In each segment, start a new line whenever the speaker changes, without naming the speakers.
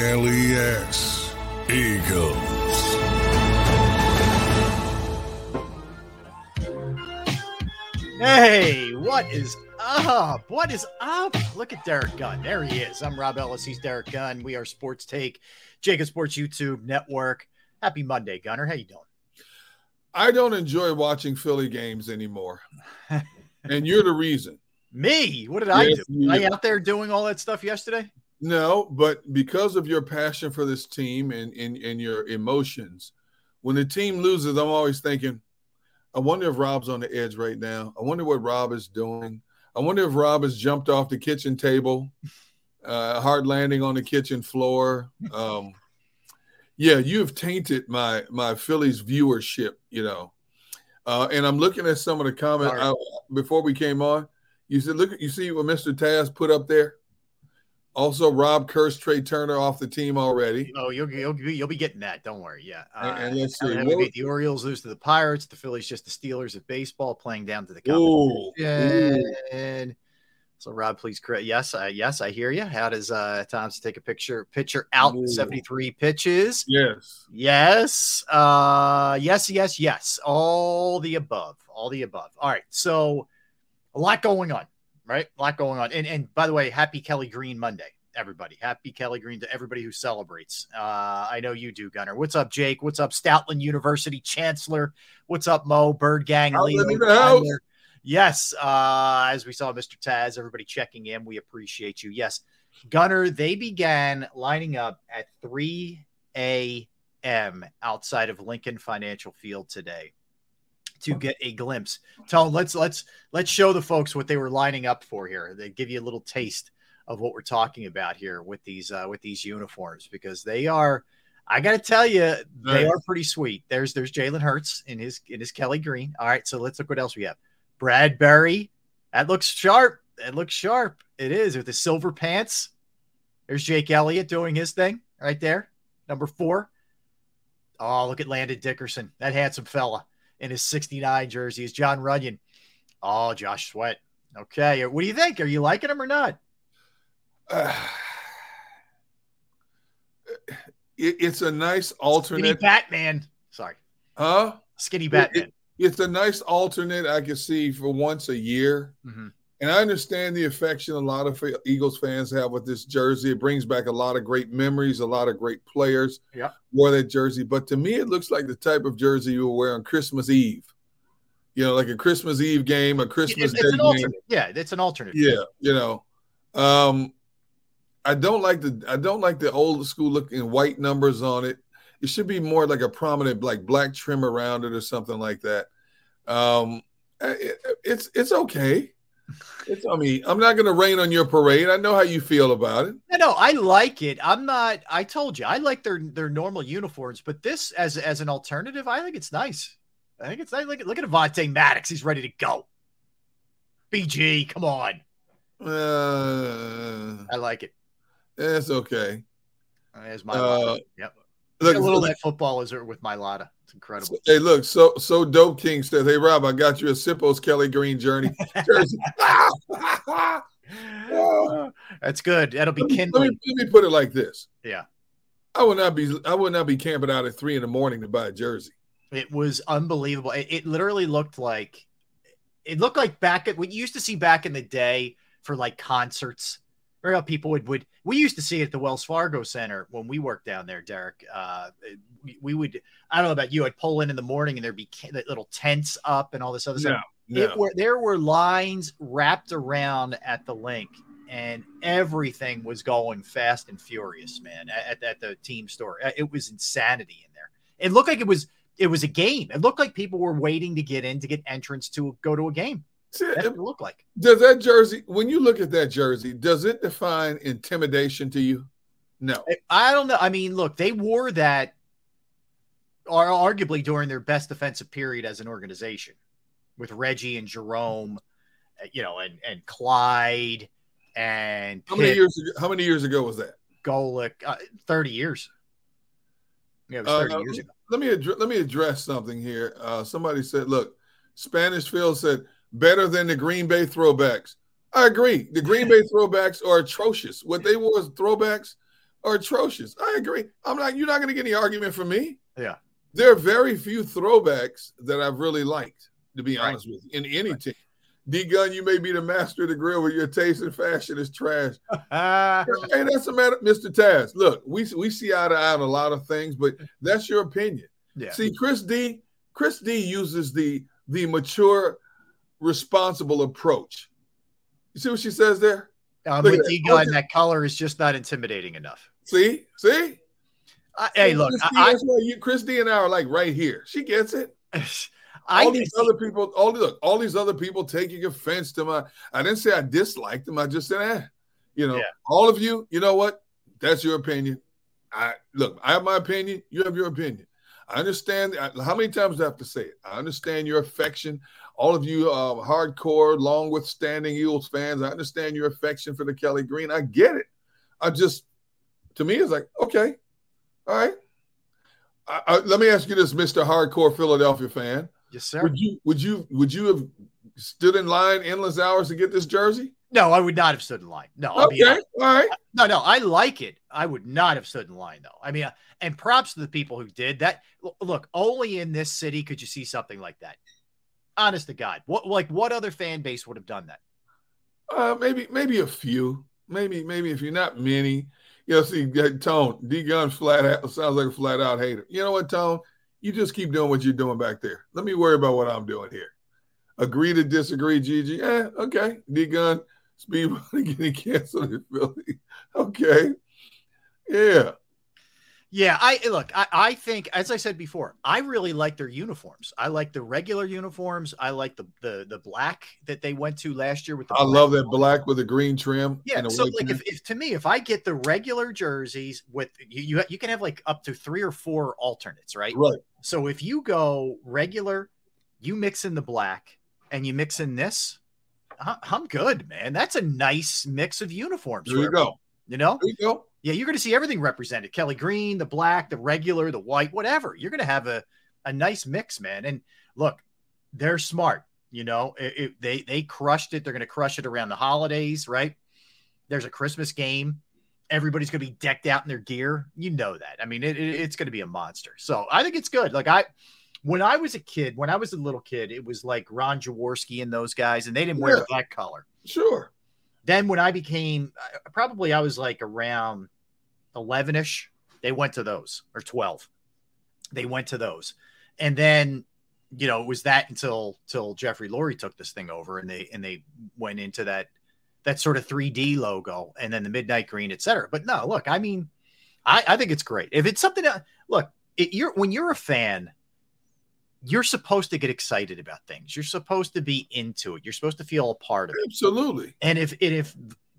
G L E S. Eagles.
Hey, what is up? What is up? Look at Derrick Gunn. There he is. I'm Rob Ellis. He's Derrick Gunn. We are Sports Take, JAKIB Sports YouTube Network. Happy Monday, Gunner. How you doing?
I don't enjoy watching Philly games anymore. and you're the reason.
Me? What did I do? Was I out there doing all that stuff yesterday?
No, but because of your passion for this team and, and, and your emotions, when the team loses, I'm always thinking, I wonder if Rob's on the edge right now. I wonder what Rob is doing. I wonder if Rob has jumped off the kitchen table, uh, hard landing on the kitchen floor. Um, yeah, you have tainted my my Phillies viewership, you know. Uh, and I'm looking at some of the comments. I, before we came on. You said, "Look, you see what Mr. Taz put up there." Also, Rob cursed Trea Turner off the team already.
Oh, you'll you'll, be- you'll be getting that. Don't worry. Yeah. Uh,
And- and let's see, what-
the Orioles lose to the Pirates. The Phillies just the Steelers of baseball playing down to the competition.
ooh.
So Rob, please correct. Yes, I yes, I hear you. How does uh Tom's take a picture pitcher out
Ooh.
73 pitches?
Yes.
Yes. Uh yes, yes, yes. All the above. All the above. All right. So a lot going on, right? A lot going on. And and by the way, happy Kelly Green Monday, everybody. Happy Kelly Green to everybody who celebrates. Uh I know you do, Gunner. What's up, Jake? What's up, Stoutland University Chancellor? What's up, Mo? Bird Gang,
Stoutland
Leo,
in the house.
Tyler. Yes, uh, as we saw Mr. Taz, everybody checking in. We appreciate you. Yes, Gunner, they began lining up at 3 a.m. outside of Lincoln Financial Field today to get a glimpse. Tone, let's let's let's show the folks what they were lining up for here. They give you a little taste of what we're talking about here with these uh, with these uniforms because they are. I got to tell you, they are pretty sweet. There's there's Jalen Hurts in his in his Kelly Green. All right, so let's look what else we have. Bradbury, that looks sharp. It looks sharp. It is with the silver pants. There's Jake Elliott doing his thing right there, number four. Oh, look at Landon Dickerson, that handsome fella in his 69 jersey is Jon Runyan. Oh, Josh Sweat. Okay, what do you think? Are you liking him or not?
Uh, it- it's a nice alternate. Skinny.
Batman. Sorry,
Huh?
skinny Batman.
it- it's a nice alternate I can see for once a year.
Mhm.
And I understand the affection a lot of Eagles fans have with this jersey. It brings back a lot of great memories, a lot of great players
Yeah.
wore that jersey. But to me, it looks like the type of jersey you will wear on Christmas Eve. You know, like a Christmas Eve game, a Christmas
It's,
Day
it's an
game.
Yeah, it's an alternate.
Yeah, you know. Um I don't like the I don't like the old school looking white numbers on it. It should be more like a prominent like black trim around it or something like that. Um it, it's it's okay. It's I mean, I'm not gonna rain on your parade. I know how you feel about it.
No, no, I like it. I'm not. I told you, I like their their normal uniforms, but this as as an alternative, I think it's nice. I think it's nice. Look at look at Avonte Maddox. He's ready to go. BG, come on.
Uh,
I like it.
it's okay.
As my
Uh,
yep.
Look,
a little that football is with my Lotta. It's incredible.
Hey, look, so so dope King says, Hey Rob, I got you a Sippos Kelly Green journey jersey.
That's good. That'll be
let, me, let, me, let me put it like this.
Yeah.
I would not be I would not be camping out at three in the morning to buy a jersey.
It was unbelievable. It, it literally looked like it looked like back at what you used to see back in the day for like concerts. Remember how people would would we used to see it at the Wells Fargo Center when we worked down there, Derrick. Uh, we, we would I don't know about you. I'd pull in in the morning and there'd be little tents up and all this other stuff. It were there were lines wrapped around at the link, and everything was going fast and furious, man. At, at the team store, Uh, it was insanity in there. It looked like it was it was a game. It looked like people were waiting to get in to get entrance to go to a game.
See,
That's what it looked like.
does that jersey, when you look at that jersey, does it define intimidation to you? No.
I don't know. I mean, look, they wore that ar- arguably during their best defensive period as an organization with Reggie and Jerome, uh, you know, and and Clyde and
How many years ago, how many years ago was that?
Golic, uh, 30 years. Yeah, it was
Uh,
30 years ago.
Let me address, let me address something here. Uh, somebody said, "Look, Spanish Phil said better than the Green Bay throwbacks." I agree. The Green Bay throwbacks are atrocious. What they wore as throwbacks are atrocious. I agree. I'm not. You're not going to get any argument from me.
Yeah.
There are very few throwbacks that I've really liked, to be
Right.
honest with you, in any team. D Gun, you may be the master of the grill, but your taste in fashion is trash. Hey, that's a matter, Mr. Taz. Look, we we see eye to eye on a lot of things, but that's your opinion.
yeah.
See, Chris D, Chris D uses the the mature, responsible approach. You see what she says there?
Um,
look
with
at that.
D gun, that color is just not intimidating enough.
See, see.
I, hey, look,
Chris D,
I,
that's why you, Chris D and I are like right here. She gets it.
I,
all these other people, all look, all these other people taking offense to my. I didn't say I disliked them. I just said, eh. You know,
Yeah.
all of you. You know what? That's your opinion. I look. I have my opinion. You have your opinion. I understand. How many times do I have to say it? I understand your affection. All of you uh, hardcore, long withstanding Eagles fans. I understand your affection for the Kelly Green. I get it. I just, to me, it's like, okay, all right. I, I, let me ask you this, Mister Hardcore Philadelphia fan.
yes, sir.
Would you would you would you have stood in line endless hours to get this jersey?
No, I would not have stood in line. No, I'll be
Okay,
honest.
all right.
No, no, I like it. I would not have stood in line though. I mean, uh, and props to the people who did that. Look, only in this city could you see something like that. Honest to God, what like what other fan base would have done that?
Uh, maybe maybe a few. Maybe maybe if you're not many. You know, see Tone D Gun flat out sounds like a flat out hater. You know what, Tone? You just keep doing what you're doing back there. Let me worry about what I'm doing here. Agree to disagree, Gigi. Yeah, okay. D Gun speed running getting canceled in Philly. Okay. Yeah.
Yeah, I eh, look. I, I think, as I said before, I really like their uniforms. I like the regular uniforms. I like the the the black that they went to last year with the.
I love that black with the green trim.
Yeah, so like if, if to me, if I get the regular jerseys with you, you you can have like up to three or four alternates, right?
right.
So if you go regular, you mix in the black, and you mix in this, I'm good, man. That's a nice mix of uniforms.
There you go.
You know,
There you go.
Yeah, you're going to see everything represented: Kelly Green, the black, the regular, the white, whatever. You're going to have a a nice mix, man. And look, they're smart. You know, it, it- they they crushed it. They're going to crush it around the holidays, right? There's a Christmas game. Everybody's going to be decked out in their gear. You know that. I mean, it, it- it's going to be a monster. So I think it's good. Like I, when I was a kid, when I was a little kid, it was like Ron Jaworski and those guys, and they didn't wear
Yeah.
that color.
Sure.
Then when I became uh, probably I was like around 11 ish, they went to those or 12. They went to those. And then, you know, it was that until till Jeffrey Lurie took this thing over and they and they went into that that sort of 3D logo and then the midnight green, et cetera. But no, look, I mean, I, I think it's great. If it's something that look, it, you're when you're a fan, you're supposed to get excited about things. You're supposed to be into it. You're supposed to feel a part of it.
Absolutely.
And if and if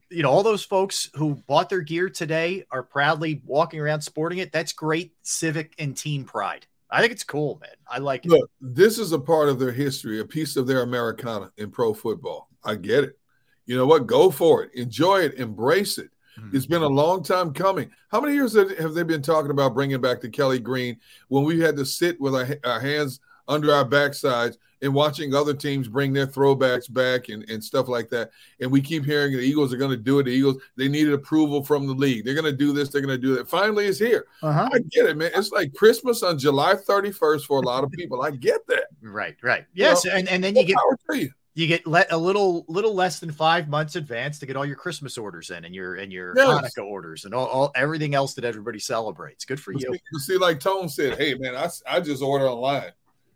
you know all those folks who bought their gear today are proudly walking around sporting it, that's great civic and team pride. I think it's cool, man. I like it.
Look, this is a part of their history, a piece of their Americana in pro football. I get it. you know what? Go for it. Enjoy it. Embrace it.
Mhm.
It's been a long time coming. How many years have have they been talking about bringing back the Kelly Green when we had to sit with our, our hands under our backsides and watching other teams bring their throwbacks back and, and stuff like that? And we keep hearing the Eagles are going to do it. The Eagles, they needed approval from the league. They're going to do this. They're going to do that. Finally, it's here.
Uh-huh.
I get it, man. It's like Christmas on July 31st for a lot of people. I get that.
Right, right. Yes, and, and then you get
Power to you.
you get let a little little less than five months advance to get all your Christmas orders in and your and your
Yes.
Hanukkah orders and all, all everything else that everybody celebrates. Good for you.
see, see, like Tone said, hey man, I, I just order online.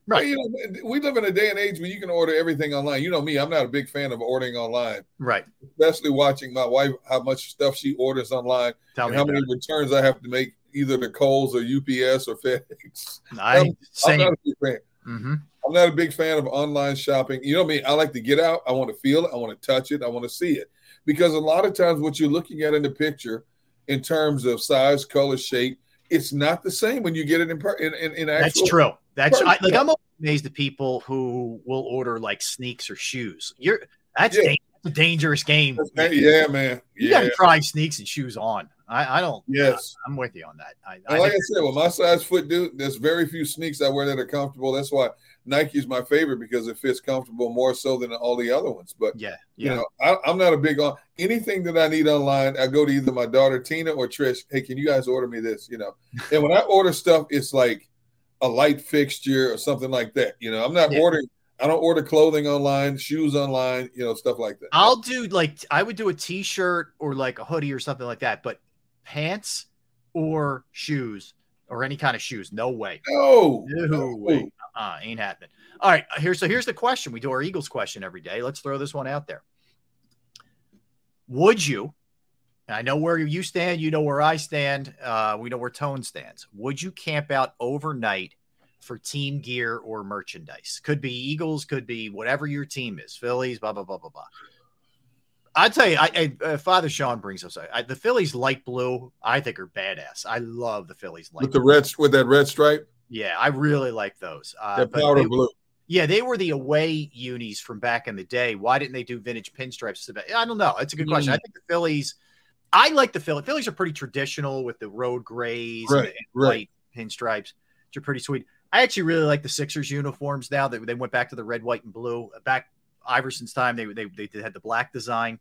Right.
You know, we live in a day and age where you can order everything online. You know me, I'm not a big fan of ordering online,
Right.
especially watching my wife how much stuff she orders online
Tell
and
me
how many returns I have to make either to Kohl's or UPS or FedEx.
it.
I'm
same.
not a big fan.
hmm
I'm not a big fan of online shopping. You know me, I like to get out. I want to feel it. I want to touch it. I want to see it. Because a lot of times what you're looking at in the picture in terms of size, color, shape, it's not the same when you get it in per- in, in.
That's true. That's I, like I'm amazed at people who will order like sneaks or shoes. You're that's,
Yeah.
dan- that's a dangerous game.
Yeah, man.
You
Yeah.
got to try sneaks and shoes on. I, I don't.
Yes.
I'm with you on that. I, I
like I said, with my size foot, dude, there's very few sneaks I wear that are comfortable. That's why Nike's my favorite because it fits comfortable more so than all the other ones. But
yeah,
you know, I, I'm not a big on anything that I need online. I go to either my daughter Tina or Trish. Hey, can you guys order me this? You know, and when I order stuff, it's like a light fixture or something like that. You know, I'm not
Yeah.
ordering. I don't order clothing online, shoes online, you know, stuff like that.
I'll do like I would do a t-shirt or like a hoodie or something like that, but pants or shoes or any kind of shoes, no way.
no,
No way. Uh, ain't happening. All right, Here, so here's the question. We do our Eagles question every day. Let's throw this one out there. Would you? and I know where you stand. You know where I stand. Uh, we know where Tone stands. Would you camp out overnight for team gear or merchandise? Could be Eagles. Could be whatever your team is. Phillies. Blah blah blah blah blah. I tell you, I, I uh, Father Sean brings us I, the Phillies light blue. I think are badass. I love the Phillies light.
with the
blue.
red with that red stripe,
Yeah, I really like those. Uh,
that powder
they-
blue.
yeah, they were the away unis from back in the day. Why didn't they do vintage pinstripes? I don't know. It's a good question.
Mm.
I think the Phillies. I like the Phillies. Phillies are pretty traditional with the road grays
Right,
and, and
right.
white pinstripes, which are pretty sweet. I actually really like the Sixers uniforms now. They, they went back to the red, white, and blue. Back Iverson's time, they they they had the black design.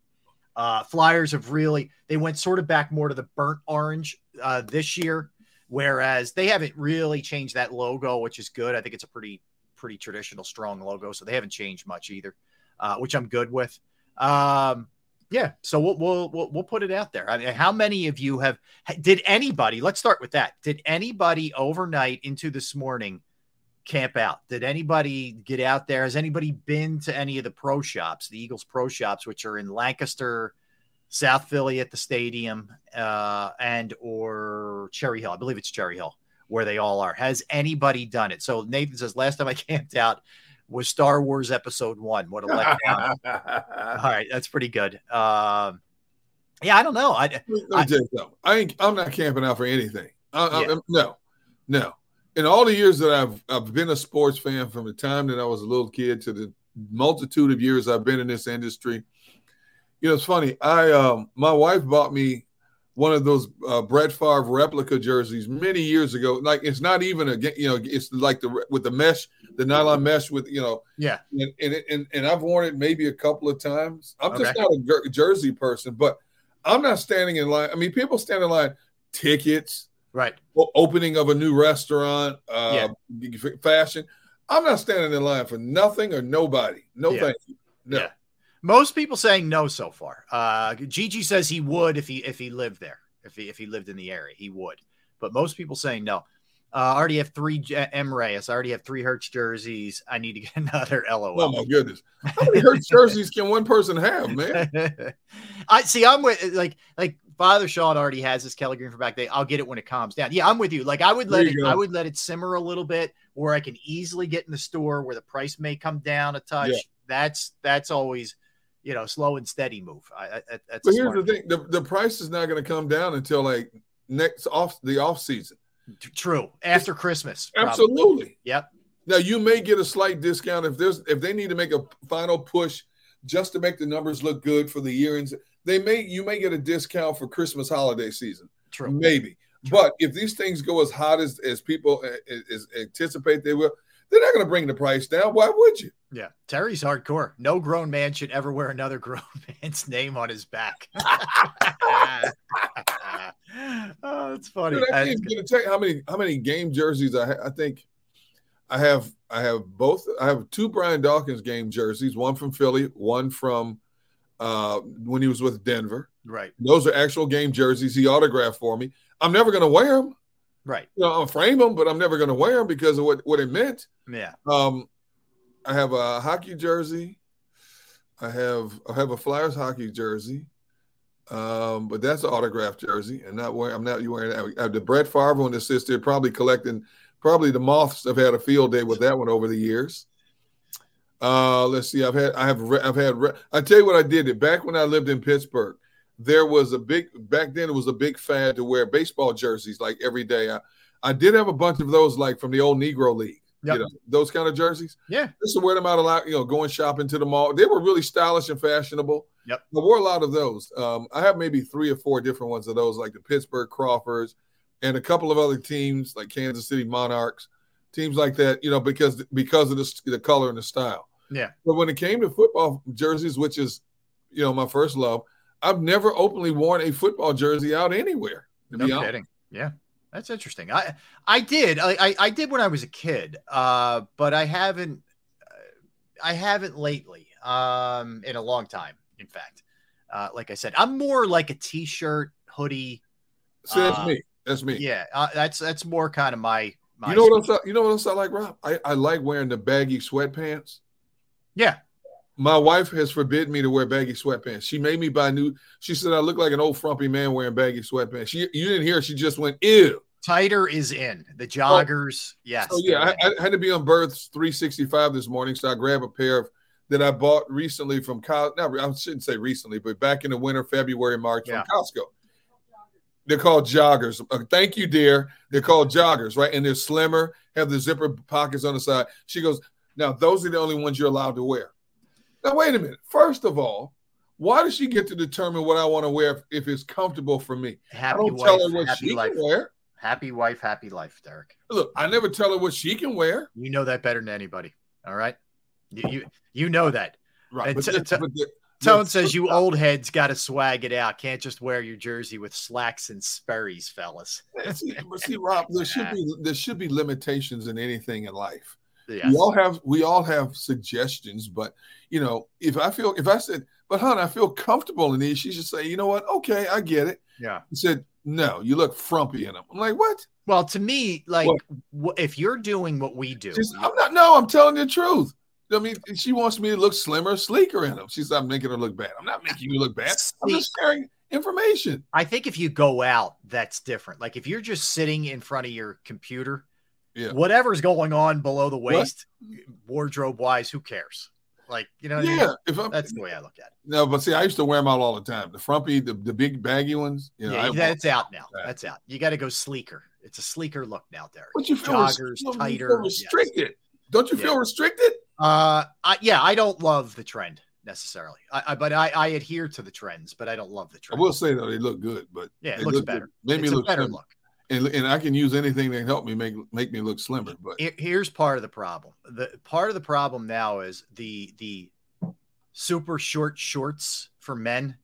Uh, Flyers have really they went sort of back more to the burnt orange uh, this year, whereas they haven't really changed that logo, which is good. I think it's a pretty pretty traditional, strong logo, so they haven't changed much either, uh, which I'm good with. Um, yeah, so we'll, we'll we'll put it out there. I mean, how many of you have? Did anybody? Let's start with that. Did anybody overnight into this morning camp out? Did anybody get out there? Has anybody been to any of the pro shops, the Eagles pro shops, which are in Lancaster, South Philly at the stadium, uh, and or Cherry Hill? I believe it's Cherry Hill where they all are. Has anybody done it? So Nathan says last time I camped out was Star Wars Episode One. What a letdown! all right, that's pretty good. Um, yeah, I don't know. I
Let me
I,
I ain't, I'm not camping out for anything. I, I-
Yeah.
no, no. In all the years that I've I've been a sports fan from the time that I was a little kid to the multitude of years I've been in this industry, you know, it's funny. I um my wife bought me one of those uh, Brett Favre replica jerseys many years ago. Like it's not even a you know it's like the with the mesh, the nylon mesh with you know
yeah,
and and, and and I've worn it maybe a couple of times. I'm just not a jersey person, but I'm not standing in line. I mean, people stand in line, tickets,
right.
o- opening of a new restaurant, uh, f- fashion. I'm not standing in line for nothing or nobody. No,
Yeah.
thank you. No.
Yeah. Most people saying no so far. Uh, Gigi says he would if he if he lived there, if he if he lived in the area, he would. But most people saying no. Uh, I already have three M Reyes. I already have three Hurts jerseys. I need to get another LOL.
Oh my goodness! How many Hurts jerseys can one person have, man?
I see. I'm with like like Father Sean already has his Kelly Green for back day. I'll get it when it calms down. Yeah, I'm with you. Like I would let it.
go.
I would let it simmer a little bit, where I can easily get in the store where the price may come down a touch.
Yeah.
That's that's always you know slow and steady move. I, I, that's
But here's the thing: the, the price is not going to come down until like next off the off season.
True. After Christmas. probably.
Absolutely.
Yep.
Now you may get a slight discount if there's if they need to make a final push just to make the numbers look good for the year. And they may you may get a discount for Christmas holiday season,
True.
maybe. But if these things go as hot as as people as anticipate they will, they're not going to bring the price down. Why would you?
Yeah, Terry's hardcore. No grown man should ever wear another grown man's name on his back. oh, that's funny.
Dude, I
That
can't even tell you how many how many game jerseys I ha- I think I have I have both I have two Brian Dawkins game jerseys, one from Philly, one from uh when he was with Denver.
Right,
Those are actual game jerseys he autographed for me. I'm never going to wear them.
right.
You know, I'll frame them, but I'm never going to wear them because of what what it meant.
Yeah.
Um, I have a hockey jersey. I have I have a Flyers hockey jersey. Um, but that's an autographed jersey, and not wearing. I'm not you wearing that. I have the Brett Favre one that sits there, probably collecting. Probably the moths have had a field day with that one over the years. Uh, let's see. I've had. I have. re- I've had. re- I tell you what I did. It back when I lived in Pittsburgh, there was a big. Back then, it was a big fad to wear baseball jerseys like every day. I, I did have a bunch of those, like from the old Negro League.
Yep.
You know, those kind of jerseys.
Yeah.
Just to wear them out a lot, you know, going shopping to the mall. They were really stylish and fashionable.
Yep.
I wore a lot of those. Um, I have maybe three or four different ones of those, like the Pittsburgh Crawfords and a couple of other teams like Kansas City Monarchs, teams like that, you know, because because of the, the color and the style.
Yeah.
But when it came to football jerseys, which is, you know, my first love, I've never openly worn a football jersey out anywhere.
No kidding. Yeah. That's interesting. I I did. I, I I did when I was a kid. Uh, but I haven't. uh, I haven't lately. Um, in a long time. In fact, uh, like I said, I'm more like a t-shirt, hoodie.
See, that's
Uh,
me. That's me.
Yeah, uh, that's that's more kind of my. my
You know what
speed.
else? I, you know what else I like, Rob? I, I like wearing the baggy sweatpants.
Yeah.
My wife has forbidden me to wear baggy sweatpants. She made me buy new. She said I look like an old frumpy man wearing baggy sweatpants. She, you didn't hear. She just went ew.
Tighter is in the joggers. yes.
So yeah, I. I had to be on Birds 365 this morning, so I grabbed a pair of that I bought recently from Costco. Not, I shouldn't say recently, but back in the winter, February, March
Yeah.
from Costco. They're called joggers. Uh, thank you, dear. They're called joggers, right? And they're slimmer, have the zipper pockets on the side. She goes, now those are the only ones you're allowed to wear. Now wait a minute. First of all, why does she get to determine what I want to wear if, if it's comfortable for me? I
happy
don't
wife,
tell her what
happy
she
life.
can wear.
Happy wife, happy life, Derrick.
Look, I never tell her what she can wear.
You know that better than anybody. All right. You you, you know that.
Right. But
t-
the-
t-
the-
Tone says you old heads got to swag it out. Can't just wear your jersey with slacks and Sperry's, fellas.
see, but see, Rob, there should be there should be limitations in anything in life.
Yes.
We all have we all have suggestions, but you know, if I feel if I said, but hon, I feel comfortable in these, she should say, you know what? Okay, I get it.
Yeah.
He said, no, you look frumpy in them. I'm like, what?
Well, to me, like
What?
if you're doing what we do,
She's, I'm not. No, I'm telling the truth. I mean, she wants me to look slimmer, sleeker in them. She's not making her look bad. I'm not making you look bad. I'm just sharing information.
I think if you go out, that's different. Like if you're just sitting in front of your computer,
Yeah.
whatever's going on below the waist, wardrobe wise, who cares? Like, you know, what I mean?
Yeah. If I'm
that's the way I look at it.
no, but see, I used to wear them out all the time. The frumpy, the, the big baggy ones. You know,
yeah,
I-
that's out now.
that.
That's out. You got to go sleeker. It's a sleeker look now, Derrick.
But you feel
joggers,
you feel
tighter. yes.
restricted. Don't you feel restricted?
Uh, I, yeah, I don't love the trend necessarily. I, I but I, I adhere to the trends, but I don't love the trend.
I will say though, they look good, but
yeah, it looks
look
better.
Good. Made me
It's a
look
better look.
And and I can use anything that can help me make make me look slimmer. But
Here's part of the problem. The part of the problem now is the the super short shorts for men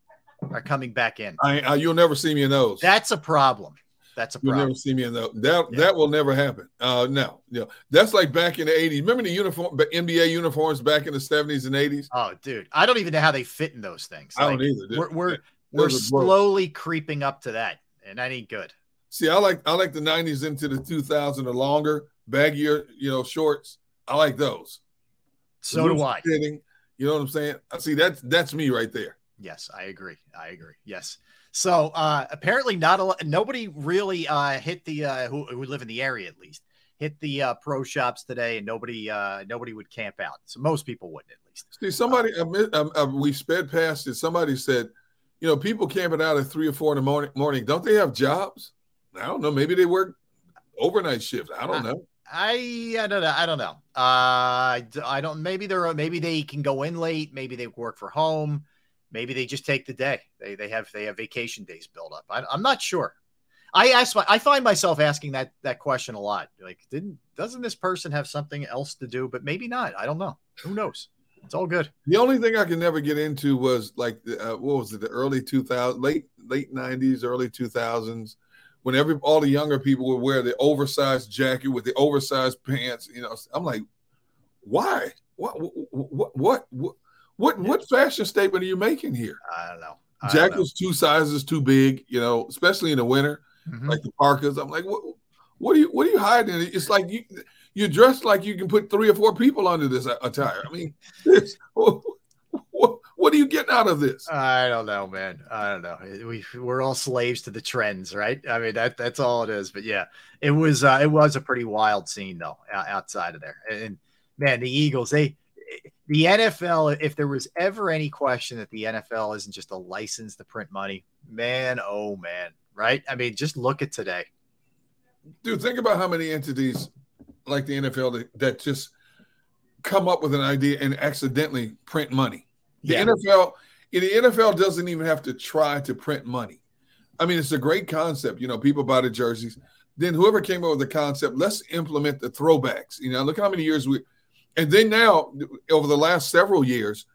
are coming back in.
I, I you'll never see me in those.
That's a problem. That's a problem.
You'll never see me in those. That
Yeah.
that will never happen. Uh, no, no. That's like back in the '80s. Remember the uniform, the NBA uniforms back in the '70s and '80s?
Oh, dude, I don't even know how they fit in those things.
I don't either. dude.
We're we're,
Those
we're slowly creeping up to that, and that ain't good.
See, I like I like the '90s into the 2000 or longer, baggier, you know, shorts. I like those.
So do I.
fitting, you know what I'm saying? I see that's that's me right there.
Yes, I agree. I agree. Yes. So uh apparently not a lot nobody really uh hit the uh who, who live in the area at least hit the uh pro shops today and nobody uh nobody would camp out. So most people wouldn't at least.
See, somebody I um, we sped past it. Somebody said, you know, people camping out at three or four in the morning. Morning, don't they have jobs? I don't know. Maybe they work overnight shifts. I don't know.
I I don't know. I don't know. Uh, I don't. Maybe they're maybe they can go in late. Maybe they work for home. Maybe they just take the day. They they have they have vacation days built up. I, I'm not sure. I ask my, I find myself asking that that question a lot. Like, didn't doesn't this person have something else to do? But maybe not. I don't know. Who knows? It's all good.
The only thing I can never get into was like uh, what was it? The early 2000s, late late 90s, early 2000s, when every all the younger people would wear the oversized jacket with the oversized pants. You know, I'm like, why? What? What? What? What? What, what fashion statement are you making here?
I don't know. I
Jackets two sizes too big, you know, especially in the winter,
Mhm.
like the parkas. I'm like, what? What are you? What are you hiding? It's like you you're dressed like you can put three or four people under this attire. I mean, this, what, are you getting out of this?
I don't know, man. I don't know. We we're all slaves to the trends, right? I mean that that's all it is. But yeah, it was uh, it was a pretty wild scene though outside of there. And man, the Eagles they the NFL. If there was ever any question that the NFL isn't just a license to print money, man, oh man, right? I mean, just look at today.
Dude, think about how many entities like the NFL that, that just come up with an idea and accidentally print money. The
Yeah.
NFL, the NFL doesn't even have to try to print money. I mean, it's a great concept. You know, people buy the jerseys. Then whoever came up with the concept, let's implement the throwbacks. You know, look how many years we, and then now over the last several years,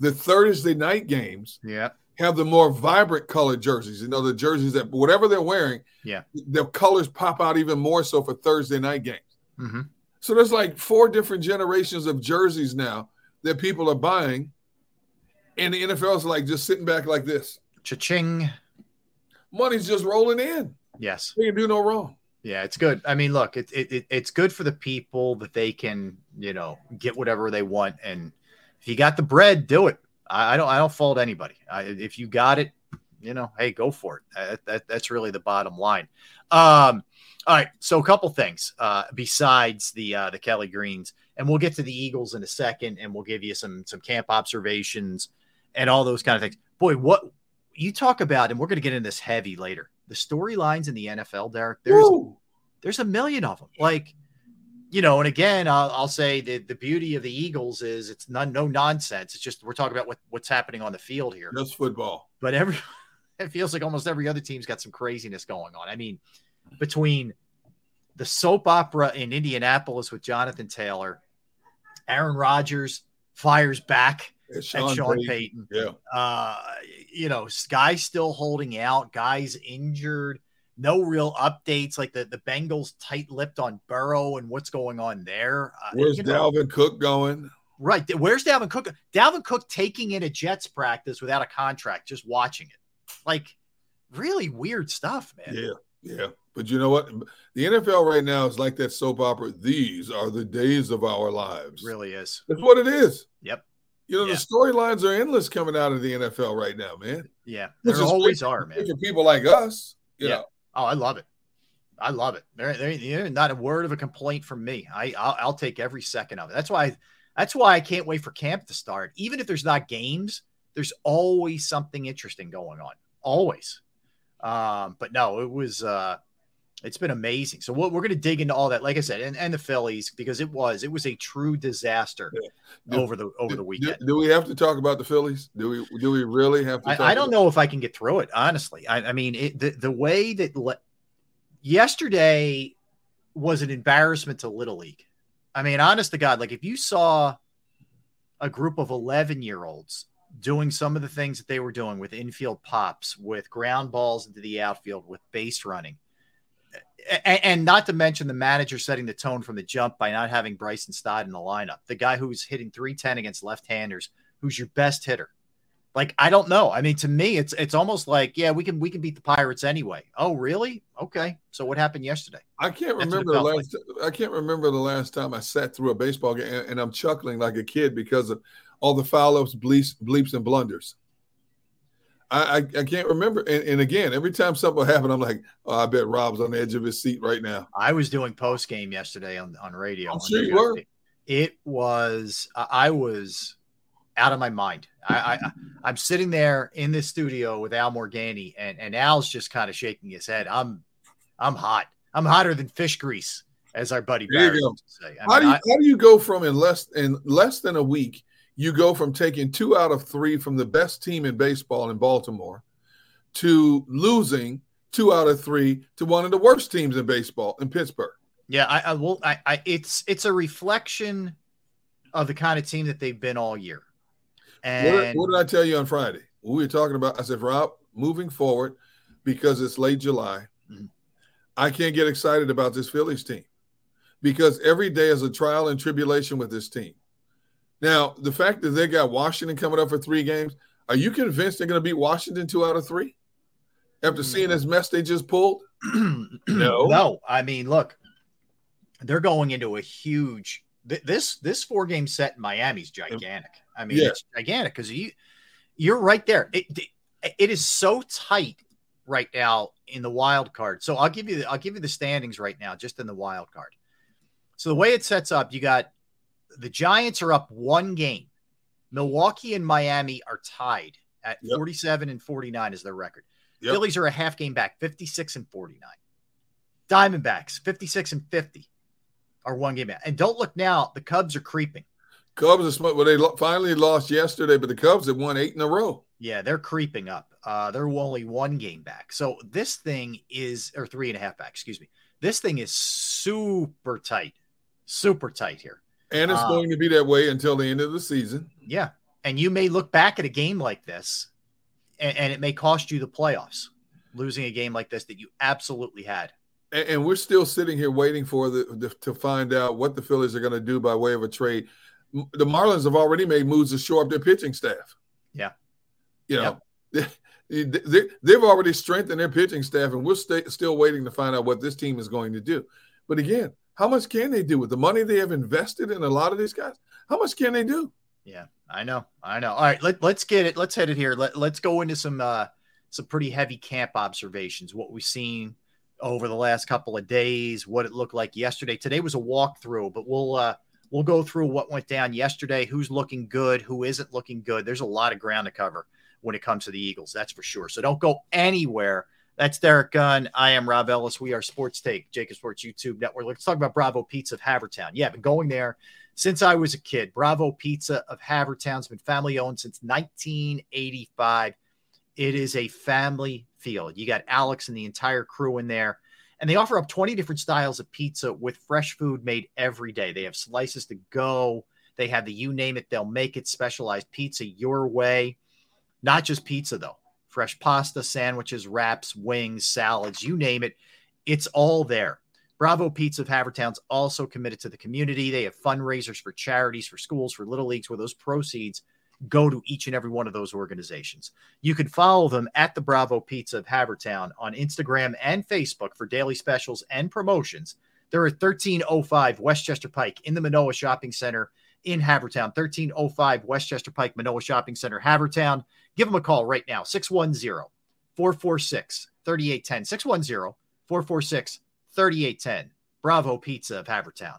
the Thursday night games
Yeah,
have the more vibrant colored jerseys. You know, the jerseys that whatever they're wearing,
Yeah.
the colors pop out even more so for Thursday night games.
hmm
So there's like four different generations of jerseys now that people are buying, and the NFL is like just sitting back like this.
cha-ching.
Money's just rolling in.
Yes.
They can do no wrong.
Yeah, it's good. I mean, look, it, it, it it's good for the people that they can, you know, get whatever they want, and if you got the bread, do it. I, I don't, I don't fault anybody. I, if you got it, you know, hey, go for it. That, that, that's really the bottom line. Um, all right, so a couple things uh, besides the uh, the Kelly Greens, and we'll get to the Eagles in a second, and we'll give you some some camp observations and all those kind of things. Boy, what you talk about, and we're going to get into this heavy later. The storylines in the NFL, Derrick. There's
Woo!
there's a million of them. Like, you know, and again, I'll, I'll say that the beauty of the Eagles is it's none, no nonsense. It's just we're talking about what, what's happening on the field here.
Just football.
But every it feels like almost every other team's got some craziness going on. I mean, between the soap opera in Indianapolis with Jonathan Taylor, Aaron Rodgers fires back
It's
at Sean
Payton.
Payton
Yeah.
uh you know guys still holding out guys injured no real updates like the the bengals tight-lipped on burrow and what's going on there uh,
Where's
you know,
Dalvin Cook going?
right where's dalvin cook dalvin cook taking in a jets practice without a contract just watching it like really weird stuff man
Yeah. Yeah. But you know what? The NFL right now is like that soap opera. These are the days of our lives.
It really is
That's what it is.
Yep.
You know,
Yeah.
the storylines are endless coming out of the NFL right now, man.
yeah there always are man
For people like us, you
Yeah.
know.
Oh, I love it. I love it. There, there, there- not a word of a complaint from me. I, I'll, I'll take every second of it. That's why, that's why I can't wait for camp to start. Even if there's not games, there's always something interesting going on. Always. Um, but no, it was, uh, it's been amazing. So what we're going to dig into all that, like I said, and, and the Phillies, because it was, it was a true disaster
Do-
over the, over the
Do-
weekend.
Do, we have to talk about the Phillies? Do we? Do we really have to? talk
I, I don't know if I can get through it, honestly. I, I mean, it, the the way that le- yesterday was an embarrassment to Little League. I mean, honest to God, like if you saw a group of 11 year olds doing some of the things that they were doing with infield pops, with ground balls into the outfield, with base running, and, and not to mention the manager setting the tone from the jump by not having Bryson Stott in the lineup, the guy who's hitting 310 against left handers, who's your best hitter. Like I don't know. I mean, to me, it's it's almost like yeah, we can we can beat the Pirates anyway. Oh, really? Okay. So what happened yesterday?
I can't
That's
remember the last. I can't remember the last time I sat through a baseball game and, and I'm chuckling like a kid because of all the foul ups, bleeps, bleeps, and blunders. I, I, I can't remember. And, and again, every time something happened, I'm like, oh, I bet Rob's on the edge of his seat right now.
I was doing post game yesterday on on radio.
I'm
on
sure you were.
It was I was out of my mind. I, I I'm sitting there in the studio with Al Morganti, and and Al's just kind of shaking his head. I'm I'm hot. I'm hotter than fish grease. as our buddy Barry
go.
used to say. I
How do you
I-
how do you go from in less in less than a week? You go from taking two out of three from the best team in baseball in Baltimore to losing two out of three to one of the worst teams in baseball in Pittsburgh.
Yeah, I, I will. I, I, it's it's a reflection of the kind of team that they've been all year.
What,
And
what did I tell you on Friday? We were talking about. I said, Rob, moving forward because it's late July,
Mhm.
I can't get excited about this Phillies team because every day is a trial and tribulation with this team. Now, the fact that they got Washington coming up for three games, are you convinced they're going to beat Washington two out of three after hmm. seeing this mess they just pulled? No.
no, I mean, look, they're going into a huge. th- This this four game set in Miami's gigantic. I mean,
Yeah.
it's gigantic because you you're right there. It, it it is so tight right now in the wild card. So I'll give you the, I'll give you the standings right now, just in the wild card. So the way it sets up, you got the Giants are up one game. Milwaukee and Miami are tied at
Yep.
47 and 49 is their record.
Yep.
Phillies are a half game back, 56 and 49. Diamondbacks, 56 and 50 are one game back. And don't look now, the Cubs are creeping.
Cubs are smart. Well, they finally lost yesterday, but the Cubs have won eight in a row.
Yeah, they're creeping up. Uh, they're only one game back. So this thing is, or three and a half back, excuse me. This thing is super tight, super tight here.
And it's
Ah.
going to be that way until the end of the season.
Yeah. And you may look back at a game like this and, and it may cost you the playoffs, losing a game like this that you absolutely had.
And, we're still sitting here waiting for the, the to find out what the Phillies are going to do by way of a trade. The Marlins have already made moves to shore up their pitching staff.
Yeah.
You know, they, they, they've already strengthened their pitching staff, and we're still waiting to find out what this team is going to do. But again, how much can they do with the money they have invested in a lot of these guys? How much can they do?
Yeah, I know. I know. All right, let, let's get it. Let's hit it here. Let, let's go into some uh some pretty heavy camp observations, what we've seen over the last couple of days, what it looked like yesterday. Today was a walkthrough, but we'll uh we'll go through what went down yesterday, who's looking good, who isn't looking good. There's a lot of ground to cover when it comes to the Eagles, that's for sure. So don't go anywhere. That's Derrick Gunn. I am Rob Ellis. We are Sports Take, JAKIB Sports YouTube Network. Let's talk about Bravo Pizza of Havertown. Yeah, I've been going there since I was a kid. Bravo Pizza of Havertown's been family owned since 1985. It is a family feel. You got Alex and the entire crew in there, and they offer up 20 different styles of pizza with fresh food made every day. They have slices to go. They have the you name it, they'll make it specialized pizza your way. Not just pizza, though. Fresh pasta, sandwiches, wraps, wings, salads, you name it. It's all there. Bravo Pizza of Havertown's also committed to the community. They have fundraisers for charities, for schools, for little leagues, where those proceeds go to each and every one of those organizations. You can follow them at the Bravo Pizza of Havertown on Instagram and Facebook for daily specials and promotions. They're at 1305 Westchester Pike in the Manoa Shopping Center in Havertown. 1305 Westchester Pike, Manoa Shopping Center, Havertown. Give them a call right now 610 446 3810. 610 446 3810. Bravo Pizza of Havertown.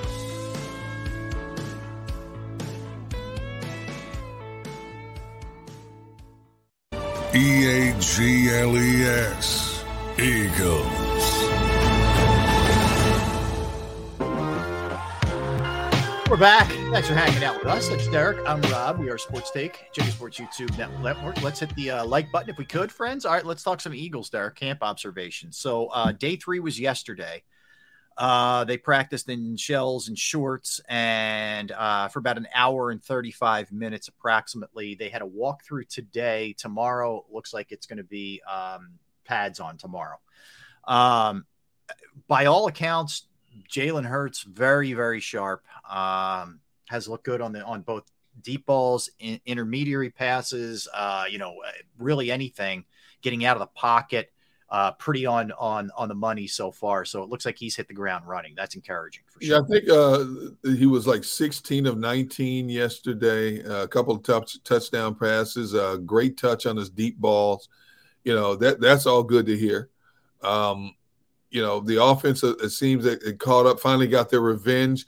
E A G L E S. Eagles.
We're back. Thanks for hanging out with us. That's Derrick. I'm Rob. We are Sports Take, JAKIB Sports YouTube Network. Let's hit the uh, like button if we could, friends. All right, let's talk some Eagles, Derrick. Camp observations. So, uh, day three was yesterday. Uh, they practiced in shells and shorts, and uh, for about an hour and 35 minutes approximately. They had a walkthrough today. Tomorrow looks like it's going to be um, pads on tomorrow. Um, by all accounts, Jalen Hurts very very sharp. Um, has looked good on the on both deep balls, in, intermediary passes. Uh, you know, really anything getting out of the pocket. Uh, pretty on on on the money so far. So it looks like he's hit the ground running. That's encouraging for sure.
Yeah, I think uh, he was like 16 of 19 yesterday. Uh, a couple of touch, touchdown passes, a great touch on his deep balls. You know that that's all good to hear. Um, you know the offense. uh, It seems that it caught up. Finally, got their revenge.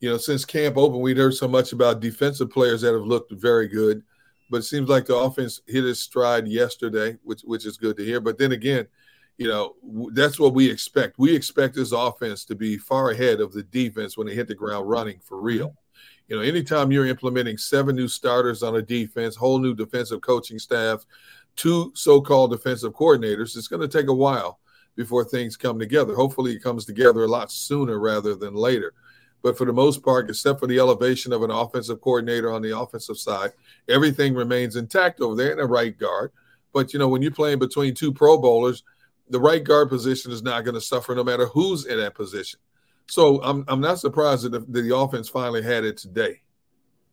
You know, since camp open, we'd heard so much about defensive players that have looked very good, but it seems like the offense hit its stride yesterday, which which is good to hear. But then again, you know that's what we expect. We expect this offense to be far ahead of the defense when they hit the ground running for real. You know, anytime you're implementing seven new starters on a defense, whole new defensive coaching staff, two so-called defensive coordinators, it's going to take a while before things come together. Hopefully, it comes together a lot sooner rather than later. But for the most part, except for the elevation of an offensive coordinator on the offensive side, everything remains intact over there in the right guard. But you know, when you're playing between two Pro Bowlers, the right guard position is not going to suffer no matter who's in that position. So I'm I'm not surprised that the, that the offense finally had it today.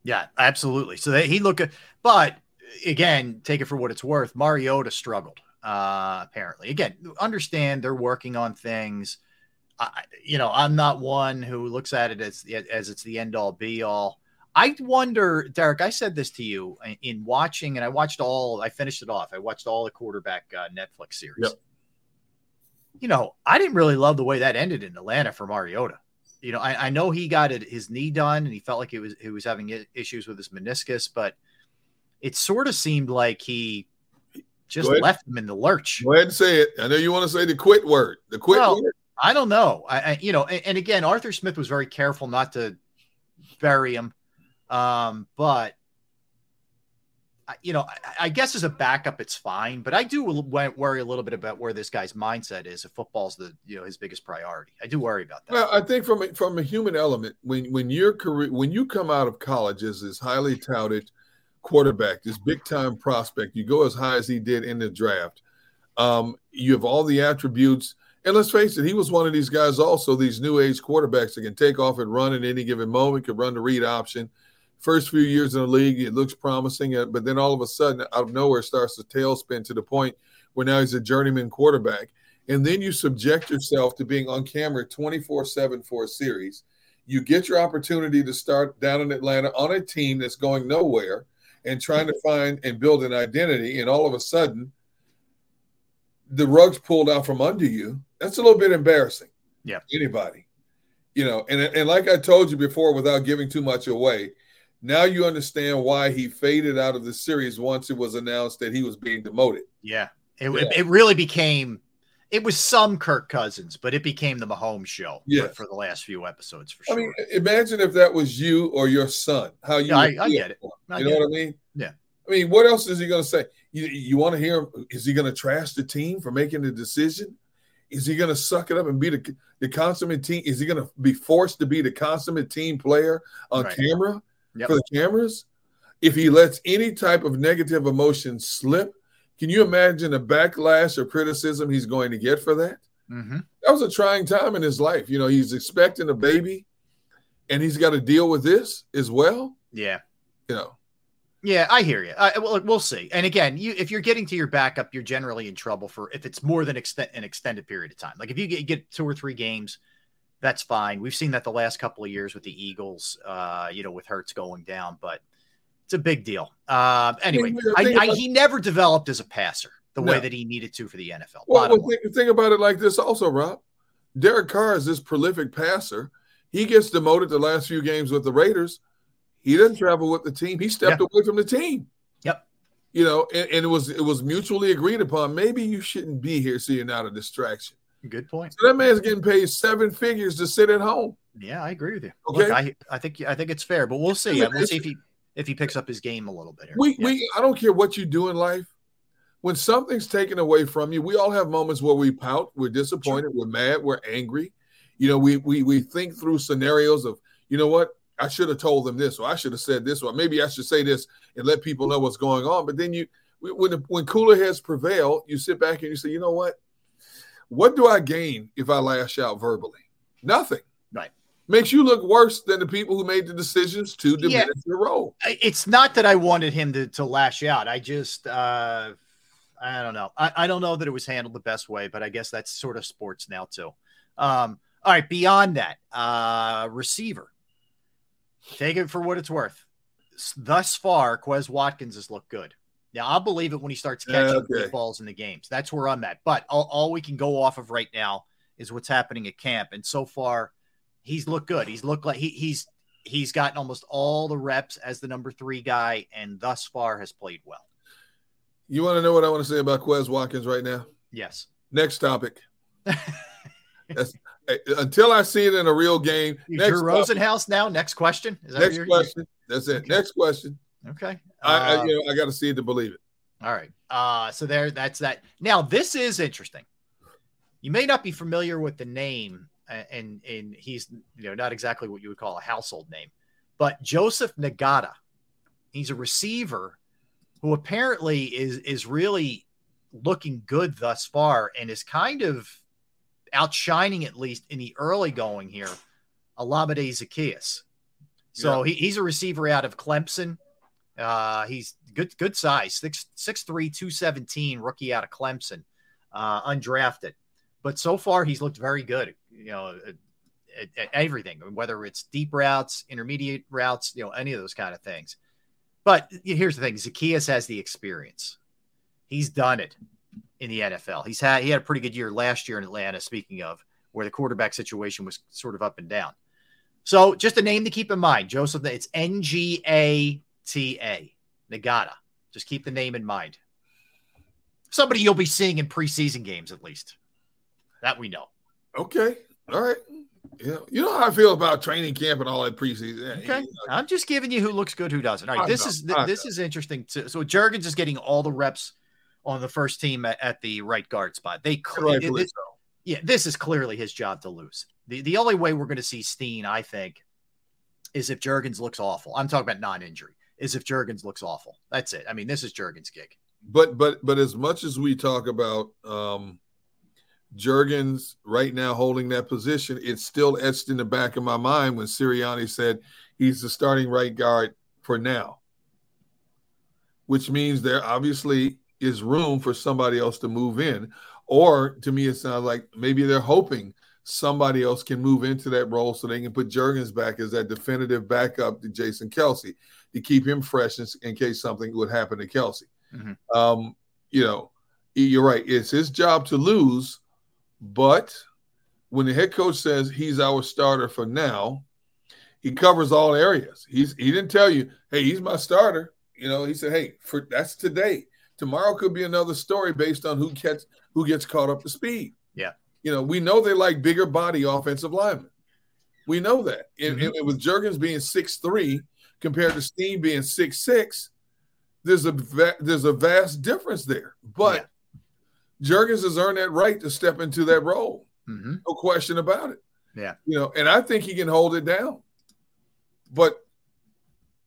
Yeah, absolutely. So they, he looked, but again, take it for what it's worth. Mariota struggled. Uh, apparently, again, understand they're working on things. I, you know, I'm not one who looks at it as as it's the end all be all. I wonder, Derrick. I said this to you in- in watching, and I watched all. I finished it off. I watched all the quarterback uh, Netflix series.
Yep.
You know, I didn't really love the way that ended in Atlanta for Mariota. You know, I, I know he got it, his knee done, and he felt like he was he was having issues with his meniscus, but it sort of seemed like he just left him in the lurch.
Go ahead and say it. I know you want to say the quit word. The quit
Well,
word.
I don't know. I, I you know, and, and again, Arthur Smith was very careful not to bury him. Um, but you know, I, guess as a backup, it's fine. But I do worry a little bit about where this guy's mindset is. If football's the you know his biggest priority, I do worry about that.
Well, I think from a, from a human element, when when your career when you come out of college as this highly touted quarterback, this big time prospect, you go as high as he did in the draft. Um, you have all the attributes, and let's face it, he was one of these guys. Also, these new age quarterbacks that can take off and run at any given moment, could run the read option. First few years in the league, it looks promising, uh, but then all of a sudden, out of nowhere, starts to tailspin to the point where now he's a journeyman quarterback and then you subject yourself to being on camera 24 7 for a series. You get your opportunity to start down in Atlanta on a team that's going nowhere and trying to find and build an identity. And all of a sudden, the rug's pulled out from under you. That's a little bit embarrassing.
Yeah.
Anybody, you know, and, and like I told you before, without giving too much away, now you understand why he faded out of the series once it was announced that he was being demoted.
Yeah, it,
Yeah.
it, it really became. It was some Kirk Cousins, but it became the Mahomes show for-
Yes.
for, the last few episodes for sure.
I mean, imagine if that was you or your son. How you?
Yeah, I- I get it. I
You know
get
what I mean?
Yeah.
I mean, what else is he going to say? You, you want to hear? him- Is he going to trash the team for making the decision? Is he going to suck it up and be the the consummate team? Is he going to be forced to be the consummate team player on
Right.
camera
Yep.
for the cameras? If he lets any type of negative emotion slip, can you imagine the backlash or criticism he's going to get for that?
Mhm.
That was a trying time in his life. You know, he's expecting a baby, and he's got to deal with this as well.
Yeah.
You know,
Yeah, I hear you. Uh, well, we'll see. And again, you if you're getting to your backup, you're generally in trouble for if it's more than extent, an extended period of time. Like if you get, get two or three games, that's fine. We've seen that the last couple of years with the Eagles, uh, you know, with Hurts going down, but it's a big deal. Um, anyway, I, I,
about-
he never developed as a passer the way that he needed to for the NFL.
Well, well think, think about it like this also, Rob. Derek Carr is this prolific passer. He gets demoted the last few games with the Raiders. He didn't travel with the team. He stepped away from the team.
Yep.
You know, and, and it was it was mutually agreed upon. Maybe you shouldn't be here, so you're not a distraction.
Good point.
So that man's getting paid seven figures to sit at home.
Yeah, I agree with you.
Okay.
Look, I, I think I think it's fair, but we'll see. We'll see if he if he picks up his game a little bit. Here.
We
Yeah.
we I don't care what you do in life. When something's taken away from you, we all have moments where we pout, we're disappointed, we're mad, we're angry. You know, we we we think through scenarios of, you know what, I should have told them this, or I should have said this, or maybe I should say this and let people know what's going on. But then you, when when cooler heads prevail, you sit back and you say, you know what, what do I gain if I lash out verbally? Nothing.
Right.
Makes you look worse than the people who made the decisions to
Yeah.
diminish your role.
It's not that I wanted him to, to lash out. I just, uh, I don't know. I, I don't know that it was handled the best way, but I guess that's sort of sports now too. Um, all right. Beyond that, uh, receiver, take it for what it's worth. Thus far, Quez Watkins has looked good. Now I'll believe it when he starts catching
Okay.
balls in the games. That's where I'm at. But all, all we can go off of right now is what's happening at camp. And so far, he's looked good. He's looked like he, he's he's gotten almost all the reps as the number three guy, and thus far has played well.
You want to know what I want to say about Quez Watkins right now?
Yes.
Next topic. Until I see it in a real game.
You
Next
Drew. Rosenhaus now. Next question. Is that
Next question. That's it.
Okay.
Next question.
Okay.
I,
Uh,
I, you know, I got to see it to believe it.
All right. Uh, so there, that's that. Now, this is interesting. You may not be familiar with the name, and and he's you know not exactly what you would call a household name, but Joseph Ngata. He's a receiver who apparently is is really looking good thus far, and is kind of outshining at least in the early going here, Olamide Zaccheaus. So he, he's a receiver out of Clemson. Uh, he's good, good size, six, six, three, 217, rookie out of Clemson, uh, undrafted. But so far, he's looked very good, you know, at- at everything, whether it's deep routes, intermediate routes, you know, any of those kind of things. But here's the thing Zaccheaus has the experience. He's done it in the NFL. He's had, he had a pretty good year last year in Atlanta, speaking of where the quarterback situation was sort of up and down. So just a name to keep in mind, Joseph. It's N G A T A, Ngata. Just keep the name in mind. Somebody you'll be seeing in preseason games, at least. That we know.
Okay. All right. Yeah. You know how I feel about training camp and all that preseason.
Okay, I'm just giving you who looks good, who doesn't. All right,
I
this
know,
is
I
this is interesting. Too. So Jurgens is getting all the reps on the first team at, at the right guard spot. They cl-
Rightfully
it- yeah, this is clearly his job to lose. The the only way we're going to see Steen, I think, is if Jurgens looks awful. I'm talking about non-injury. Is if Jurgens looks awful. That's it. I mean, this is Jurgens' gig.
But but but as much as we talk about um Jurgens right now holding that position, it's still etched in the back of my mind when Sirianni said he's the starting right guard for now. Which means there obviously is room for somebody else to move in. Or to me, it sounds like maybe they're hoping somebody else can move into that role so they can put Jurgens back as that definitive backup to Jason Kelce to keep him fresh in, in case something would happen to Kelce. Um, you know, you're right. It's his job to lose, but when the head coach says he's our starter for now, he covers all areas. He's he didn't tell you, hey, he's my starter. You know, he said, hey, for that's today. Tomorrow could be another story based on who gets who gets caught up to speed.
Yeah.
You know, we know they like bigger body offensive linemen. We know that. And,
Mhm.
and with Jurgens being six three compared to Steen being six six, there's a va- there's a vast difference there. But Jurgens has earned that right to step into that role.
Mm-hmm.
No question about it.
Yeah.
You know, and I think he can hold it down. But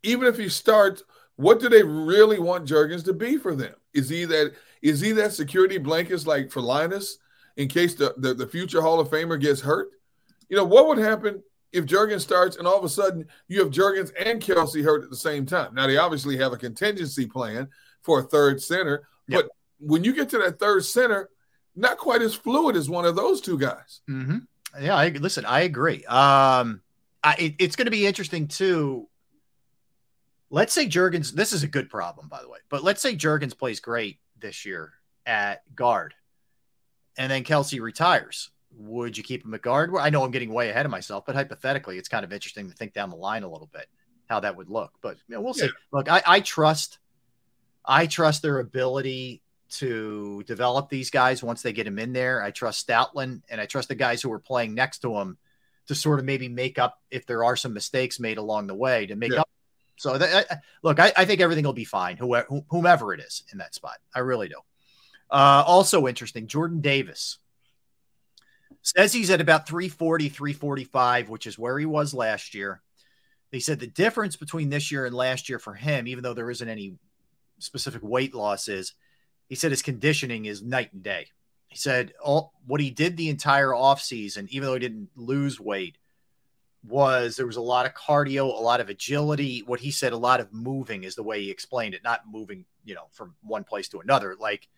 even if he starts, what do they really want Jurgens to be for them? Is he that is he that security blankets like for Linus in case the, the, the future Hall of Famer gets hurt? You know, what would happen if Jurgens starts and all of a sudden you have Jurgens and Kelce hurt at the same time? Now they obviously have a contingency plan for a third center,
Yep.
but when you get to that third center, not quite as fluid as one of those two guys.
Mm-hmm. Yeah, I listen. I agree. Um, I, it, it's going to be interesting too. Let's say Jurgens. This is a good problem, by the way. But let's say Jurgens plays great this year at guard, and then Kelce retires. Would you keep him at guard? Well, I know I'm getting way ahead of myself, but hypothetically, it's kind of interesting to think down the line a little bit how that would look. But you know, we'll see.
Yeah.
Look, I, I trust, I trust their ability to develop these guys once they get them in there. I trust Stoutland and I trust the guys who are playing next to him to sort of maybe make up if there are some mistakes made along the way to make
Yeah.
up. So that, I- look, I, I think everything will be fine, whoever, whomever it is in that spot. I really do. Uh, also interesting, Jordan Davis says he's at about 340, 345, which is where he was last year. He said the difference between this year and last year for him, even though there isn't any specific weight loss, is he said his conditioning is night and day. He said all what he did the entire offseason, even though he didn't lose weight, was there was a lot of cardio, a lot of agility. What he said, a lot of moving is the way he explained it, not moving, you know, from one place to another, like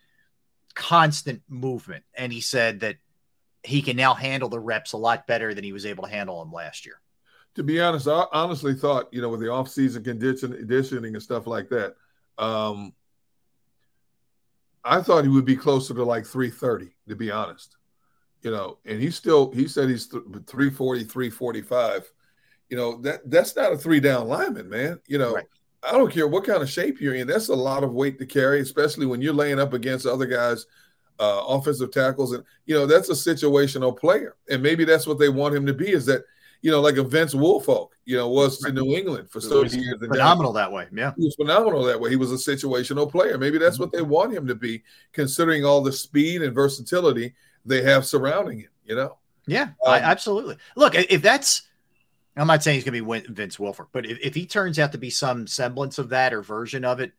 constant movement. And he said that he can now handle the reps a lot better than he was able to handle them last year.
To be honest, I honestly thought, you know, with the off-season condition, conditioning and stuff like that, um, I thought he would be closer to like 330, to be honest. You know, and he still he said he's th- 340, 345. You know, that that's not a three down lineman, man. You know,
Right.
I don't care what kind of shape you're in. That's a lot of weight to carry, especially when you're laying up against other guys, uh, offensive tackles, and you know that's a situational player. And maybe that's what they want him to be. Is that you know like a Vince Wilfork, you know, was to New England for so many years. and
Phenomenal that way. Yeah.
he was phenomenal that way. He was a situational player. Maybe that's what they want him to be, considering all the speed and versatility they have surrounding him. You know,
Yeah, I,
Um,
absolutely. Look, if that's, I'm not saying he's going to be Vince Wilfork, but if, if he turns out to be some semblance of that or version of it,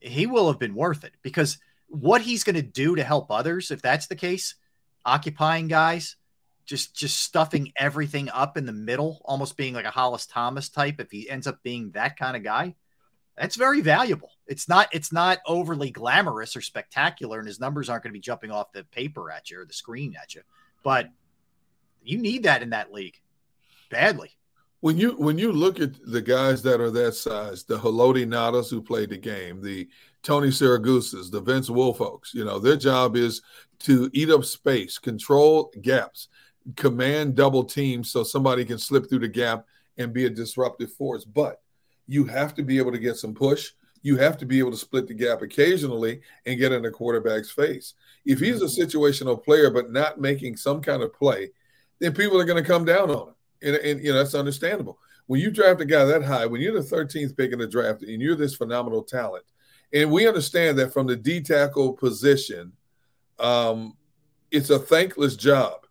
he will have been worth it because what he's going to do to help others, if that's the case, occupying guys, just just stuffing everything up in the middle, almost being like a Hollis Thomas type. If he ends up being that kind of guy, that's very valuable. It's not it's not overly glamorous or spectacular, and his numbers aren't going to be jumping off the paper at you or the screen at you. But you need that in that league badly.
when you when you look at the guys that are that size, the Haloti Ngatas who played the game, the Tony Siraguses, the Vince Wilforks, you know, their job is to eat up space, control gaps, command double teams so somebody can slip through the gap and be a disruptive force. But you have to be able to get some push. You have to be able to split the gap occasionally and get in the quarterback's face. If he's a mm-hmm. situational player but not making some kind of play, then people are going to come down on him. And, and you know that's understandable. When you draft a guy that high, when you're the 13th pick in the draft, and you're this phenomenal talent, and we understand that from the D tackle position, um, it's a thankless job.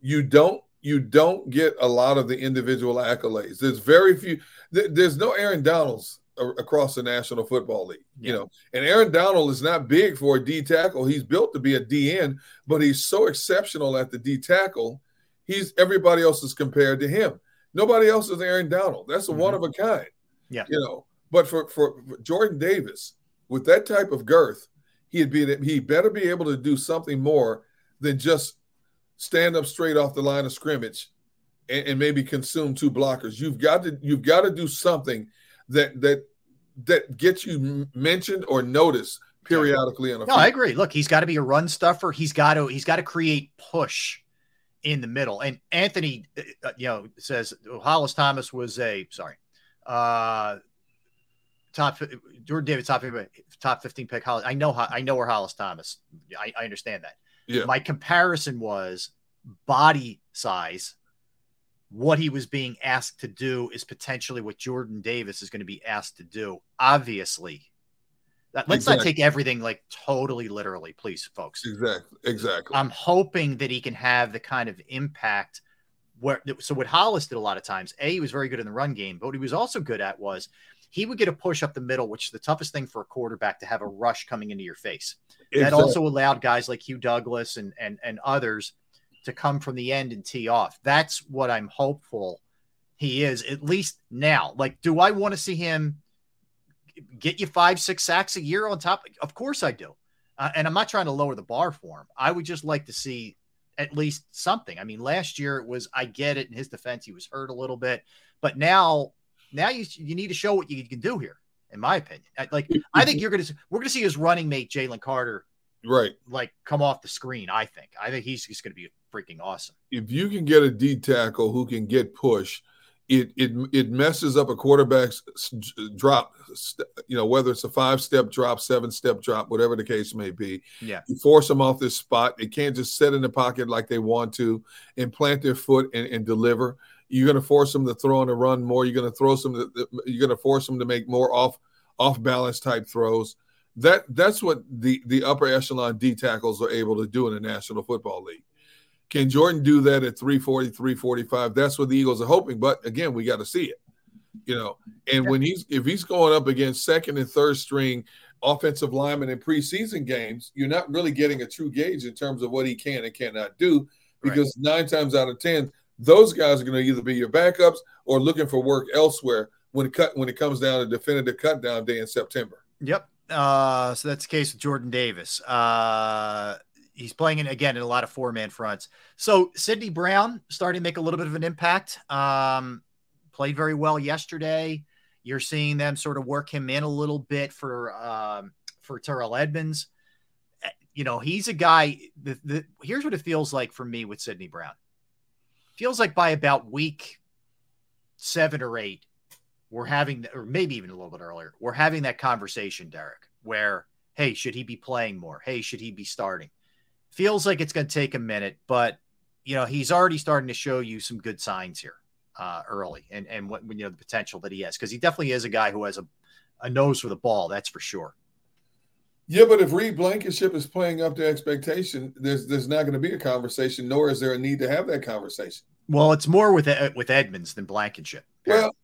You don't you don't get a lot of the individual accolades. There's very few. There, there's no Aaron Donalds a- across the National Football League, you know. And Aaron Donald is not big for a D tackle. He's built to be a DN, but he's so exceptional at the D tackle. He's everybody else is compared to him. Nobody else is Aaron Donald. That's a
Mhm.
one of a kind.
Yeah.
You know, but for, for for Jordan Davis with that type of girth, he'd be he better be able to do something more than just stand up straight off the line of scrimmage and, and maybe consume two blockers. You've got to you've got to do something that that that gets you mentioned or noticed periodically on a
No, I agree. Look, he's got to be a run stuffer. He's got to he's got to create push in the middle. And Anthony, uh, you know, says Hollis Thomas was a sorry, uh, top Jordan Davis top top fifteen pick. Hollis, I know how I know where Hollis Thomas. I, I understand that.
Yeah.
My comparison was body size. What he was being asked to do is potentially what Jordan Davis is going to be asked to do. Obviously, Let's not take everything like totally literally, please, folks.
Exactly. Exactly.
I'm hoping that he can have the kind of impact where so what Hollis did a lot of times, A, he was very good in the run game, but what he was also good at was he would get a push up the middle, which is the toughest thing for a quarterback to have a rush coming into your face. That also allowed guys like Hugh Douglas and and and others to come from the end and tee off. That's what I'm hopeful he is, at least now. Like, do I want to see him get you five, six sacks a year on top? Of course I do. Uh, and I'm not trying to lower the bar for him. I would just like to see at least something. I mean, last year it was, I get it. In his defense, he was hurt a little bit, but now, now you, you need to show what you can do here, in my opinion. Like, I think you're going to, we're going to see his running mate, Jalen Carter,
right.
like come off the screen. I think, I think he's just going to be freaking awesome.
if you can get a D tackle who can get push, it it it messes up a quarterback's drop. You know whether it's a five step drop, seven step drop, whatever the case may be.
Yeah.
You force them off this spot. They can't just sit in the pocket like they want to and plant their foot and, and deliver. You're going to force them to throw on a run more. You're going to throw some. You're going to force them to make more off off balance type throws. That that's what the the upper echelon D tackles are able to do in the National Football League. Can Jordan do that at 340, 345? That's what the Eagles are hoping. But again, we got to see it. You know, and when he's if he's going up against second and third string offensive linemen in preseason games, you're not really getting a true gauge in terms of what he can and cannot do. Because nine times out of ten, those guys are going to either be your backups or looking for work elsewhere when it cut when it comes down to definitive cut down day in September.
Yep. Uh, so that's the case with Jordan Davis. Uh, he's playing in again in a lot of four man fronts. So Sydney Brown starting to make a little bit of an impact. Um, played very well yesterday. You're seeing them sort of work him in a little bit for um, for Terrell Edmunds. Uh, You know, he's a guy. The, the, here's what it feels like for me with Sydney Brown. Feels like by about week seven or eight, we're having, or maybe even a little bit earlier, we're having that conversation, Derrick, where, hey, should he be playing more? Hey, should he be starting? Feels like it's going to take a minute, but you know he's already starting to show you some good signs here uh, early, and and what you know the potential that he has because he definitely is a guy who has a, a nose for the ball, that's for sure.
Yeah, but if Reed Blankenship is playing up to expectation, there's there's not going to be a conversation, nor is there a need to have that conversation.
Well, it's more with Ed- with Edmunds than Blankenship.
Well,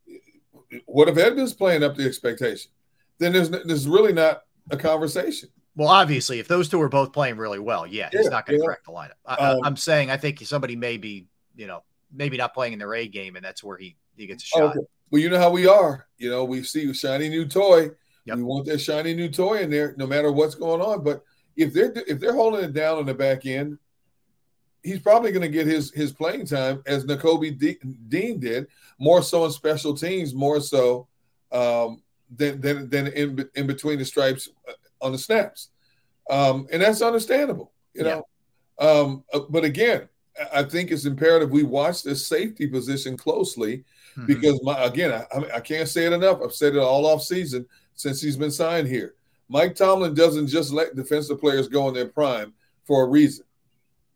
what if Edmunds playing up to expectation? Then there's there's really not a conversation.
Well, obviously, if those two are both playing really well, yeah, he's not going to
yeah.
correct the lineup. I,
Um,
I, I'm saying I think somebody may be, you know, maybe not playing in their A game, and that's where he he gets a shot.
Okay. Well, you know how we are. You know, we see a shiny new toy.
Yep.
We want that shiny new toy in there, no matter what's going on. But if they're if they're holding it down on the back end, he's probably going to get his his playing time as Nakobe De- Dean did, more so in special teams, more so um, than than than in in between the stripes uh, on the snaps, um, and that's understandable. You know, um, uh, but again, I- think it's imperative we watch this safety position closely
Mhm.
because my again, I- I can't say it enough. I've said it all off season since he's been signed here. Mike Tomlin doesn't just let defensive players go in their prime for a reason,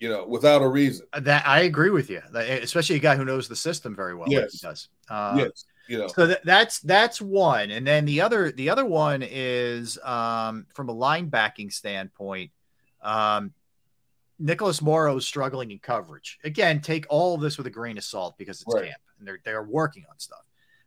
you know, without a reason.
that I agree with you, especially a guy who knows the system very well. like he
Yes.
does. Uh,
yes, you know,
So that, that's that's one, and then the other the other one is um, from a linebacking standpoint. Um, Nicholas Morrow is struggling in coverage. Again, take all of this with a grain of salt because it's
Right.
camp and they're they're working on stuff.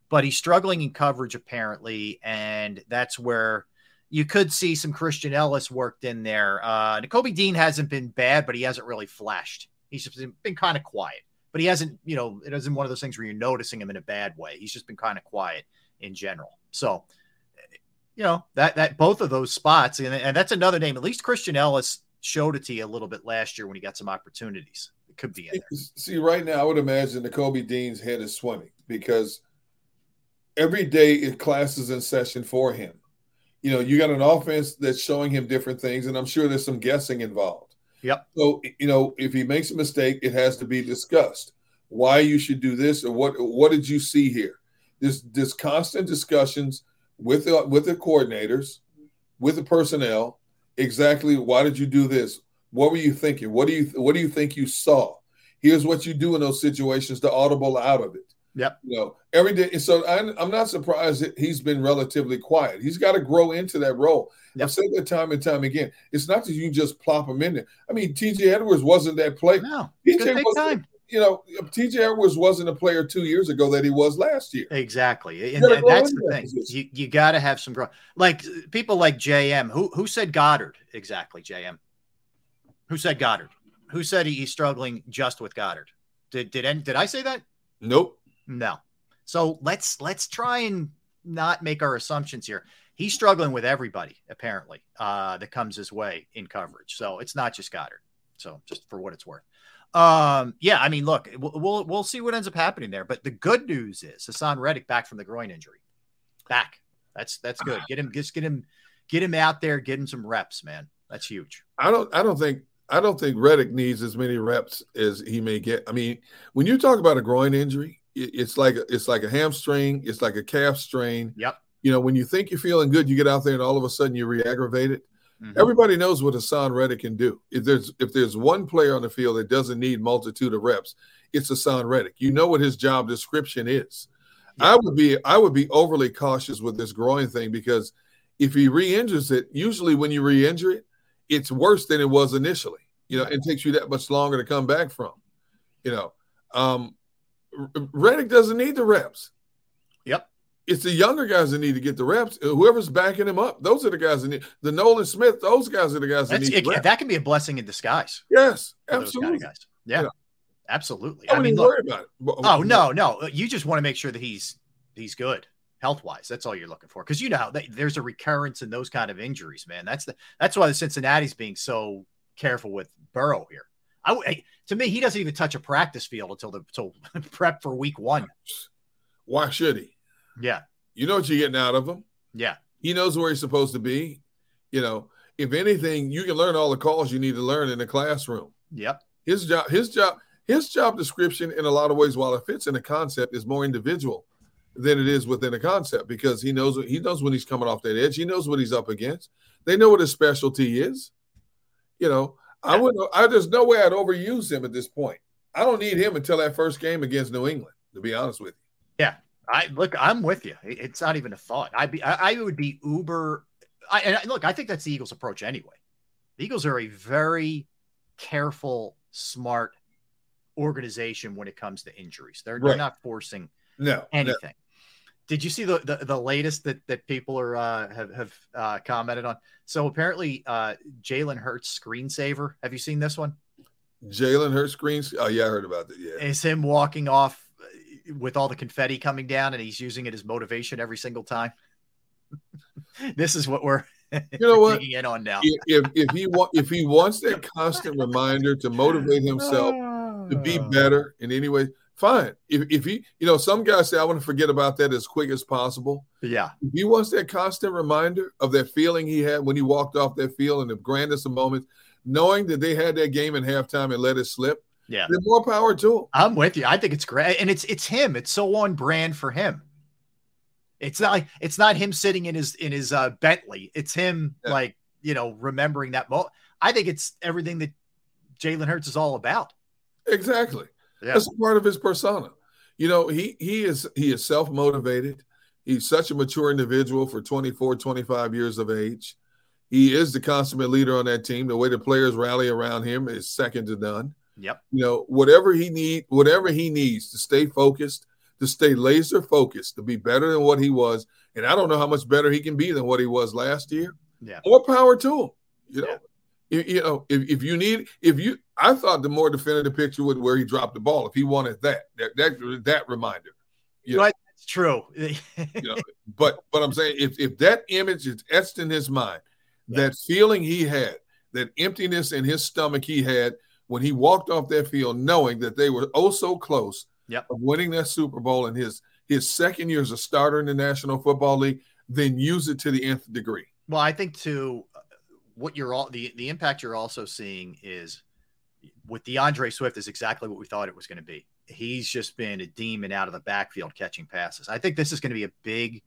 But he's struggling in coverage apparently, and that's where you could see some Christian Elliss worked in there. Uh, Nakobe Dean hasn't been bad, but he hasn't really flashed. He's just been, been kind of quiet. But he hasn't, you know, it isn't one of those things where you're noticing him in a bad way. He's just been kind of quiet in general. So, you know, that that both of those spots, and, and that's another name. At least Christian Elliss showed it to you a little bit last year when he got some opportunities. It could be in there.
See, right now, I would imagine Kobe Dean's head is swimming because every day it classes in session for him. You know, you got an offense that's showing him different things, and I'm sure there's some guessing involved.
Yep.
So, you know, if he makes a mistake, it has to be discussed. Why you should do this, or what? What did you see here? This there's constant discussions with the with the coordinators, with the personnel. Exactly. Why did you do this? What were you thinking? What do you What do you think you saw? Here's what you do in those situations to audible out of it.
Yep.
You know, every day. So I'm, I'm not surprised that he's been relatively quiet. He's got to grow into that role.
Yep.
I've said that time and time again. It's not that you can just plop him in there. I mean, TJ Edwards wasn't that player.
No,
TJ was,
time.
you know, TJ Edwards wasn't a player two years ago that he was last year.
Exactly, and, that's the thing.
position.
You you got to have some growth. Like people like JM. Who who said Goedert exactly? JM. Who said Goedert? Who said he- he's struggling just with Goedert? Did did any, did I say that?
Nope.
No. So let's let's try and not make our assumptions here. He's struggling with everybody apparently uh, that comes his way in coverage. So it's not just Goedert. So just for what it's worth. Um, yeah, I mean, look, we'll, we'll we'll see what ends up happening there. But the good news is Haason Reddick back from the groin injury. Back. That's that's good. Get him just get him get him out there, get him some reps, man. That's huge.
I don't. I don't think. I don't think Reddick needs as many reps as he may get. I mean, when you talk about a groin injury, it's like it's like a hamstring. It's like a calf strain.
Yep.
You know, when you think you're feeling good, you get out there and all of a sudden you re-aggravate it.
Mhm.
Everybody knows what Haason Reddick can do. If there's if there's one player on the field that doesn't need multitude of reps, it's Haason Reddick. You know what his job description is. I would be I would be overly cautious with this groin thing because if he re-injures it, usually when you re-injure it, it's worse than it was initially. You know, it takes you that much longer to come back from. You know, um, Reddick doesn't need the reps.
Yep.
It's the younger guys that need to get the reps. Whoever's backing him up, those are the guys that need the Nolan Smith. Those guys are the guys that
That's,
need
it,
reps.
that can be a blessing in disguise.
yes,
those kind
absolutely.
of guys. Yeah,
Yeah.
absolutely.
I
I mean, look,
worry about it.
Oh no, no. You just want to make sure that he's he's good health wise. That's all you're looking for because you know how there's a recurrence in those kind of injuries, man. That's the that's why the Cincinnati's being so careful with Burrow here. I, I- to me, he doesn't even touch a practice field until the until prep for week one.
Why should he?
Yeah,
You know what you're getting out of him.
yeah,
He knows where he's supposed to be. You know, if anything, you can learn all the calls you need to learn in the classroom.
yep,
His job, his job, his job description, in a lot of ways, while it fits in the concept, is more individual than it is within the concept because he knows he knows when he's coming off that edge. He knows what he's up against. They know what his specialty is. You know, I wouldn't. I there's no way I'd overuse him at this point. I don't need him until that first game against New England. To be honest with you.
yeah. I look, I'm with you. It's not even a thought. I'd be, I, I would be uber. I and I- look, I think that's the Eagles' approach anyway. The Eagles are a very careful, smart organization when it comes to injuries. They're, they're not forcing
no.
anything. Did you see the, the the latest that that people are uh, have have uh, commented on? So apparently, uh, Jalen Hurts screensaver. Have you seen this one?
Jalen Hurts screens. Oh yeah, I heard about that. Yeah.
it's him walking off uh, with all the confetti coming down, and he's using it as motivation every single time. this is what we're
You know what?
in on now.
if if, if he wa- if he wants that constant reminder to motivate himself to be better in any way, fine. If if he, you know, some guys say I want to forget about that as quick as possible.
Yeah,
If he wants that constant reminder of that feeling he had when he walked off that field in the grandest of moments, knowing that they had that game in halftime and let it slip,
yeah.
more power to him.
I'm with you. I think it's great, and it's it's him. It's so on brand for him. It's not like it's not him sitting in his in his uh, Bentley. It's him
Yeah.
like you know remembering that moment. I think it's everything that Jalen Hurts is all about.
Exactly.
Yeah.
That's a part of his persona. You know, he he is he is self-motivated. He's such a mature individual for 24, 25 years of age. He is the consummate leader on that team. The way the players rally around him is second to none.
Yep.
You know, whatever he need, whatever he needs to stay focused, to stay laser focused, to be better than what he was. And I don't know how much better he can be than what he was last year.
Yeah.
More power to him. You know,
Yeah.
you, you know, if, if you need, if you, I thought the more definitive picture would where he dropped the ball. If he wanted that, that, that, that reminder. You know,
Right. It's true.
you know, but but I'm saying if if that image is etched in his mind, that feeling he had, that emptiness in his stomach he had when he walked off that field, knowing that they were oh so close
Yep.
of winning that Super Bowl in his his second year as a starter in the National Football League, then use it to the nth degree.
Well, I think too, uh, what you're all the the impact you're also seeing is with D'Andre Swift is exactly what we thought it was going to be. He's just been a demon out of the backfield catching passes. I think this is going to be a big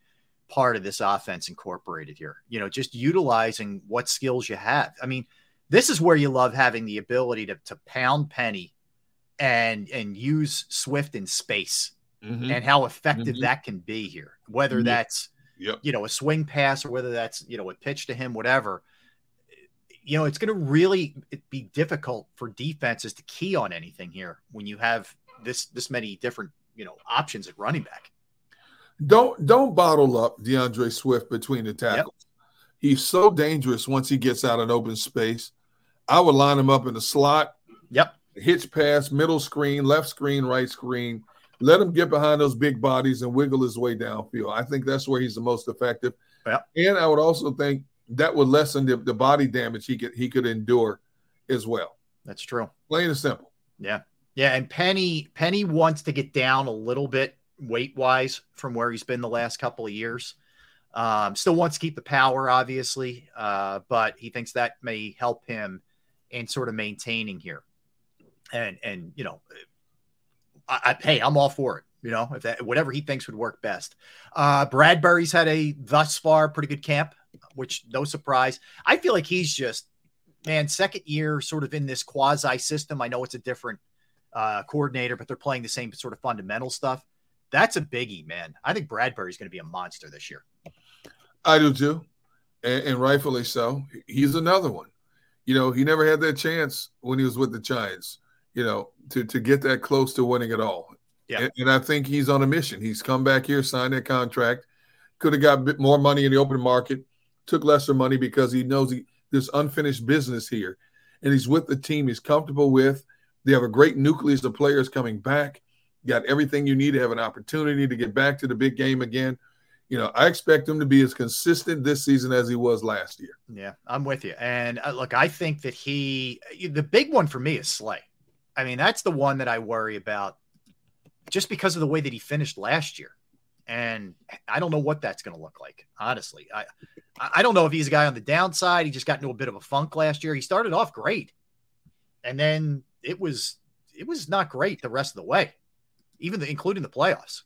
part of this offense incorporated here. You know, just utilizing what skills you have. I mean, this is where you love having the ability to to pound penny and and use Swift in space.
Mhm.
and how effective
Mhm.
that can be here. Whether
Yeah.
that's
Yep.
you know a swing pass or whether that's you know a pitch to him, whatever. You know, it's going to really be difficult for defenses to key on anything here when you have this this many different you know options at running back.
Don't don't bottle up D'Andre Swift between the tackles. He's so dangerous once he gets out in open space. I would line him up in the slot,
Yep.
hitch pass, middle screen, left screen, right screen. Let him get behind those big bodies and wiggle his way downfield. I think that's where he's the most effective.
Yep.
And I would also think that would lessen the, the body damage he could he could endure as well.
That's true.
Plain and simple.
Yeah. Yeah. And Penny Penny wants to get down a little bit weight wise from where he's been the last couple of years. Um, still wants to keep the power, obviously, uh, but he thinks that may help him in sort of maintaining here. And and you know, I, I hey, I'm all for it. You know, if that whatever he thinks would work best. Uh, Bradberry's had a thus far pretty good camp, which no surprise. I feel like he's just man, second year sort of in this quasi system. I know it's a different uh, coordinator, but they're playing the same sort of fundamental stuff. That's a biggie, man. I think Bradberry's going to be a monster this year.
I do too, and, and rightfully so. He's another one. You know, he never had that chance when he was with the Giants. You know, to to get that close to winning at all.
Yeah.
And, and I think he's on a mission. He's come back here, signed that contract. Could have got a bit more money in the open market. Took lesser money because he knows he there's unfinished business here, and he's with the team he's comfortable with. They have a great nucleus of players coming back. Got everything you need to have an opportunity to get back to the big game again you know, I expect him to be as consistent this season as he was last year.
Yeah, I'm with you. And uh, look, I think that he, the big one for me is Slay. I mean, that's the one that I worry about just because of the way that he finished last year. And I don't know what that's going to look like, honestly. I, I don't know if he's a guy on the downside. He just got into a bit of a funk last year. He started off great, and then it was it was not great the rest of the way, even the, including the playoffs.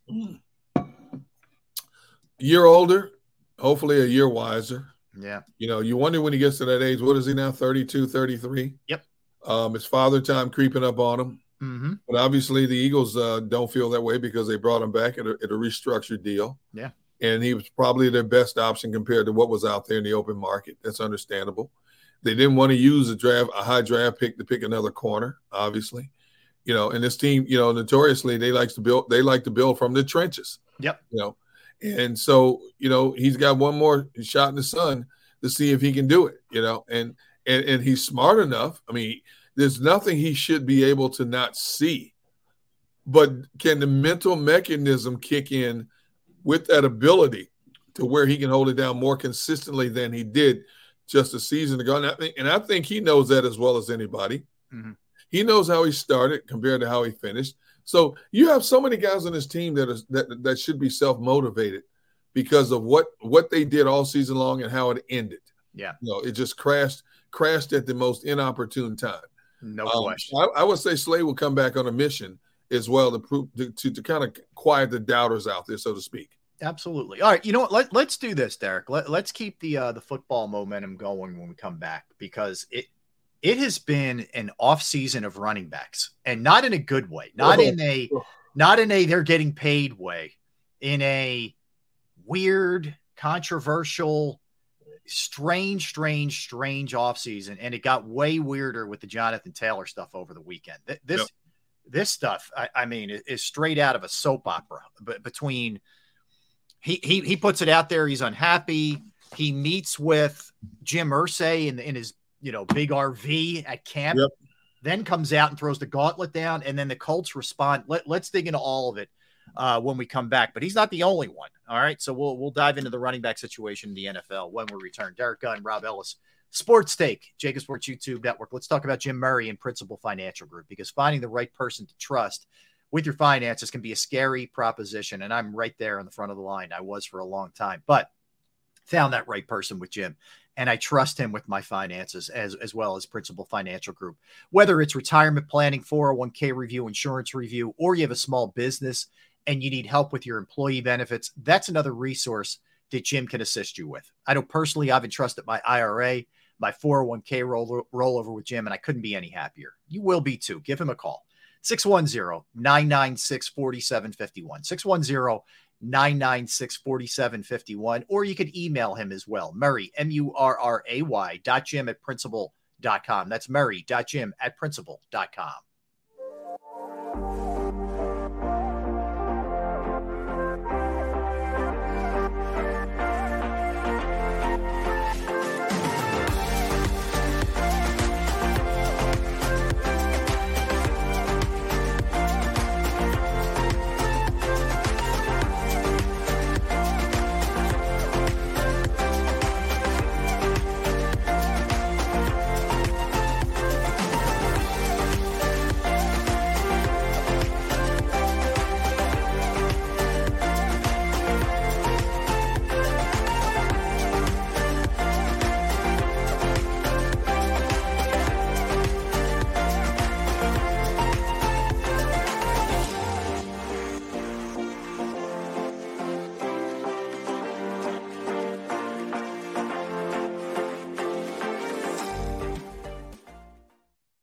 Year older, hopefully a year wiser.
Yeah,
You know, you wonder when he gets to that age, what is he now, 32, 33?
Yep.
Um, his father time creeping up on him.
Mm-hmm.
But obviously, the Eagles uh, don't feel that way because they brought him back at a, at a restructured deal.
Yeah.
And he was probably their best option compared to what was out there in the open market. That's understandable. They didn't want to use a draft, a high draft pick to pick another corner, obviously. You know, and this team, you know, notoriously they likes to build, they like to build from the trenches.
Yep.
You know, and so, you know, he's got one more shot in the sun to see if he can do it, you know, and and and he's smart enough. I mean, there's nothing he should be able to not see. But can the mental mechanism kick in with that ability to where he can hold it down more consistently than he did just a season ago? And I think, and I think he knows that as well as anybody.
Mhm.
He knows how he started compared to how he finished. So you have so many guys on this team that is that that should be self motivated because of what what they did all season long and how it ended.
Yeah.
You know, it just crashed crashed at the most inopportune time.
No
Um,
question.
I, I would say Slay will come back on a mission as well to prove to, to, to kind of quiet the doubters out there, so to speak.
Absolutely. All right. You know what? Let, let's do this, Derrick. Let, let's keep the uh, the football momentum going when we come back because it it has been an off season of running backs and not in a good way, not
Oh.
in a not in a they're getting paid way, in a weird, controversial, strange, strange, strange off season. And it got way weirder with the Jonathan Taylor stuff over the weekend. Th- This
Yep.
this stuff, I, I mean, is- straight out of a soap opera. But between he he he puts it out there. He's unhappy. He meets with Jim Irsay in, in his you know big RV at camp.
Yep.
Then comes out and throws the gauntlet down, and then the Colts respond. Let, let's dig into all of it uh, when we come back. But he's not the only one. All right, so we'll we'll dive into the running back situation in the NFL when we return. Derrick Gunn, Rob Ellis, Sports Take, JAKIB Sports YouTube Network. Let's talk about Jim Murray and Principal Financial Group because finding the right person to trust with your finances can be a scary proposition. And I'm right there on the front of the line. I was for a long time, but found that right person with Jim. And I trust him with my finances as, as well as Principal Financial Group. Whether it's retirement planning, 401k review, insurance review, or you have a small business and you need help with your employee benefits, that's another resource that Jim can assist you with. I know personally, I've entrusted my IRA, my 401k roll, rollover with Jim, and I couldn't be any happier. You will be too. Give him a call. 610 996 4751. 610 996 4751. Or you could email him as well. Murray, M U R R A Y dot Jim at principal.com. That's Murray dot Jim at principal.com.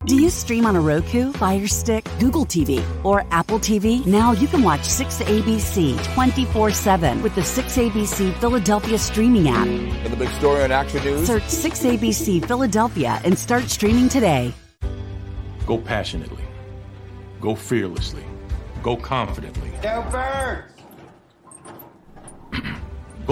Do you stream on a Roku, Fire Stick, Google TV, or Apple TV? Now you can watch 6ABC 24 7 with the 6ABC Philadelphia streaming app.
And the big story on Action News.
Search 6ABC Philadelphia and start streaming today.
Go passionately. Go fearlessly. Go confidently.
Go birds!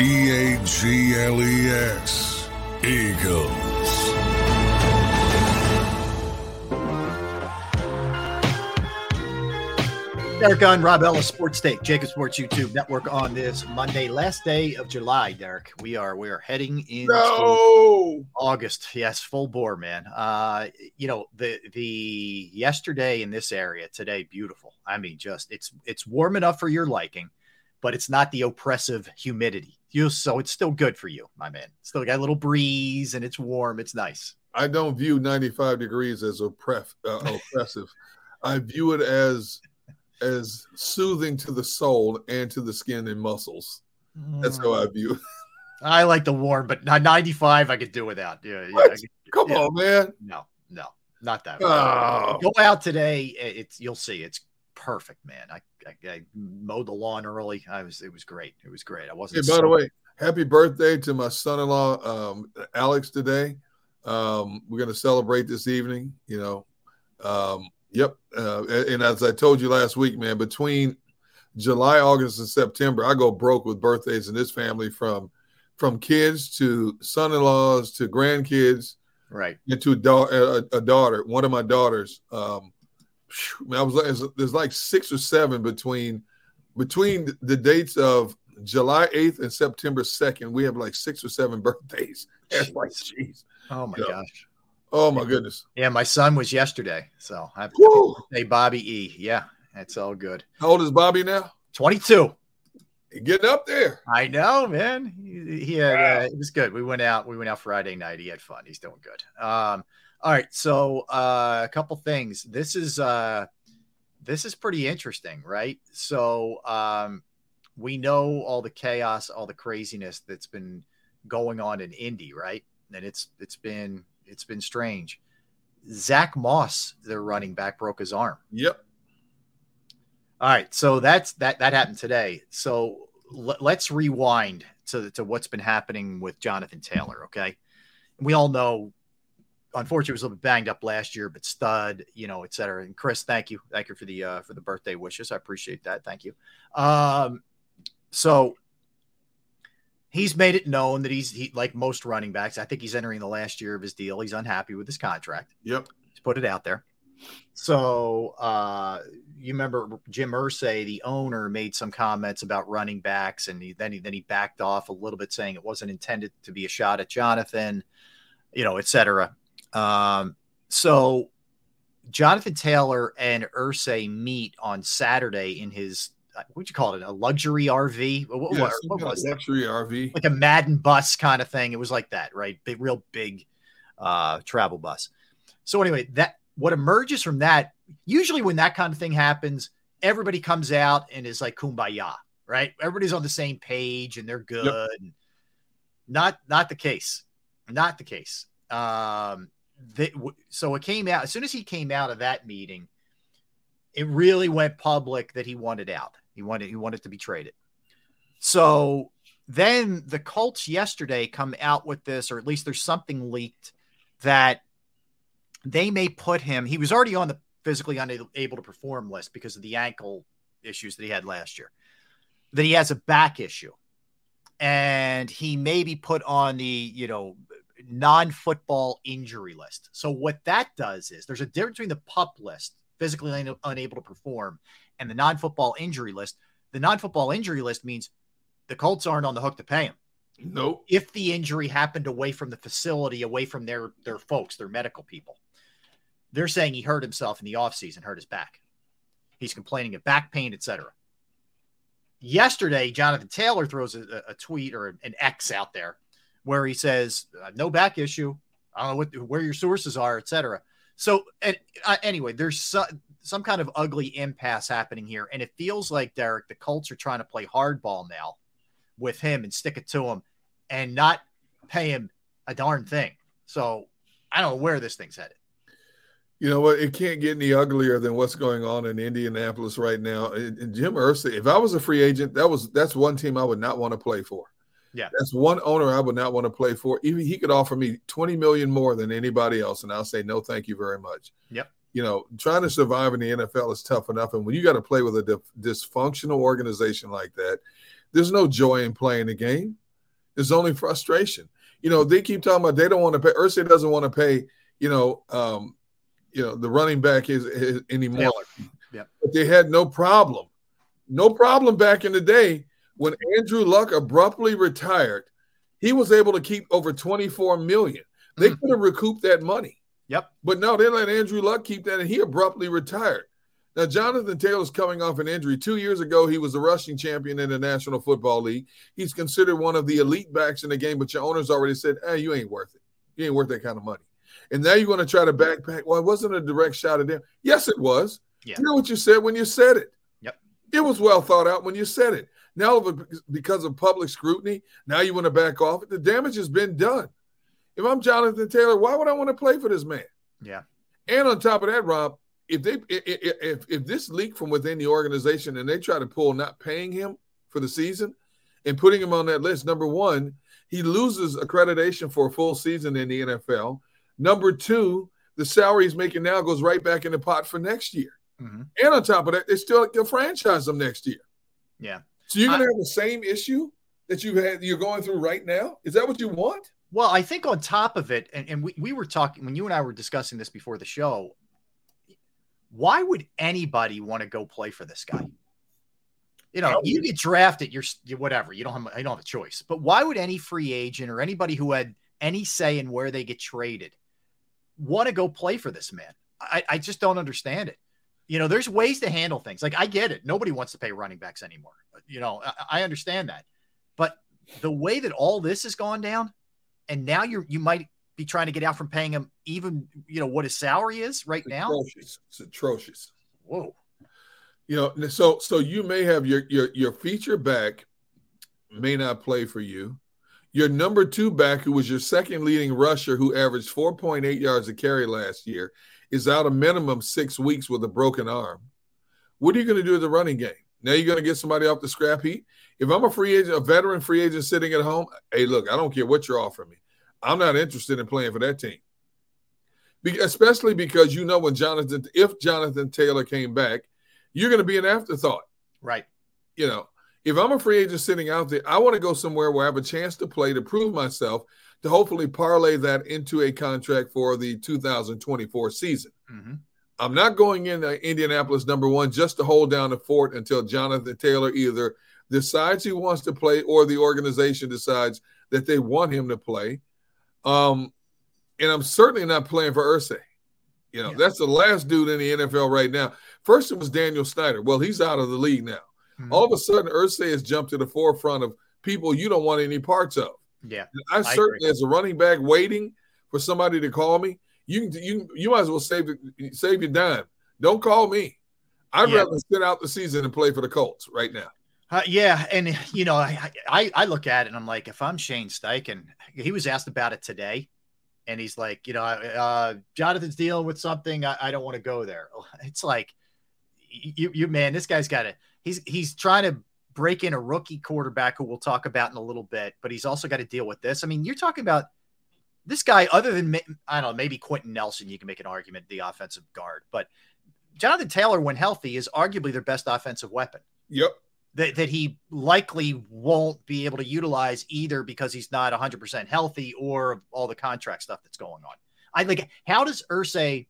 E A G L E S. Eagles.
Derrick Gunn, Rob Ellis, Sports Take, JAKIB Sports YouTube Network on this Monday, last day of July. Derrick, we are we are heading into
No!
August. Yes, full bore, man. Uh, you know the the yesterday in this area today, beautiful. I mean, just it's it's warm enough for your liking, but it's not the oppressive humidity. You so it's still good for you, my man. Still got a little breeze and it's warm. It's nice.
I don't view 95 degrees as oppress, uh, oppressive. I view it as as soothing to the soul and to the skin and muscles. That's how I view it.
I like the warm, but not 95 I could do without. Yeah, yeah,
What?
I could-
Come
yeah.
on, man.
No, no, not that.
Oh.
Go out today. It's you'll see. It's perfect, man. I, I, I mowed the lawn early. I was. It was great. It was great. I wasn't.
by the way, happy birthday to my son-in-law, um, Alex, today. Um, we're going to celebrate this evening. You know, um, yep. Uh, and as I told you last week, man, between July, August, and September, I go broke with birthdays in this family from from kids to son-in-laws to grandkids,
right?
And to a, da- a, a daughter. One of my daughters. Um, I was like, there's like six or seven between between the dates of July 8th and September 2nd. We have like six or seven birthdays. It's like, jeez.
Oh my gosh.
Oh my goodness.
Yeah, my son was yesterday. So happy
Woo!
birthday, Bobby E. Yeah, that's all good.
How old is Bobby now?
22.
Getting up there.
I know, man. He, he had uh, it was good. We went out. We went out Friday night. He had fun. He's doing good. Um, all right. So uh, a couple things. This is uh, this is pretty interesting, right? So um, we know all the chaos, all the craziness that's been going on in Indy, right? And it's it's been it's been strange. Zack Moss, their running back, broke his arm.
Yep.
All right, so that's that that happened today. So l- let's rewind to to what's been happening with Jonathan Taylor. Okay, we all know, unfortunately, was a little bit banged up last year, but stud, you know, et cetera. And Chris, thank you, thank you for the uh, for the birthday wishes. I appreciate that. Thank you. Um, so he's made it known that he's he, like most running backs. I think he's entering the last year of his deal. He's unhappy with his contract.
Yep.
He's put it out there. So uh, you remember Jim Irsay, the owner, made some comments about running backs, and he, then he then he backed off a little bit, saying it wasn't intended to be a shot at Jonathan, you know, et cetera. Um, so Jonathan Taylor and Irsay meet on Saturday in his uh, what'd you call it? A luxury RV? What,
Yeah,
what- what was that?
luxury RV.
Like a Madden bus kind of thing. It was like that, right? Big, real big uh, travel bus. So anyway, that what emerges from that, usually when that kind of thing happens, everybody comes out and is like kumbaya, right? Everybody's on the same page and they're good. Not not the case. Not the case. Um, so it came out as soon as he came out of that meeting, it really went public that he wanted out. He wanted he wanted to be traded. So then the Colts yesterday come out with this, or at least there's something leaked that they may put him. He was already on the physically unable to perform list because of the ankle issues that he had last year. That he has a back issue, and he may be put on the you know non-football injury list. So what that does is there's a difference between the pup list, physically un- unable to perform, and the non-football injury list. The non-football injury list means the Colts aren't on the hook to pay him.
Nope.
If the injury happened away from the facility, away from their their folks, their medical people, they're saying he hurt himself in the offseason, hurt his back. He's complaining of back pain, etc. Yesterday, Jonathan Taylor throws a, a tweet or an X out there where he says, uh, "No back issue. I don't know what where your sources are, etc." So, and, uh, anyway, there's so, some kind of ugly impasse happening here, and it feels like Derrick, the Colts are trying to play hardball now with him and stick it to him, and not pay him a darn thing. So, I don't know where this thing's headed.
You know what? It can't get any uglier than what's going on in Indianapolis right now. And Jim Irsay, if I was a free agent, that was that's one team I would not want to play for.
Yeah.
That's one owner I would not want to play for. Even he could offer me 20 million more than anybody else, and I'll say no, thank you very much.
Yep.
You know, trying to survive in the NFL is tough enough, and when you got to play with a dif- dysfunctional organization like that, there's no joy in playing the game. There's only frustration. You know, they keep talking about they don't want to pay. Irsay doesn't want to pay. You know, um, you know the running back is, is anymore.
Yep.
But they had no problem, no problem back in the day when Andrew Luck abruptly retired. He was able to keep over 24 million. They mm. could have recouped that money.
Yep.
But no, they let Andrew Luck keep that, and he abruptly retired. Now, Jonathan Taylor's coming off an injury. Two years ago, he was the rushing champion in the National Football League. He's considered one of the elite backs in the game, but your owner's already said, hey, you ain't worth it. You ain't worth that kind of money. And now you're going to try to backpack. Well, it wasn't a direct shot at them. Yes, it was.
Yeah.
You know what you said when you said it.
Yep.
It was well thought out when you said it. Now, because of public scrutiny, now you want to back off. The damage has been done. If I'm Jonathan Taylor, why would I want to play for this man?
Yeah.
And on top of that, Rob, if they if if, if this leak from within the organization and they try to pull not paying him for the season and putting him on that list, number one, he loses accreditation for a full season in the NFL. Number two, the salary he's making now goes right back in the pot for next year.
Mhm.
And on top of that, they still can franchise him next year.
Yeah.
So you're gonna have the same issue that you had you're going through right now. Is that what you want?
Well, I think on top of it, and, and we, we were talking when you and I were discussing this before the show, why would anybody want to go play for this guy? You know, you get drafted, you're, you're whatever, you don't have you don't have a choice. But why would any free agent or anybody who had any say in where they get traded want to go play for this man? I, I just don't understand it. You know, there's ways to handle things. Like I get it. Nobody wants to pay running backs anymore. You know, I, I understand that. But the way that all this has gone down, and now you're you might be trying to get out from paying him even you know what his salary is right now.
Atrocious. It's atrocious.
Whoa.
You know, so so you may have your your your feature back may not play for you. Your number two back, who was your second leading rusher, who averaged 4.8 yards a carry last year, is out a minimum six weeks with a broken arm. What are you going to do with the running game? Now you're going to get somebody off the scrap heap. If I'm a free agent, a veteran free agent sitting at home, hey, look, I don't care what you're offering me. I'm not interested in playing for that team. Be- especially because you know when Jonathan, if Jonathan Taylor came back, you're going to be an afterthought.
Right.
You know, if I'm a free agent sitting out there, I want to go somewhere where I have a chance to play to prove myself to hopefully parlay that into a contract for the 2024 season.
Mm-hmm.
I'm not going in uh, Indianapolis number one just to hold down the fort until Jonathan Taylor either decides he wants to play or the organization decides that they want him to play. Um, and I'm certainly not playing for Irsay. You know, yeah. that's the last dude in the NFL right now. First, it was Daniel Snyder. Well, he's out of the league now. Mm-hmm. All of a sudden, Irsay has jumped to the forefront of people you don't want any parts of.
Yeah,
I, I certainly, agree. as a running back, waiting for somebody to call me. You you you might as well save save your dime. Don't call me. I'd yeah. rather sit out the season and play for the Colts right now.
Uh, yeah, and you know, I, I, I look at it and I'm like, if I'm Shane Steichen, he was asked about it today, and he's like, you know, uh, Jonathan's dealing with something. I, I don't want to go there. It's like, you, you man, this guy's got to. He's he's trying to break in a rookie quarterback who we'll talk about in a little bit, but he's also got to deal with this. I mean, you're talking about this guy, other than I don't know, maybe Quenton Nelson, you can make an argument the offensive guard, but Jonathan Taylor, when healthy, is arguably their best offensive weapon.
Yep.
That, that he likely won't be able to utilize either because he's not 100% healthy or all the contract stuff that's going on. I like, how does Irsay,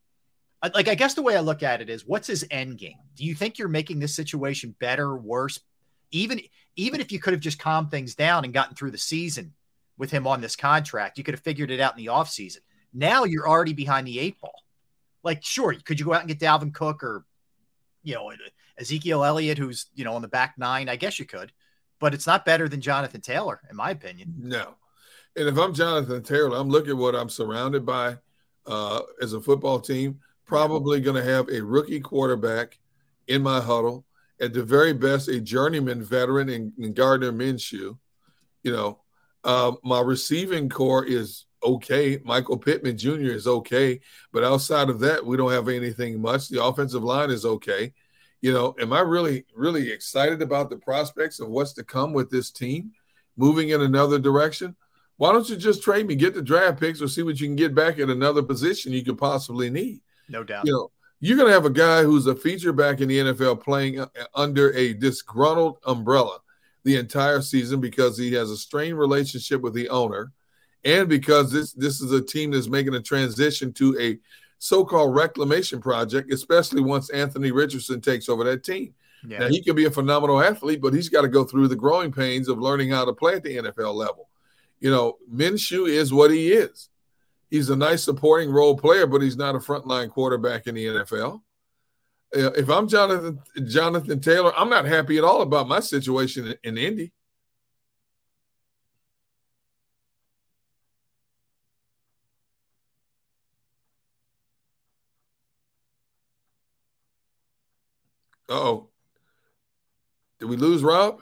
like, I guess the way I look at it is what's his end game? Do you think you're making this situation better, worse? Even, even if you could have just calmed things down and gotten through the season, with him on this contract. You could have figured it out in the offseason. Now you're already behind the eight ball. Like, sure, could you go out and get Dalvin Cook or, you know, Ezekiel Elliott, who's, you know, on the back nine? I guess you could, but it's not better than Jonathan Taylor, in my opinion.
No. And if I'm Jonathan Taylor, I'm looking at what I'm surrounded by uh, as a football team, probably going to have a rookie quarterback in my huddle. At the very best, a journeyman veteran in, in Gardner Minshew. You know, uh, my receiving core is okay. Michael Pittman Jr. is okay, but outside of that, we don't have anything much. The offensive line is okay. You know, am I really, really excited about the prospects of what's to come with this team moving in another direction? Why don't you just trade me, get the draft picks, or see what you can get back at another position you could possibly need?
No doubt.
You know, you're going to have a guy who's a feature back in the NFL playing uh, under a disgruntled umbrella the entire season because he has a strained relationship with the owner and because this this is a team that's making a transition to a so-called reclamation project especially once Anthony Richardson takes over that team. Yeah. Now he can be a phenomenal athlete but he's got to go through the growing pains of learning how to play at the NFL level. You know, Minshew is what he is. He's a nice supporting role player but he's not a frontline quarterback in the NFL uh, if I'm Jonathan Jonathan Taylor, I'm not happy at all about my situation in, in Indy. oh. Did we lose Rob?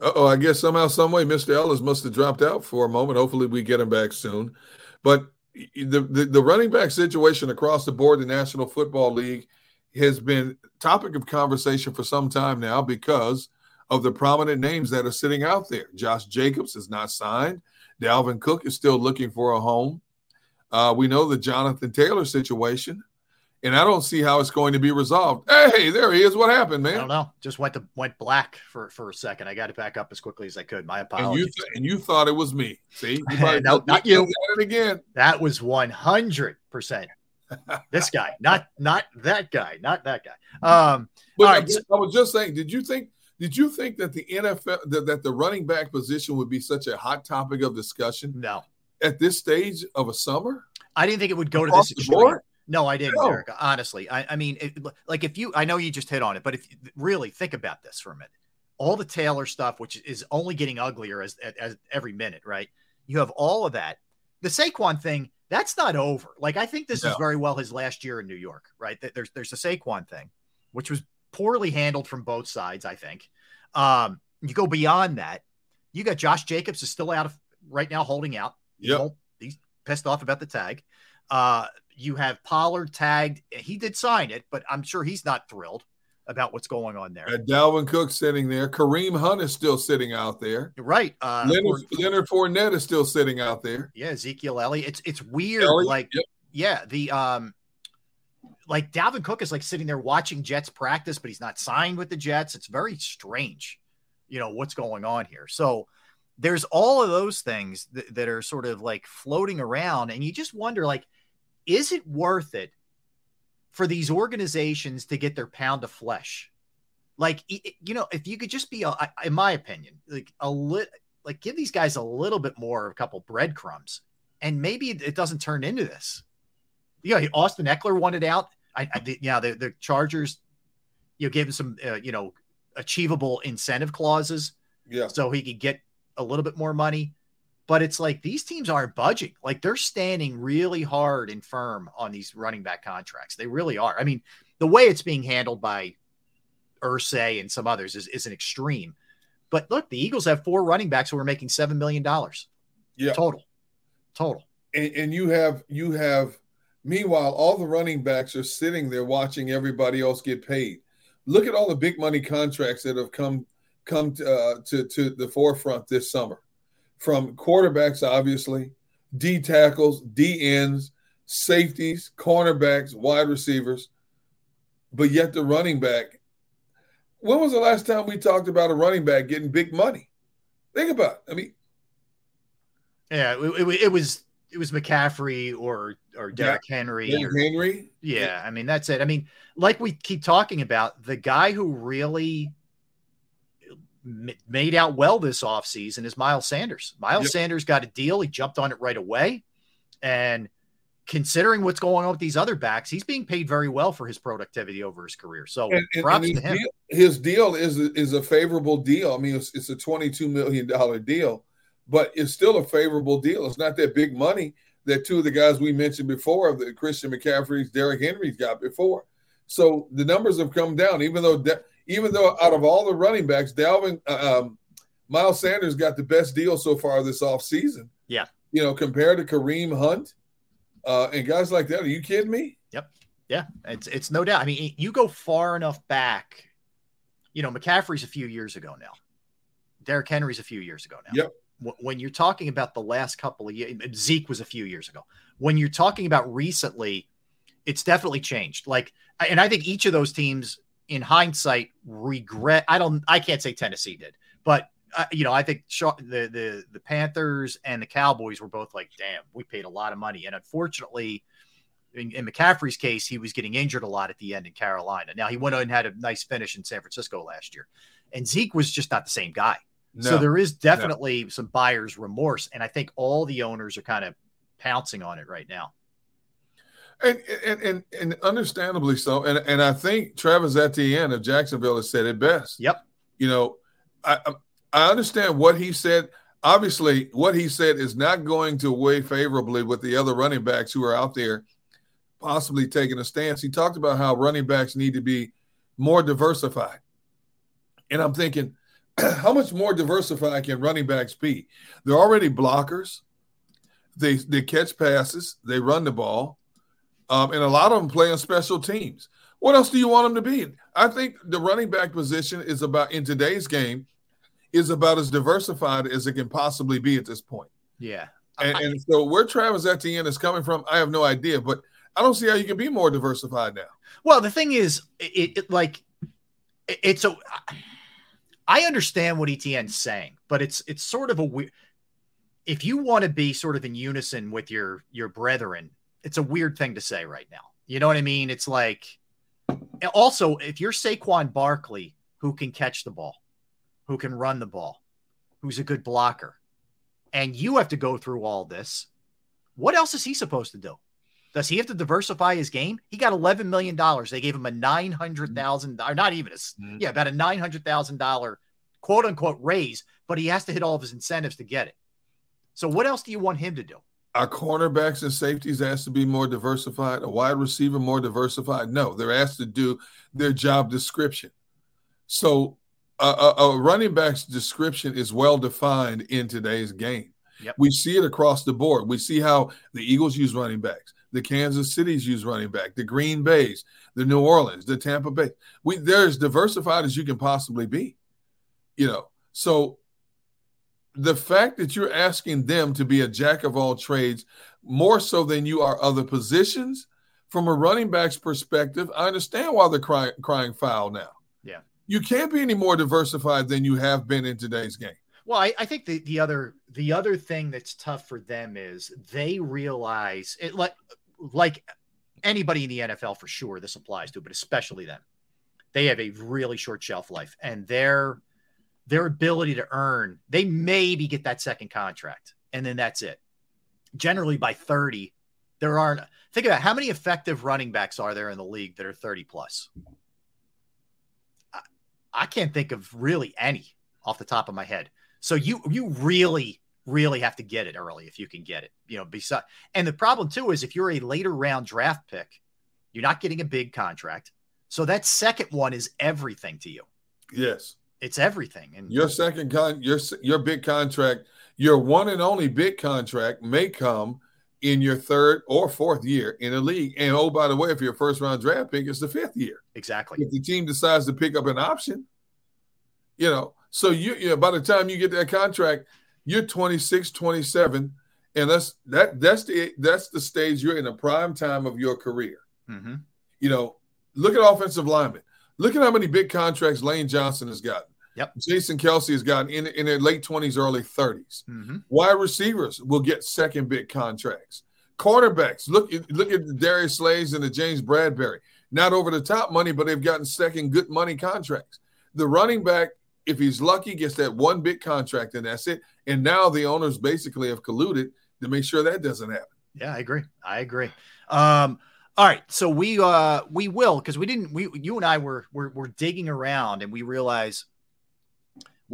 Oh, I guess somehow, some way, Mr. Ellis must have dropped out for a moment. Hopefully, we get him back soon. But the, the, the running back situation across the board, the National Football League, has been topic of conversation for some time now because of the prominent names that are sitting out there. Josh Jacobs is not signed. Dalvin Cook is still looking for a home. Uh, we know the Jonathan Taylor situation and I don't see how it's going to be resolved. Hey, there he is. What happened, man?
I don't know. Just went to went black for for a second. I got it back up as quickly as I could. My apologies.
And you, th- and you thought it was me. See, you
no, not you.
It again.
That was one hundred percent. This guy, not not that guy, not that guy. Um,
but I, I was just saying. Did you think? Did you think that the NFL that, that the running back position would be such a hot topic of discussion?
No.
At this stage of a summer,
I didn't think it would go Across to this extreme. No, I didn't, no. Eric. Honestly, I, I mean, it, like if you, I know you just hit on it, but if really think about this for a minute, all the Taylor stuff, which is only getting uglier as, as every minute, right? You have all of that. The Saquon thing, that's not over. Like I think this
No.
is very well his last year in New York, right? Th- There's there's the Saquon thing, which was poorly handled from both sides, I think. Um, you go beyond that, you got Josh Jacobs is still out of right now holding out.
Yep.
He's pissed off about the tag. Uh, you have Pollard tagged. He did sign it, but I'm sure he's not thrilled about what's going on there.
Uh, Dalvin Cook sitting there. Kareem Hunt is still sitting out there.
Right. Uh,
Leonard,
or-
Leonard Fournette is still sitting out there.
yeah, Ezekiel Elliott. It's it's weird.
Elliott,
like
yep.
yeah, the um like Dalvin Cook is like sitting there watching Jets practice, but he's not signed with the Jets. It's very strange, you know, what's going on here. So there's all of those things that, that are sort of like floating around, and you just wonder, like, is it worth it for these organizations to get their pound of flesh? Like, you know, if you could just be, a- in my opinion, like a lit, like give these guys a little bit more, a couple breadcrumbs, and maybe it, doesn't turn into this. Yeah, Austin Ekeler wanted out. I, I yeah, the, the Chargers, you know, gave him some, uh, you know, achievable incentive clauses
Yeah.
so he could get a little bit more money. But it's like these teams aren't budging. Like they're standing really hard and firm on these running back contracts. They really are. I mean, the way it's being handled by Irsay and some others is, is an extreme. But look, the Eagles have four running backs who are making seven million dollars
Yeah.
total. Total.
and, and you have you have meanwhile all the running backs are sitting there watching everybody else get paid look at all the big money contracts that have come come to, uh, to to the forefront this summer from quarterbacks obviously d tackles d ends safeties cornerbacks wide receivers but yet the running back when was the last time we talked about a running back getting big money think about it i mean
Yeah, it, it, it was it was McCaffrey or or Derrick Henry.
Derrick
or-
henry
Yeah, I mean that's it. I mean, like we keep talking about, the guy who really made out well this offseason is Miles Sanders. Miles
Yep.
Sanders got a deal. He jumped on it right away. And considering what's going on with these other backs, he's being paid very well for his productivity over his career. So
and, and-
props
and
to
his,
him.
deal, his deal is is a favorable deal. I mean, it's, it's a twenty two million dollar deal, but it's still a favorable deal. It's not that big money that two of the guys we mentioned before, the Christian McCaffrey's, Derrick Henry's got before. So the numbers have come down, even though De- even though out of all the running backs, Dalvin uh, um, Miles Sanders got the best deal so far this offseason.
Yeah.
You know, compared to Kareem Hunt uh, and guys like that. Are you kidding me?
Yep. Yeah, it's it's no doubt. I mean, you go far enough back. You know, McCaffrey's a few years ago now. Derrick Henry's a few years ago now.
Yep.
When you're talking about the last couple of years, Zeke was a few years ago. When you're talking about recently, it's definitely changed. Like, and I think each of those teams, in hindsight, regret. I don't. I can't say Tennessee did, but uh, you know, I think the the the Panthers and the Cowboys were both like, "Damn, we paid a lot of money," and unfortunately in, in McCaffrey's case, he was getting injured a lot at the end in Carolina. Now he went on and had a nice finish in San Francisco last year, and Zeke was just not the same guy. so there is definitely some buyer's remorse, and I think all the owners are kind of pouncing on it right now.
And and and, and understandably so. And and I think Travis Etienne of Jacksonville has said it best.
Yep.
You know, I I- I understand what he said. Obviously, what he said is not going to weigh favorably with the other running backs who are out there possibly taking a stance. He talked about how running backs need to be more diversified. And I'm thinking, how much more diversified can running backs be? They're already blockers. They they catch passes. They run the ball, um, and a lot of them play on special teams. What else do you want them to be? I think the running back position is about in today's game is about as diversified as it can possibly be at this point.
Yeah.
And, and so where Travis Etienne is coming from, I have no idea, but I don't see how you can be more diversified now.
Well, the thing is, it, it like it- it's a. I understand what Etienne's saying, but it's it's sort of a weird. If you want to be sort of in unison with your your brethren, it's a weird thing to say right now. You know what I mean? It's like, also if you're Saquon Barkley, who can catch the ball, who can run the ball, who's a good blocker, and you have to go through all this, what else is he supposed to do? Does he have to diversify his game? He got eleven million dollars. They gave him a nine hundred thousand, or not even a, s- mm-hmm. yeah, about a nine hundred thousand dollar quote unquote raise, but he has to hit all of his incentives to get it. So what else do you want him to do?
Our cornerbacks and safeties asked to be more diversified, a wide receiver more diversified. No, they're asked to do their job description. So a, a, a running back's description is well defined in today's game.
Yep.
We see it across the board. We see how the Eagles use running backs, the Kansas Cities use running back, the Green Bays, the New Orleans, the Tampa Bay. We they're as diversified as you can possibly be. You know, so the fact that you're asking them to be a jack of all trades more so than you are other positions from a running back's perspective, I understand why they're crying, crying foul now.
Yeah.
You can't be any more diversified than you have been in today's game.
Well, I, I think the, the other the other thing that's tough for them is they realize it like like anybody in the NFL for sure this applies to, but especially them. They have a really short shelf life and their their ability to earn, they maybe get that second contract and then that's it. Generally by 30, there aren't think about how many effective running backs are there in the league that are 30 plus. I, I can't think of really any off the top of my head. So you you really really have to get it early if you can get it. You know, beside and the problem too is if you're a later round draft pick, you're not getting a big contract. So that second one is everything to you.
Yes.
It's everything. And
Your second con your your big contract, your one and only big contract may come in your third or fourth year in the league. And oh, by the way, if you're a first round draft pick, it's the fifth year.
exactly.
If the team decides to pick up an option, you know, so you, you know, by the time you get that contract, you're 26, 27, and that's that that's the that's the stage you're in the prime time of your career.
Mhm.
You know, look at offensive linemen. Look at how many big contracts Lane Johnson has gotten.
Yep.
Jason Kelce has gotten in, in their late 20s, early 30s.
Mhm.
Wide receivers will get second big contracts. Quarterbacks, look at look at the Darius Slays and the James Bradberry. Not over the top money, but they've gotten second good money contracts. The running back, if he's lucky, gets that one big contract, and that's it. And now the owners basically have colluded to make sure that doesn't happen.
Yeah, I agree. I agree. Um, all right, so we uh we will because we didn't we you and I were were were digging around and we realize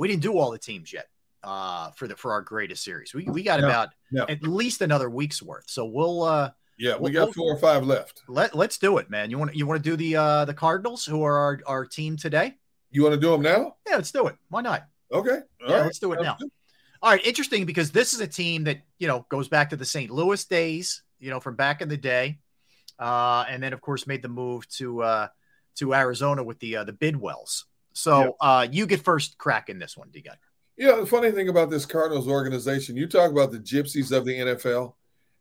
we didn't do all the teams yet uh for the for our greatest series. We we got
No,
about
no.
at least another week's worth. So we'll uh
Yeah, we
Well,
got four or five left.
let let's do it, man. You want you want to do the uh the Cardinals who are our, our team today?
You want to do them now?
Yeah, let's do it. Why not?
Okay. All
yeah,
right.
let's do it
Sounds
now.
good.
All right, interesting because this is a team that you know goes back to the St. Louis days, you know, from back in the day, uh, and then of course made the move to uh, to Arizona with the uh, the Bidwells. So uh, you get first crack in this one, D guy.
Yeah, the funny thing about this Cardinals organization, you talk about the gypsies of the NFL.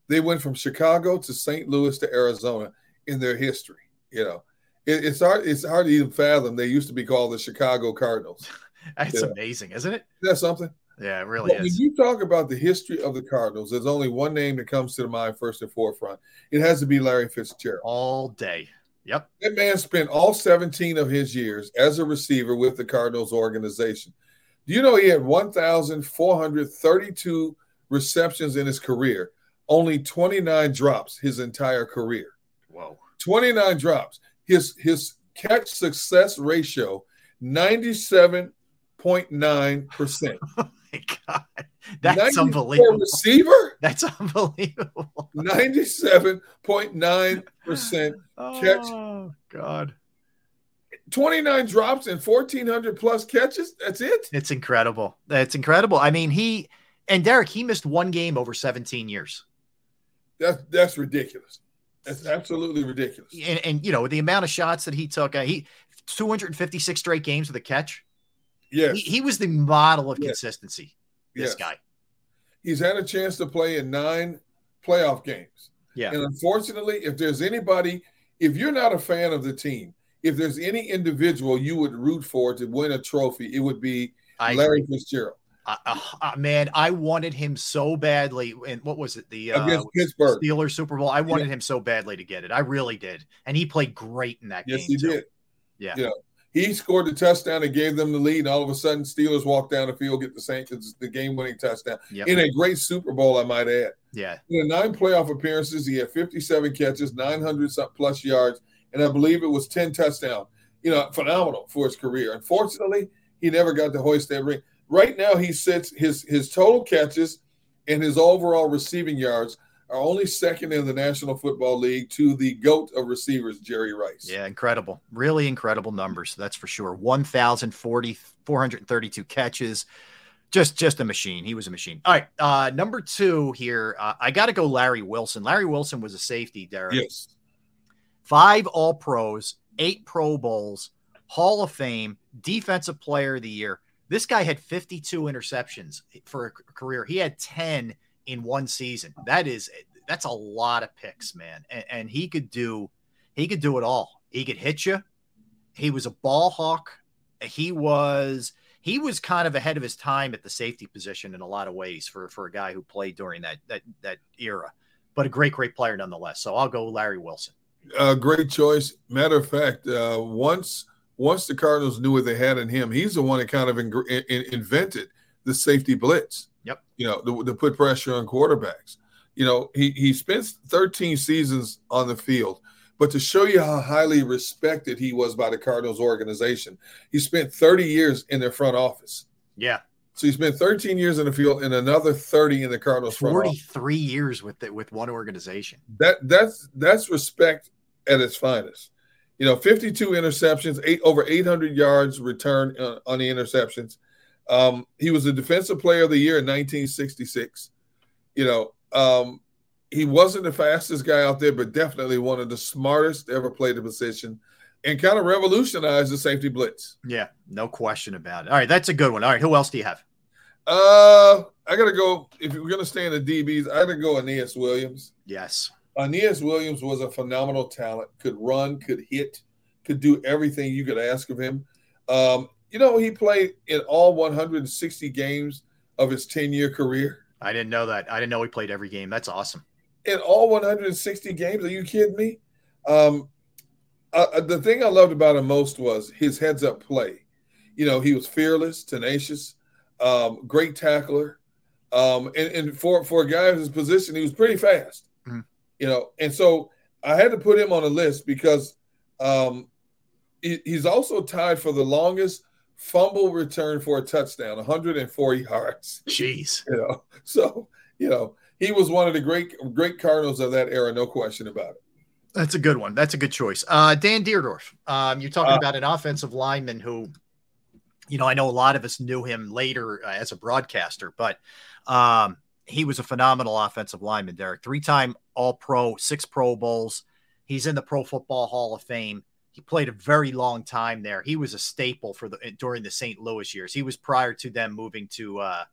They went from Chicago to St. Louis to Arizona in their history. You know, it, it's hard. It's hard to even fathom. They used to be called the Chicago Cardinals.
That's amazing, isn't it?
That's something.
Yeah, it really
But when
is.
you talk about the history of the Cardinals, there's only one name that comes to the mind first and forefront. It has to be Larry Fitzgerald.
All day. Yep.
That man spent all 17 of his years as a receiver with the Cardinals organization. Do you know he had 1,432 receptions in his career, only 29 drops his entire career?
Whoa.
29 drops. His his catch success ratio 97.9%.
oh My God, that's unbelievable.
Receiver
That's unbelievable.
97.9% catch.
Oh God,
29 drops and 1,400 plus catches. That's it.
it's incredible. It's incredible. I mean, he and Derrick, he missed one game over 17 years.
That's that's ridiculous. That's absolutely ridiculous.
and, and you know the amount of shots that he took, uh, he 256 straight games with a catch.
Yes.
He, he was the model of
Yes.
consistency. This
Yes.
guy.
He's had a chance to play in nine playoff games.
Yeah.
And unfortunately, if there's anybody, if you're not a fan of the team, if there's any individual you would root for to win a trophy, it would be
I
Larry Fitzgerald
Uh, uh, man, I wanted him so badly. And what was it? The uh,
against Pittsburgh.
Steelers Super Bowl. I wanted him so badly to get it. I really did. And he played great in that
Yes,
game.
Yes, he
too.
did.
Yeah.
Know, he scored the touchdown and gave them the lead. And all of a sudden, Steelers walk down the field, get the Saints the game winning touchdown
Yep.
in a great Super Bowl, I might add.
Yeah.
In nine playoff appearances, he had 57 catches, 900 plus yards, and I believe it was 10 touchdowns. You know, phenomenal for his career. Unfortunately, he never got to hoist that ring. Right now, he sits his his total catches and his overall receiving yards are only second in the National Football League to the GOAT of receivers, Jerry Rice.
Yeah, incredible. Really incredible numbers, that's for sure. 1,040, 432 catches. Just just a machine. He was a machine. All right. Uh, number two here. Uh, I got to go Larry Wilson. Larry Wilson was a safety, Derrick.
Yes.
Five All Pros, eight Pro Bowls, Hall of Fame, Defensive Player of the Year. This guy had 52 interceptions for a career. He had 10 in one season. That is that's a lot of picks, man. And, and he could do he could do it all. He could hit you. He was a ball hawk. He was he was kind of ahead of his time at the safety position in a lot of ways for for a guy who played during that that that era. But a great great player nonetheless. So I'll go Larry Wilson.
Uh, great choice. Matter of fact, uh, once once the Cardinals knew what they had in him, he's the one that kind of in, in, invented the safety blitz.
Yep.
You know, to, to, put pressure on quarterbacks. You know, he he spent 13 seasons on the field, but to show you how highly respected he was by the Cardinals organization, he spent 30 years in their front office.
Yeah.
So he spent 13 years in the field and another 30 in the Cardinals.
43 years with the, with one organization.
That that's that's respect at its finest you know, 52 interceptions, eight over 800 yards return uh, on the interceptions. Um, he was a defensive player of the year in 1966. You know, um, he wasn't the fastest guy out there, but definitely one of the smartest to ever played the position and kind of revolutionized the safety blitz.
Yeah, no question about it. All right, that's a good one. All right, who else do you have?
Uh, I got to go. If we're going to stay in the DBs, I got to go Aeneas Williams.
Yes.
Aeneas Williams was a phenomenal talent, could run, could hit, could do everything you could ask of him. Um, you know, he played in all 160 games of his 10 year career.
I didn't know that. I didn't know he played every game. That's awesome.
In all 160 games? Are you kidding me? Um, uh, uh, the thing I loved about him most was his heads up play. You know, he was fearless, tenacious, um, great tackler. Um, and, and for, for a guy in his position, he was pretty fast you know, and so I had to put him on a list because um, he, he's also tied for the longest fumble return for a touchdown, 140 yards.
Jeez,
you know, so you know he was one of the great great Cardinals of that era, no question about it.
That's a good one. That's a good choice. Uh, Dan Dierdorf. Um, you're talking uh, about an offensive lineman who, you know, I know a lot of us knew him later uh, as a broadcaster, but um, he was a phenomenal offensive lineman, Derrick. Three time All Pro, six Pro Bowls. He's in the Pro Football Hall of Fame. He played a very long time there. He was a staple for the during the St. Louis years. He was prior to them moving to uh,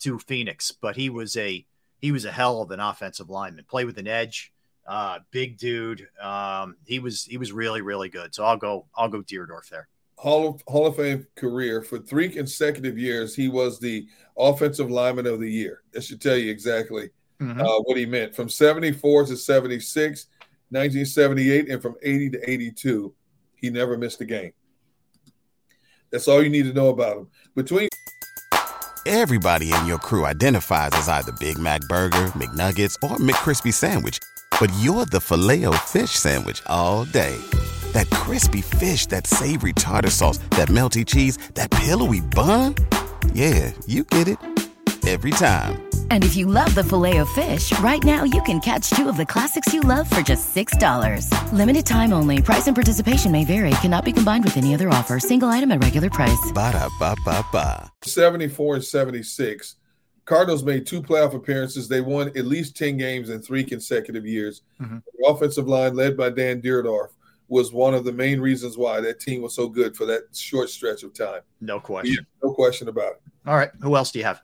to Phoenix, but he was a he was a hell of an offensive lineman. Play with an edge, uh, big dude. Um, he was he was really really good. So I'll go I'll go Dierdorf there.
Hall of, Hall of Fame career for three consecutive years. He was the offensive lineman of the year. That should tell you exactly mm-hmm. uh, what he meant. From 74 to 76, 1978, and from 80 to 82, he never missed a game. That's all you need to know about him. Between
everybody in your crew identifies as either Big Mac Burger, McNuggets, or McCrispy Sandwich, but you're the filet fish Sandwich all day that crispy fish, that savory tartar sauce, that melty cheese, that pillowy bun. Yeah, you get it every time.
And if you love the filet of fish, right now you can catch two of the classics you love for just $6. Limited time only. Price and participation may vary. Cannot be combined with any other offer. Single item at regular price.
Ba da ba ba ba.
74 and 76. Cardinals made two playoff appearances. They won at least 10 games in three consecutive years. Mm-hmm. The offensive line, led by Dan Dierdorf, was one of the main reasons why that team was so good for that short stretch of time.
No question.
no question about it.
All right. Who else do you have?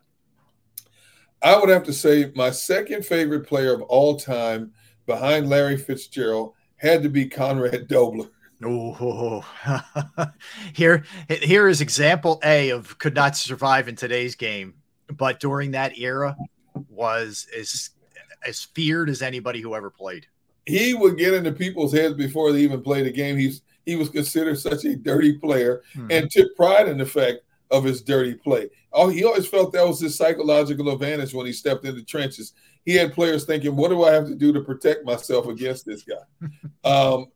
I would have to say my second favorite player of all time behind Larry Fitzgerald had to be Conrad Dobler.
Oh, here, here is example A of could not survive in today's game, but during that era was as as feared as anybody who ever played
he would get into people's heads before they even played the game. He's he was considered such a dirty player hmm. and took pride in the fact of his dirty play. Oh, he always felt that was his psychological advantage when he stepped into trenches. He had players thinking, "What do I have to do to protect myself against this guy?" um,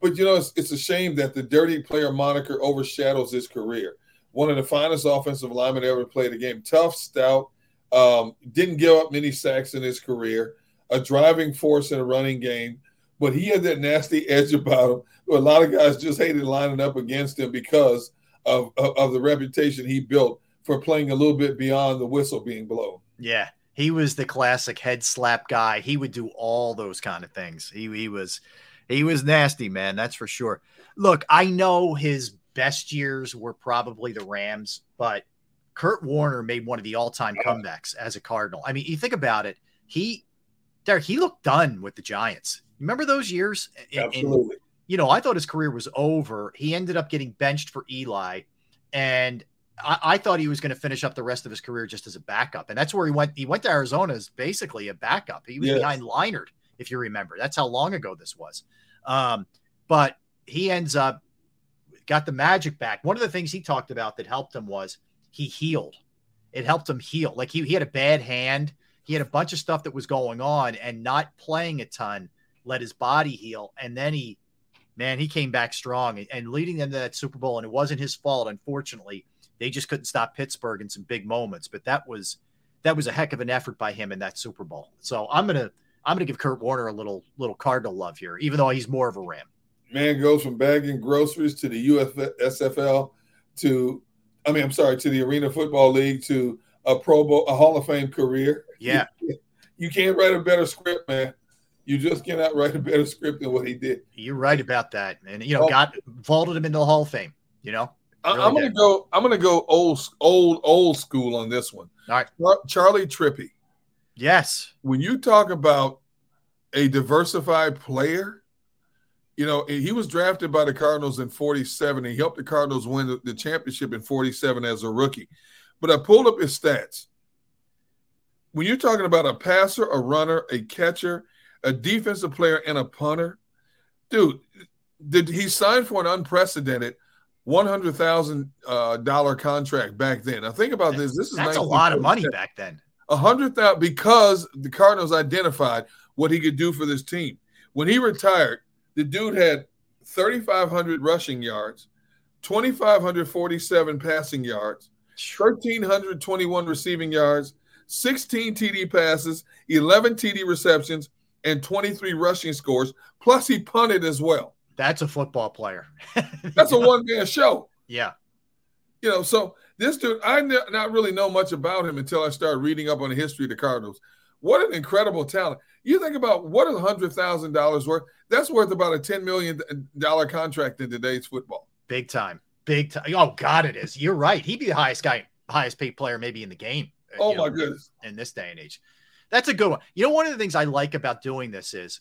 but you know, it's, it's a shame that the dirty player moniker overshadows his career. one of the finest offensive linemen ever played the game. Tough, stout, um, didn't give up many sacks in his career, a driving force in a running game, but he had that nasty edge about him. A lot of guys just hated lining up against him because of, of, of the reputation he built for playing a little bit beyond the whistle being blown.
Yeah. He was the classic head slap guy. He would do all those kind of things. He he was he was nasty, man. That's for sure. Look, I know his best years were probably the Rams, but Kurt Warner made one of the all-time comebacks as a Cardinal. I mean, you think about it. He Derek, he looked done with the Giants. Remember those years? And,
Absolutely.
You know, I thought his career was over. He ended up getting benched for Eli, and I, I thought he was going to finish up the rest of his career just as a backup. And that's where he went. He went to Arizona as basically a backup. He was
Yes.
behind Leinart, if you remember. That's how long ago this was. Um, but he ends up got the magic back. One of the things he talked about that helped him was he healed. It helped him heal. Like he, he had a bad hand. He had a bunch of stuff that was going on, and not playing a ton let his body heal. And then he, man, he came back strong and, and leading them to that Super Bowl. And it wasn't his fault, unfortunately. They just couldn't stop Pittsburgh in some big moments. But that was that was a heck of an effort by him in that Super Bowl. So I'm gonna I'm gonna give Kurt Warner a little little Cardinal love here, even though he's more of a Ram.
Man goes from bagging groceries to the USFL to, I mean, I'm sorry, to the Arena Football League to a Pro Bowl, a Hall of Fame career.
Yeah.
You can't write a better script, man. You just cannot write a better script than what he did.
You're right about that, and you know,
Oh.
got vaulted him into the Hall of Fame. You know, Really
I'm gonna
did.
go. I'm gonna go old, old, old school on this one.
All right,
Char- Charlie Trippi.
Yes,
When you talk about a diversified player, you know he was drafted by the Cardinals in '47. He helped the Cardinals win the, the championship in '47 as a rookie. But I pulled up his stats. When you're talking about a passer, a runner, a catcher, a defensive player, and a punter, dude, did he signed for an unprecedented one hundred thousand uh, dollar contract back then? Now think about this. This is
that's a lot of money back then.
A hundred thousand because the Cardinals identified what he could do for this team. When he retired, the dude had 3,500 rushing yards, 2,547 passing yards, 1,321 receiving yards, 16 TD passes, 11 TD receptions, and 23 rushing scores. Plus, he punted as well.
That's a football player.
That's a one man show.
Yeah.
You know, so this dude, I n- not really know much about him until I started reading up on the history of the Cardinals. What an incredible talent! You think about what a $100,000 worth? That's worth about a ten million dollar contract in today's football.
Big time. Big time. Oh God, it is. You're right. He'd be the highest guy, highest paid player maybe in the game. uh,
Oh my
know,
goodness!
In this day and age, that's a good one. You know, one of the things I like about doing this is,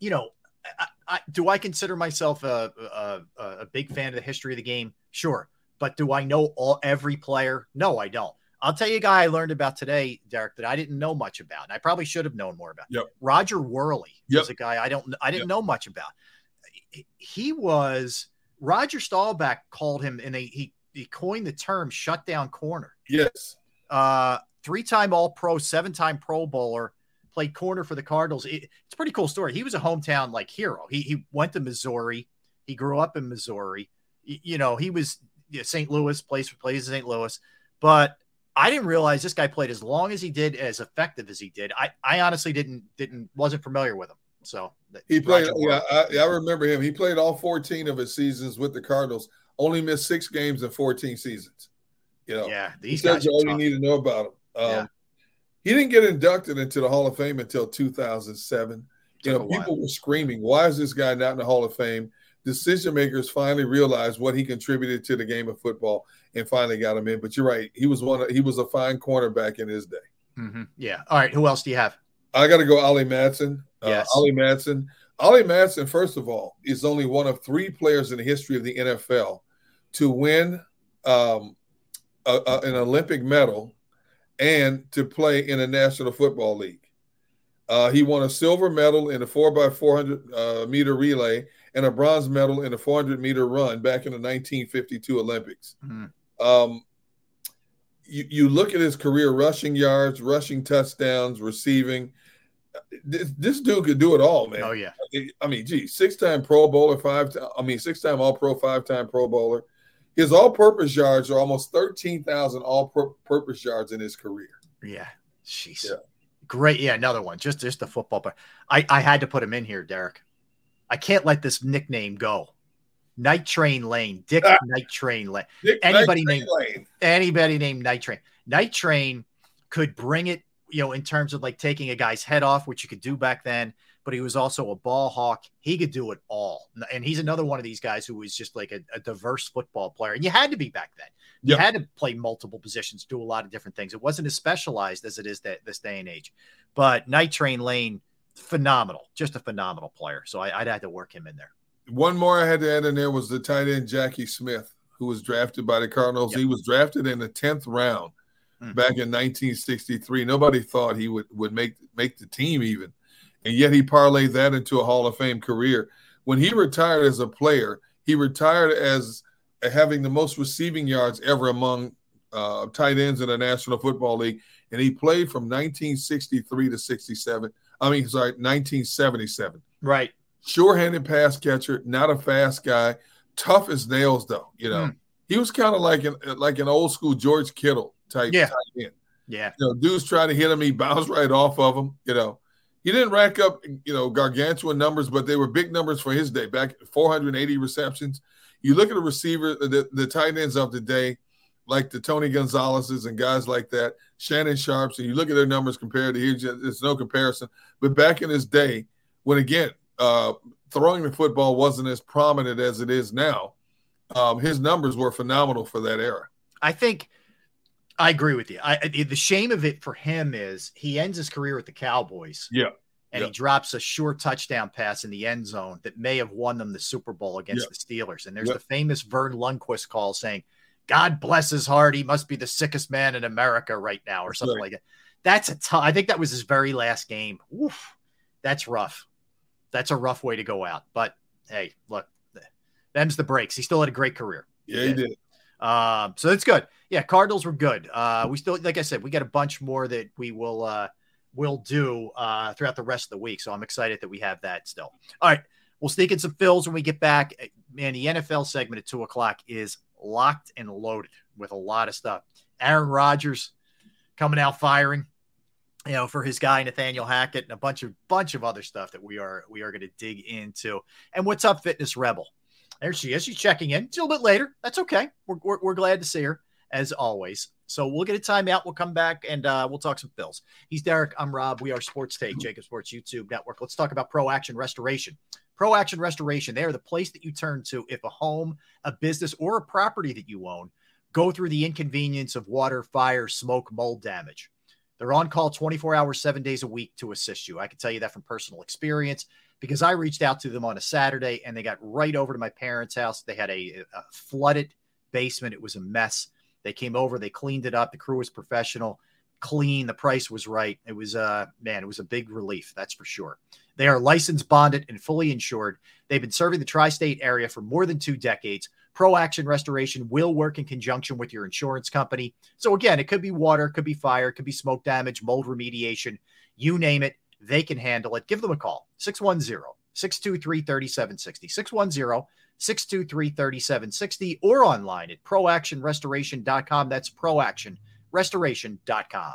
you know, I, I, do I consider myself a, a a big fan of the history of the game? Sure, but do I know all every player? No, I don't. I'll tell you a guy I learned about today, Derek, that I didn't know much about, and I probably should have known more about.
Yep.
Roger Wehrli
Yep.
is a guy I don't I didn't know much about. He- He was Roger Staubach called him, and they, he he coined the term "shutdown corner."
Yes,
Uh, three-time All-Pro, seven-time Pro Bowler, played corner for the Cardinals. It- it's a pretty cool story. He was a hometown like hero. He he went to Missouri. He grew up in Missouri. Y- You know, he was yeah, St. Louis, plays for plays in St. Louis, but I didn't realize this guy played as long as he did, as effective as he did. I, I honestly didn't didn't wasn't familiar with him. So
he played. Yeah, I, I remember him. He played all fourteen of his seasons with the Cardinals. Only missed six games in fourteen seasons. You know,
yeah, these guys
you all you
tough.
need to know about him. Um,
Yeah.
He didn't get inducted into the Hall of Fame until 2007. You know, people were screaming, "Why is this guy not in the Hall of Fame?" Decision makers finally realized what he contributed to the game of football and finally got him in. But you're right; he was one. Of, he was a fine cornerback in his day.
Mhm. Yeah. All right. Who else do you have?
I got to go, Ollie Matson.
Yes.
Uh, Ollie Matson. Ollie Matson, first of all, is only one of three players in the history of the NFL to win um, a, a- an Olympic medal and to play in a National Football League. Uh, he won a silver medal in the 4x400 uh, meter relay and a bronze medal in the 400 meter run back in the 1952 Olympics.
Mhm.
Um, you, you look at his career rushing yards, rushing touchdowns, receiving. This, this dude could do it all, man.
Oh yeah.
I mean, gee, six time Pro Bowler, five. ti- I mean, six time All Pro, five time Pro Bowler. His all-purpose yards are almost thirteen thousand all-purpose yards in his career.
Yeah, jeez, yeah. great. Yeah, another one. Just just a football player. I I had to put him in here, Derek. I can't let this nickname go. Night Train Lane, Dick ah, Night Train Lane. Dick anybody Night named Lane. anybody named Night Train. Night Train could bring it, you know, in terms of like taking a guy's head off, which you could do back then. But he was also a ball hawk. He could do it all, and he's another one of these guys who was just like a, a diverse football player. And you had to be back then. You yep. had to play multiple positions, do a lot of different things. It wasn't as specialized as it is that this day and age. But Night Train Lane, phenomenal, just a phenomenal player. So I, I'd had to work him in there.
One more I had to add in there was the tight end Jackie Smith, who was drafted by the Cardinals. Yep. He was drafted in the tenth round mm-hmm. back in 1963. Nobody thought he would would make make the team even, and yet he parlayed that into a Hall of Fame career. When he retired as a player, he retired as having the most receiving yards ever among uh, tight ends in the National Football League, and he played from 1963 to 67. I mean, sorry, 1977.
Right
sure-handed pass catcher, not a fast guy, tough as nails though. You know, mm. he was kind of like an like an old school George Kittle type
yeah.
tight end.
Yeah,
you know, dudes trying to hit him, he bounced right off of him. You know, he didn't rack up you know gargantuan numbers, but they were big numbers for his day. Back 480 receptions. You look at the receiver, the, the tight ends of the day, like the Tony Gonzalez's and guys like that, Shannon Sharpes, and you look at their numbers compared to here, there's no comparison. But back in his day, when again uh, throwing the football wasn't as prominent as it is now, um, his numbers were phenomenal for that era.
I think I agree with you. I, the shame of it for him is he ends his career with the Cowboys.
Yeah.
And
yeah.
he drops a short touchdown pass in the end zone that may have won them the Super Bowl against the Steelers. And there's the famous Verne Lundquist call saying, God bless his heart. He must be the sickest man in America right now, or something right. like that. That's a tough. I think that was his very last game. Oof, that's rough that's a rough way to go out. But hey, look, them's the breaks. He still had a great career.
Yeah, he did.
Um, so that's good. Yeah, Cardinals were good. Uh, we still, like I said, we got a bunch more that we will uh, will do uh, throughout the rest of the week. So I'm excited that we have that still. All right, we'll sneak in some Phils when we get back. Man, the NFL segment at two o'clock is locked and loaded with a lot of stuff. Aaron Rodgers coming out firing you know, for his guy Nathaniel Hackett and a bunch of bunch of other stuff that we are we are going to dig into. And what's up, Fitness Rebel? There she is. She's checking in. It's a little bit later. That's okay. We're, we're, we're glad to see her as always. So we'll get a timeout. We'll come back and uh, we'll talk some Phils. He's Derek. I'm Rob. We are Sports Take, JAKIB Sports YouTube Network. Let's talk about Pro Action Restoration. Pro Action Restoration. They are the place that you turn to if a home, a business, or a property that you own go through the inconvenience of water, fire, smoke, mold damage. They're on call 24 hours, seven days a week to assist you. I can tell you that from personal experience because I reached out to them on a Saturday and they got right over to my parents' house. They had a, a flooded basement, it was a mess. They came over, they cleaned it up. The crew was professional, clean. The price was right. It was, uh, man, it was a big relief. That's for sure. They are licensed, bonded, and fully insured. They've been serving the tri state area for more than two decades. Pro Action Restoration will work in conjunction with your insurance company. So, again, it could be water, it could be fire, it could be smoke damage, mold remediation, you name it, they can handle it. Give them a call 610 623 3760. 610 623 3760 or online at proactionrestoration.com. That's proactionrestoration.com.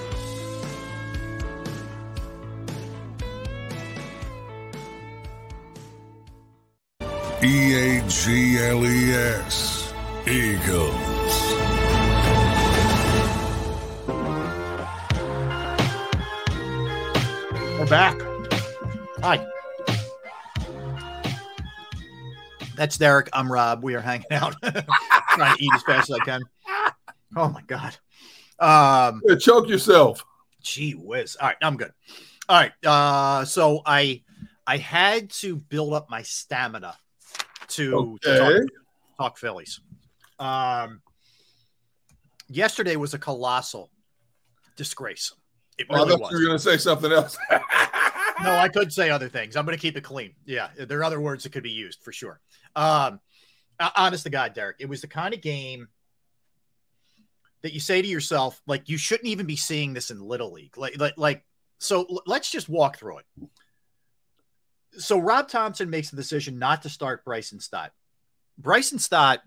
E A G L E S. Eagles.
We're back. Hi. That's Derek. I'm Rob. We are hanging out, trying to eat as fast as I can. Oh my god. Um,
Yeah, choke yourself.
Gee whiz. All right, I'm good. All right. Uh, so I I had to build up my stamina to, to talk, talk Phillies. Um, yesterday was a colossal disgrace. It
Oh, I thought
was.
you were going to say something else.
no, I could say other things. I'm going to keep it clean. Yeah, there are other words that could be used for sure. Um, uh, honest to God, Derek, it was the kind of game that you say to yourself, like, you shouldn't even be seeing this in Little League. Like, like, like so let's just walk through it. So Rob Thomson makes the decision not to start Bryson Stott. Bryson Stott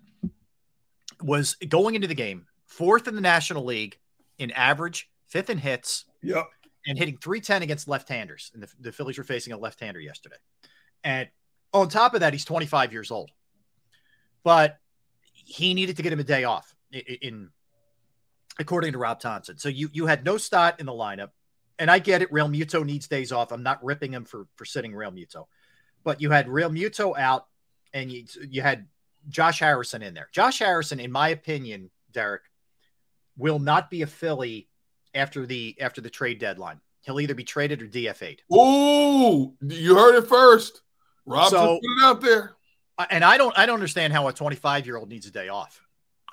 was going into the game fourth in the National League in average, fifth in hits,
Yep.
and hitting 310 against left-handers. And the, the Phillies were facing a left-hander yesterday. And on top of that, he's 25 years old. But he needed to get him a day off in, in according to Rob Thomson. So you you had no Stott in the lineup. And I get it, Realmuto needs days off. I'm not ripping him for for sitting Realmuto. But you had Realmuto out and you you had Josh Harrison in there. Josh Harrison, in my opinion, Derek, will not be a Philly after the after the trade deadline. He'll either be traded or DFA'd.
Ooh, you heard it first. Rob
So-
put it out there.
And I don't I don't understand how a 25 year old needs a day off.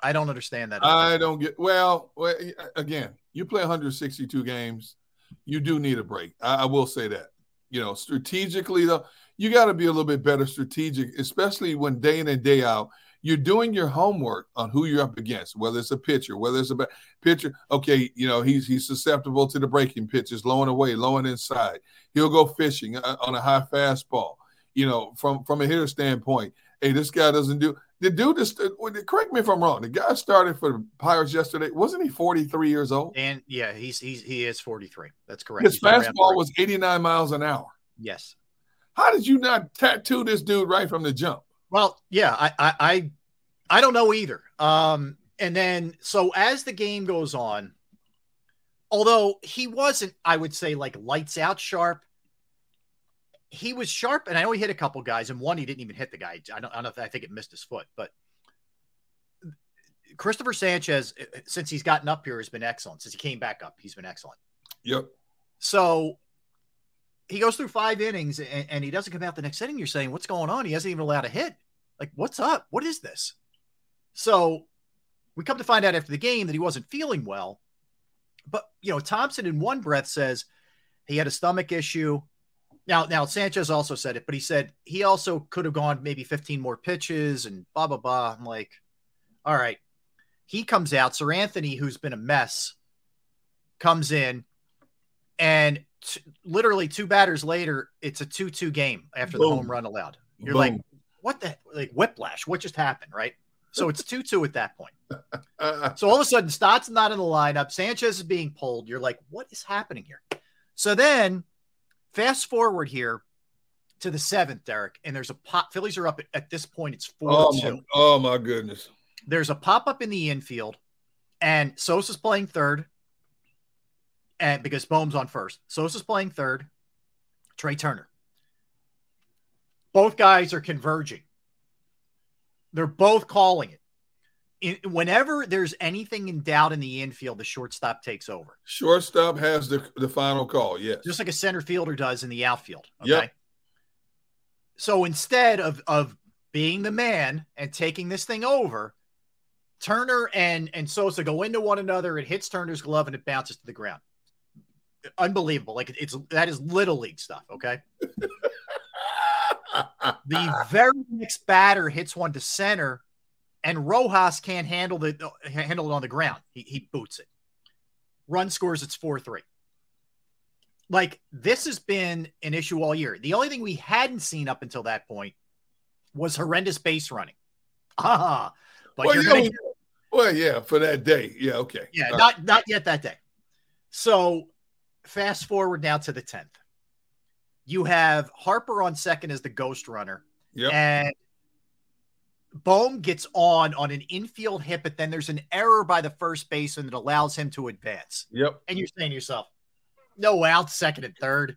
I don't understand that.
I don't get well, well. Again, you play 162 games. You do need a break. I, I will say that. You know, strategically though, you got to be a little bit better strategic, especially when day in and day out you're doing your homework on who you're up against. Whether it's a pitcher, whether it's a pitcher. Okay, you know he's he's susceptible to the breaking pitches, low and away, low and inside. He'll go fishing uh, on a high fastball. You know, from from a hitter standpoint, hey, this guy doesn't do. The dude just correct me if I'm wrong. The guy started for the Pirates yesterday. Wasn't he 43 years old?
And yeah, he's he's he is 43. That's correct.
His
He's
fastball was 89 miles an hour.
yes.
How did you not tattoo this dude right from the jump?
Well, yeah, I, I, I, I don't know either. Um, and then so as the game goes on, although he wasn't, I would say like lights out sharp. He was sharp, and I know he hit a couple guys, and one he didn't even hit the guy. I don't, I don't know if I think it missed his foot, but Christopher Sanchez, uh, since he's gotten up here, has been excellent. Since he came back up, he's been excellent.
Yep.
So he goes through five innings and, and he doesn't come out the next inning. You're saying, what's going on? He hasn't even allowed a hit. Like, what's up? What is this? So we come to find out after the game that he wasn't feeling well. But, you know, Thomson in one breath says he had a stomach issue. Now, now Sanchez also said it, but he said he also could have gone maybe 15 more pitches and blah, blah, blah. I'm like, all right. He comes out. Seranthony, who's been a mess, comes in and t- literally two batters later, it's a 2 2 game after the home run allowed. You're
Boom.
like, what the like whiplash? What just happened? Right. So it's 2 2 at that point. So all of a sudden, Stott's not in the lineup. Sanchez is being pulled. You're like, what is happening here? So then, fast forward here to the seventh, Derek, and there's a pop. Phillies are up at, at this point. It's four
Oh
two.
my, oh my goodness.
There's a pop up in the infield, and Sosa's playing third, and because Bohm's on first, Sosa's playing third. Trea Turner. Both guys are converging. They're both calling it. In, whenever there's anything in doubt in the infield, the shortstop takes over.
Shortstop has the, the final call. Yes.
Just like a center fielder does in the outfield. Okay.
Yep.
So instead of of being the man and taking this thing over, Turner and and Sosa go into one another. It hits Turner's glove and it bounces to the ground. Unbelievable! Like it's that is little league stuff. Okay. the very next batter hits one to center, and Rojas can't handle the handle it on the ground. He, he boots it. Run scores. It's four three. Like this has been an issue all year. The only thing we hadn't seen up until that point was horrendous base running. Ah, but
well,
you're
yeah,
gonna
well, yeah, for that day. Yeah, okay.
yeah,
All
not not yet that day. So fast forward now to the tenth. You have Harper on second as the ghost runner,
Yep.
and Bohm gets on on an infield hit, but then there's an error by the first baseman that allows him to advance.
Yep.
And you're saying to yourself, no outs, second and third.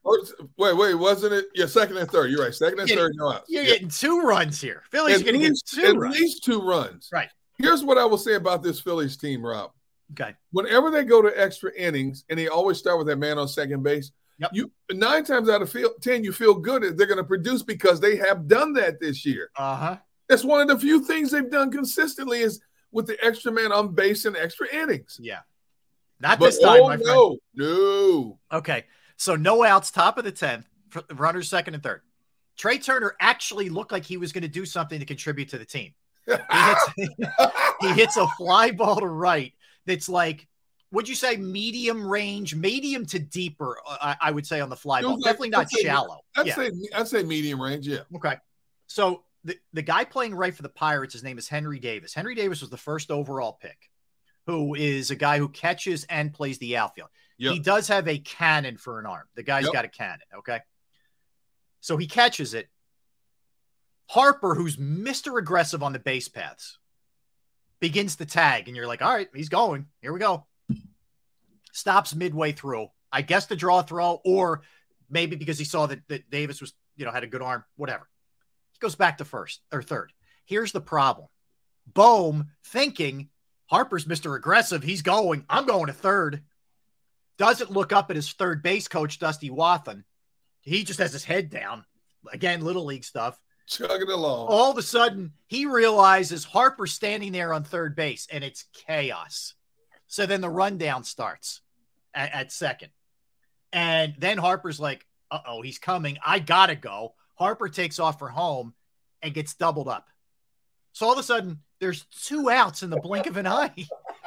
Wait, wait, wasn't it? Yeah, second and third. You're right. Second and
You're
third, no outs.
You're
Yeah.
getting two runs here. Are going to get two
at
runs.
least two runs.
Right.
Here's what I will say about this Phillies team, Rob.
Okay.
Whenever they go to extra innings and they always start with that man on second base, you nine times out of feel, ten you feel good that they're going to produce because they have done that this year.
Uh huh.
That's one of the few things they've done consistently is with the extra man on base and extra innings.
Yeah. Not
But,
this time,
oh,
my friend.
no, no.
Okay. So no outs, top of the 10th, runners second and third. Trea Turner actually looked like he was going to do something to contribute to the team. He hits, he hits a fly ball to right that's like, would you say medium range, medium to deeper? uh, I, I would say on the fly ball.
Like-
Definitely not
I'd say-
shallow.
I'd
Yeah.
say I'd say medium range. Yeah.
Okay. So the, the guy playing right for the Pirates, his name is Henry Davis. Henry Davis was the first overall pick, who is a guy who catches and plays the outfield.
Yep.
He does have a cannon for an arm. The guy's
Yep.
got a cannon. Okay. So he catches it. Harper, who's Mr. Aggressive on the base paths, begins to tag, and you're like, all right, he's going. Here we go. Stops midway through. I guess to draw throw, or maybe because he saw that, that Davis was, you know, had a good arm, whatever. He goes back to first or third. Here's the problem. Bohm thinking Harper's Mr. Aggressive. He's going. I'm going to third. Doesn't look up at his third base coach, Dusty Wathan. He just has his head down. Again, little league stuff.
Chugging along.
All of a sudden, he realizes Harper's standing there on third base and it's chaos. So then the rundown starts at, at second. And then Harper's like, uh oh, he's coming. I got to go. Harper takes off for home and gets doubled up. So all of a sudden, there's two outs in the blink of an eye,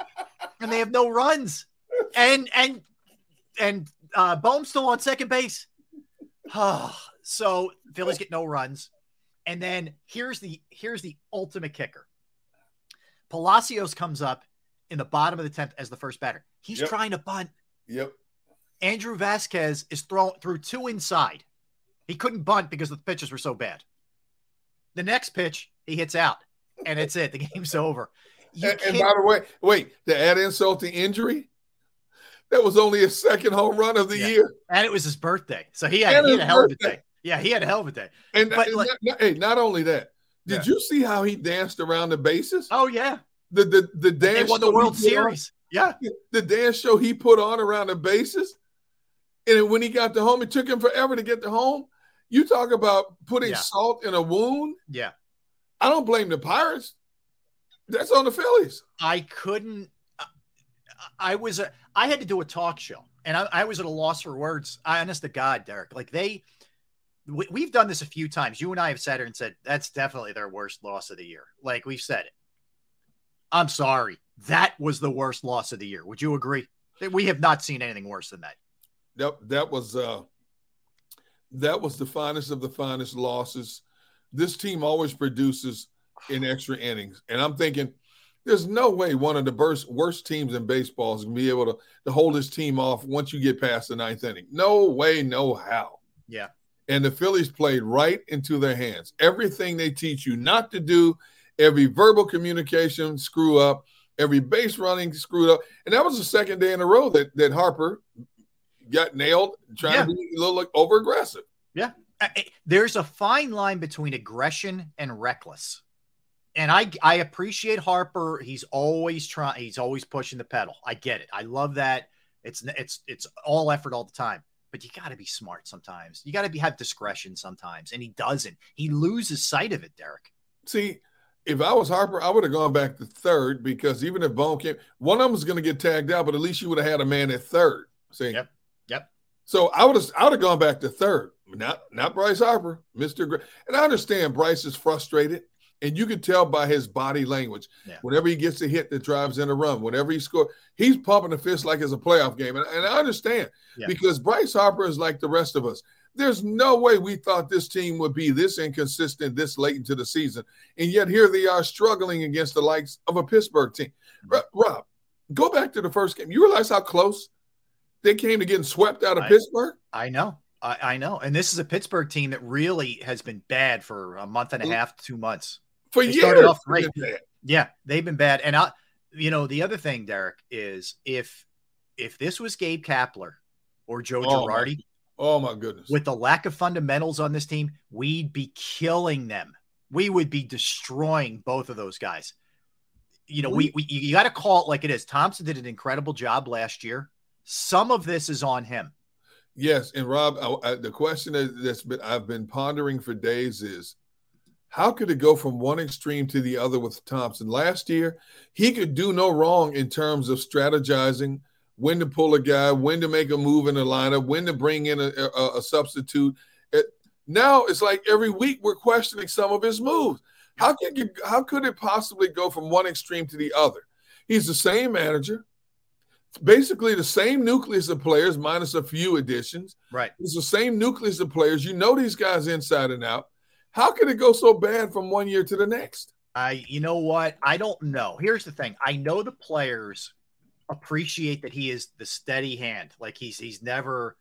and they have no runs. And and and uh, Bohm's still on second base. so Phillies get no runs. And then here's the here's the ultimate kicker. Palacios comes up in the bottom of the tenth as the first batter. He's
Yep.
trying to bunt.
Yep.
Andrew Vasquez is thrown through two inside. He couldn't bunt because the pitches were so bad. The next pitch, he hits out, and it's it. The game's over. You
And, and by the way, wait, to add insult to injury, that was only his second home run of the
Yeah.
year.
and it was his birthday, so he had, he had a hell of a day. Yeah, he had a hell of a day.
And,
But,
and
like-
not, hey, not only that, did
Yeah.
you see how he danced around the bases?
Oh yeah,
The the the
they
dance
won the World
put on-
Series. Yeah,
the dance show he put on around the bases. And when he got to home, it took him forever to get to home. You talk about putting
Yeah.
salt in a wound.
yeah.
I don't blame the Pirates. That's on the Phillies.
I couldn't. I- was a. I had to do a talk show, and I, I was at a loss for words. I, honest to God, Derek, like they, we, we've done this a few times. You and I have sat here and said that's definitely their worst loss of the year. Like we've said it. I'm sorry, that was the worst loss of the year. Would you agree? That We have not seen anything worse than that.
That that was uh that was the finest of the finest losses. This team always produces in extra innings. And I'm thinking there's no way one of the worst, worst teams in baseball is going to be able to, to hold his team off once you get past the ninth inning. No way, no how.
Yeah.
And the Phillies played right into their hands. Everything they teach you not to do, every verbal communication screw up, every base running screwed up. And that was the second day in a row that, that Harper got nailed trying
Yeah.
to be a little like over aggressive.
Yeah. There's a fine line between aggression and reckless. and I I appreciate Harper. He's always trying. He's always pushing the pedal. I get it. I love that. It's it's it's all effort all the time. But you got to be smart sometimes. You got to be have discretion sometimes, and he doesn't. He loses sight of it, Derek.
See, if I was Harper, I would have gone back to third because even if Bohm came, one of them was going to get tagged out, but at least you would have had a man at third. See,
yep, yep.
So I would have, I would have gone back to third. Not, not Bryce Harper, Mister. Gr- and I understand Bryce is frustrated, and you can tell by his body language.
Yeah.
Whenever he gets a hit that drives in a run, whenever he scores, he's pumping the fist like it's a playoff game, and, and I understand
Yeah.
because Bryce Harper is like the rest of us. There's no way we thought this team would be this inconsistent this late into the season. And yet here they are struggling against the likes of a Pittsburgh team. Mm-hmm. Ro- Rob, go back to the first game. You realize how close they came to getting swept out of
I-
Pittsburgh?
I know. I, I know. And this is a Pittsburgh team that really has been bad for a month and a mm-hmm. half, two months.
For
They
years.
Yeah, they've been bad. And I, you know, the other thing, Derek, is if if this was Gabe Kapler or Joe
Oh, my-
Girardi,
Oh my goodness.
with the lack of fundamentals on this team, we'd be killing them. We would be destroying both of those guys. You know, we, we you got to call it like it is. Thomson did an incredible job last year. Some of this is on him.
Yes, and Rob, I, I, the question that, that's been I've been pondering for days is, how could it go from one extreme to the other with Thomson? Last year, he could do no wrong in terms of strategizing when to pull a guy, when to make a move in the lineup, when to bring in a, a, a substitute. It, now it's like every week we're questioning some of his moves. How could you, how could it possibly go from one extreme to the other? He's the same manager, basically the same nucleus of players minus a few additions.
Right.
It's the same nucleus of players. You know these guys inside and out. How could it go so bad from one year to the next?
I, you know what? I don't know. Here's the thing. I know the players appreciate that he is the steady hand. Like he's he's never,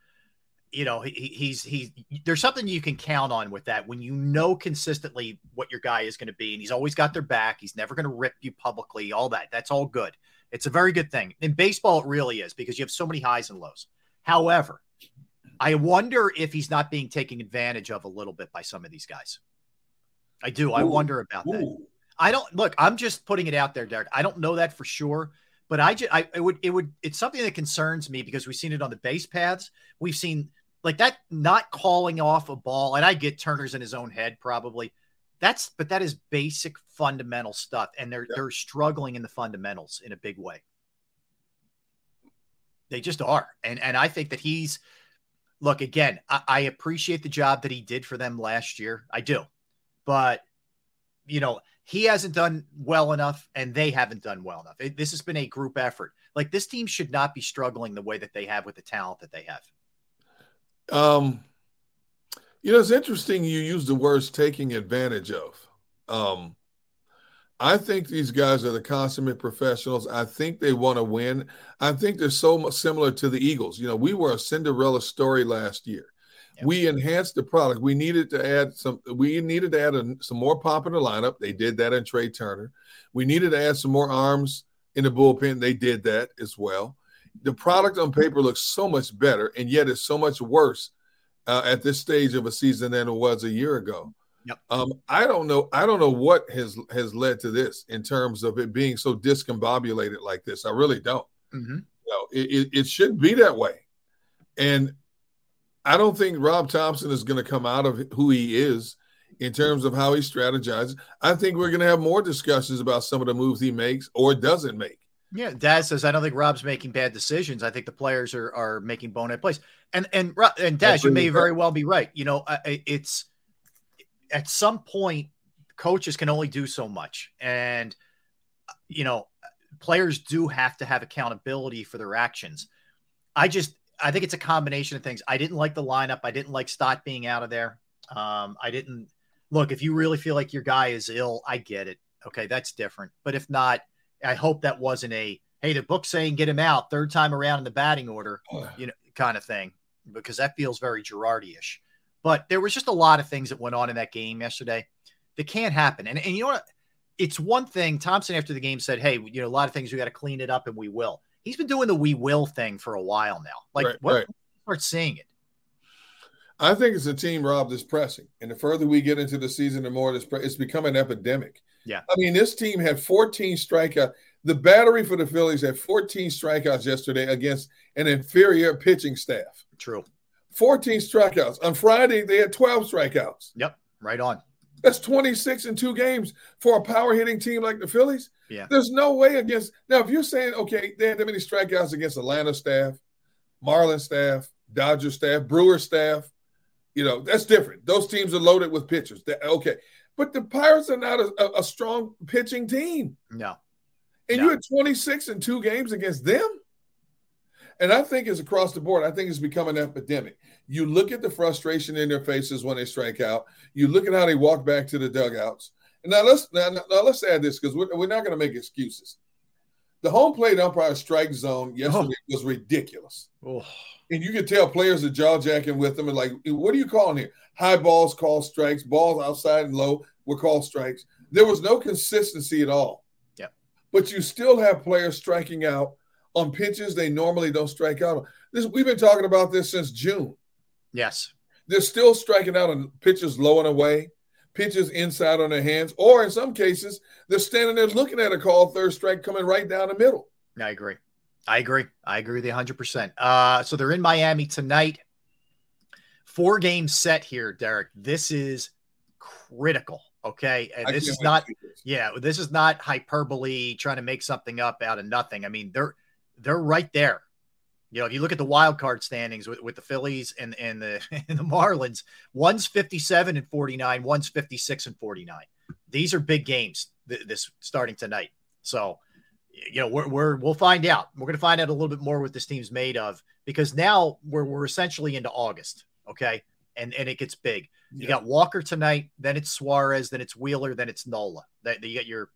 you know, he- he's he's there's something you can count on with that when you know consistently what your guy is going to be, and he's always got their back. He's never going to rip you publicly. All that. That's all good. It's a very good thing. In baseball, it really is because you have so many highs and lows. However, I wonder if he's not being taken advantage of a little bit by some of these guys. I do. I wonder about that.
Ooh.
I don't look. I'm just putting it out there, Derek. I don't know that for sure, but I just, I it would, it would, it's something that concerns me because we've seen it on the base paths. We've seen like that not calling off a ball, and I get Turner's in his own head probably. That's, but that is basic fundamental stuff, and they're they're struggling in the fundamentals in a big way. They just are, and and I think that he's look again. I, I appreciate the job that he did for them last year. I do, but you know, he hasn't done well enough and they haven't done well enough. It- this has been a group effort. Like this team should not be struggling the way that they have with the talent that they have.
Um, you know, it's interesting you use the words taking advantage of. Um, I think these guys are the consummate professionals. I think they want to win. I think they're so similar to the Eagles. You know, we were a Cinderella story last year. We enhanced the product. We needed to add some. We needed to add a, some more pop in the lineup. They did that in Trea Turner. We needed to add some more arms in the bullpen. They did that as well. The product on paper looks so much better, and yet it's so much worse uh, at this stage of a season than it was a year ago.
Yep.
Um, I don't know. I don't know what has has led to this in terms of it being so discombobulated like this. I really don't.
Mm-hmm.
Know, it, it, it shouldn't be that way. And I don't think Rob Thomson is going to come out of who he is in terms of how he strategizes. I think we're going to have more discussions about some of the moves he makes or doesn't make.
Yeah, Daz says I don't think Rob's making bad decisions. I think the players are are making bonehead plays. And and and Daz, you may very well be right. You know, it's at some point coaches can only do so much, and you know, players do have to have accountability for their actions. I just I think it's a combination of things. I didn't like the lineup. I didn't like Stott being out of there. Um, I didn't look. If you really feel like your guy is ill, I get it. Okay, that's different. But if not, I hope that wasn't a hey, the book saying get him out third time around in the batting order, you know, kind of thing, because that feels very Girardi-ish. But there was just a lot of things that went on in that game yesterday that can't happen. And and you know what? It's one thing. Thomson after the game said, "Hey, you know, a lot of things we got to clean it up, and we will." He's been doing the "we will" thing for a while now. Like,
Right,
what?
right.
Start seeing it.
I think it's a team, Rob, that's pressing. And the further we get into the season, the more it's become an epidemic.
Yeah.
I mean, this team had 14 strikeouts. The battery for the Phillies had 14 strikeouts yesterday against an inferior pitching staff.
True.
14 strikeouts. On Friday, they had 12 strikeouts.
Yep. Right on.
That's 26 in two games for a power hitting team like the Phillies.
Yeah.
There's no way against. Now, if you're saying, okay, they had that many strikeouts against Atlanta staff, Marlin staff, Dodger staff, Brewer staff, you know, that's different. Those teams are loaded with pitchers. That, okay. But the Pirates are not a, a strong pitching team.
No.
And
No.
you had 26 in two games against them? And I think it's across the board. I think it's become an epidemic. You look at the frustration in their faces when they strike out. You look at how they walk back to the dugouts. And now let's now, now let's add this because we're, we're not going to make excuses. The home plate umpire strike zone oh. yesterday was ridiculous.
Oh.
And you could tell players are jaw jacking with them and like, what are you calling here? High balls call strikes, balls outside and low were called strikes. There was no consistency at all.
Yep.
But you still have players striking out on pitches they normally don't strike out on. This we've been talking about this since June.
Yes.
They're still striking out on pitches low and away, pitches inside on their hands, or in some cases, they're standing there looking at a call third strike coming right down the middle.
I agree. I agree. I agree with you 100%. Uh, so they're in Miami tonight. Four games set here, Derek. This is critical. Okay. And this is not, yeah, this is not hyperbole trying to make something up out of nothing. I mean, they're, they're right there. You know, if you look at the wild card standings with, with the Phillies and, and the and the Marlins, one's 57 and 49, one's 56 and 49. These are big games th- this starting tonight. So, you know, we're, we're we'll find out. We're going to find out a little bit more what this team's made of because now we're we're essentially into August, okay? And and it gets big. You got Walker tonight, then it's Suarez, then it's Wheeler, then it's Nola. That you got your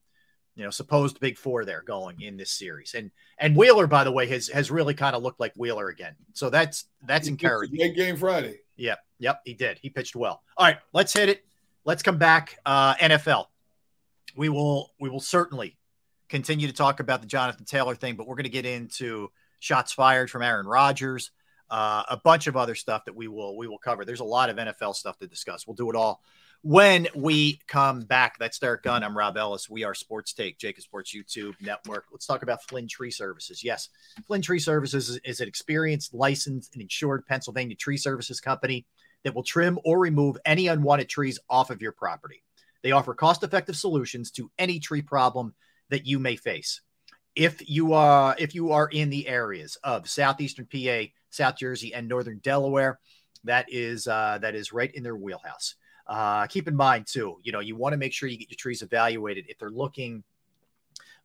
you know supposed big four there going in this series. And and Wheeler, by the way, has has really kind of looked like Wheeler again. So that's that's
He
encouraging.
Great game Friday.
Yep, yep, he did. He pitched well. All right, let's hit it. Let's come back. Uh, NFL. We will we will certainly continue to talk about the Jonathan Taylor thing, but we're going to get into shots fired from Aaron Rodgers, uh, a bunch of other stuff that we will we will cover. There's a lot of NFL stuff to discuss. We'll do it all when we come back. That's Derek Gunn. I'm Rob Ellis. We are Sports Take, JAKIB Sports YouTube Network. Let's talk about Flynn Tree Services. Yes, Flynn Tree Services is, is an experienced, licensed, and insured Pennsylvania tree services company that will trim or remove any unwanted trees off of your property. They offer cost effective solutions to any tree problem that you may face. If you are if you are in the areas of southeastern PA, South Jersey, and northern Delaware, that is uh, that is right in their wheelhouse. Uh, keep in mind too, you know, you want to make sure you get your trees evaluated if they're looking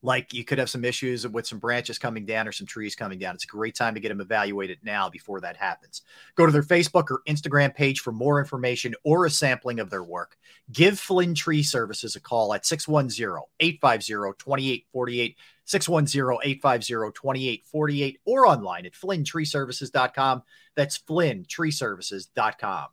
like you could have some issues with some branches coming down or some trees coming down. It's a great time to get them evaluated now before that happens. Go to their Facebook or Instagram page for more information or a sampling of their work. Give Flynn Tree Services a call at 610 850 2848, 610 850 2848, or online at flynntreeservices.com. That's flynntreeservices.com.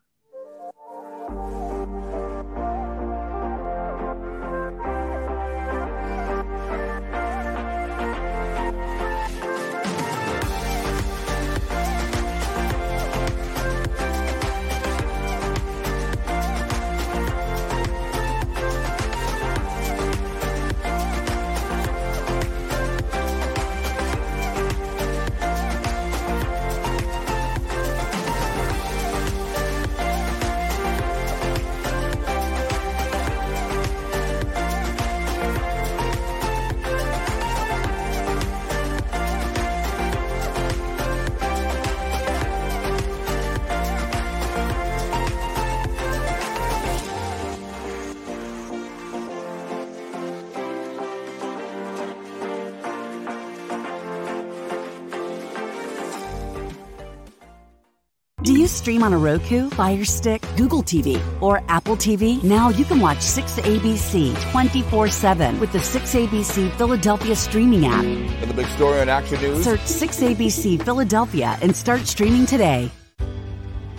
you stream on a Roku, Fire Stick, Google TV, or Apple TV? Now you can watch 6ABC 24 7 with the 6ABC Philadelphia streaming app.
For the big story on Action News,
Search 6ABC Philadelphia and start streaming today.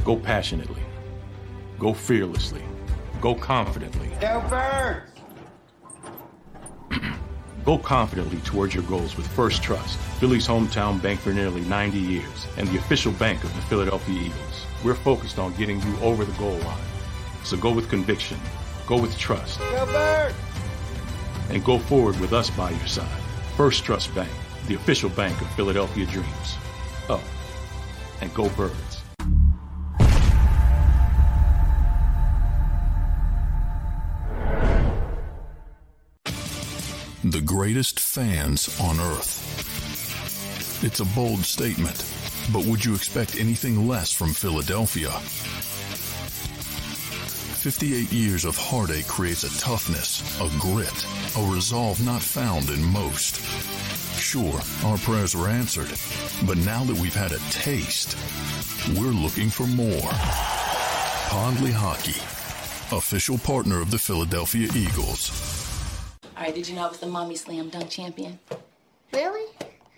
Go passionately. Go fearlessly. Go confidently.
Go birds!
Go confidently towards your goals with First Trust, Philly's hometown bank for nearly 90 years, and the official bank of the Philadelphia Eagles. We're focused on getting you over the goal line. So go with conviction, go with trust, and go forward with us by your side. First Trust Bank, the official bank of Philadelphia Dreams. Oh, and go birds.
The greatest fans on earth. It's a bold statement, but would you expect anything less from Philadelphia? 58 years of heartache creates a toughness, a grit, a resolve not found in most. Sure, our prayers were answered, but now that we've had a taste, we're looking for more. Pondley Hockey, official partner of the Philadelphia Eagles.
All right, did you know I was the mommy slam dunk champion?
Really?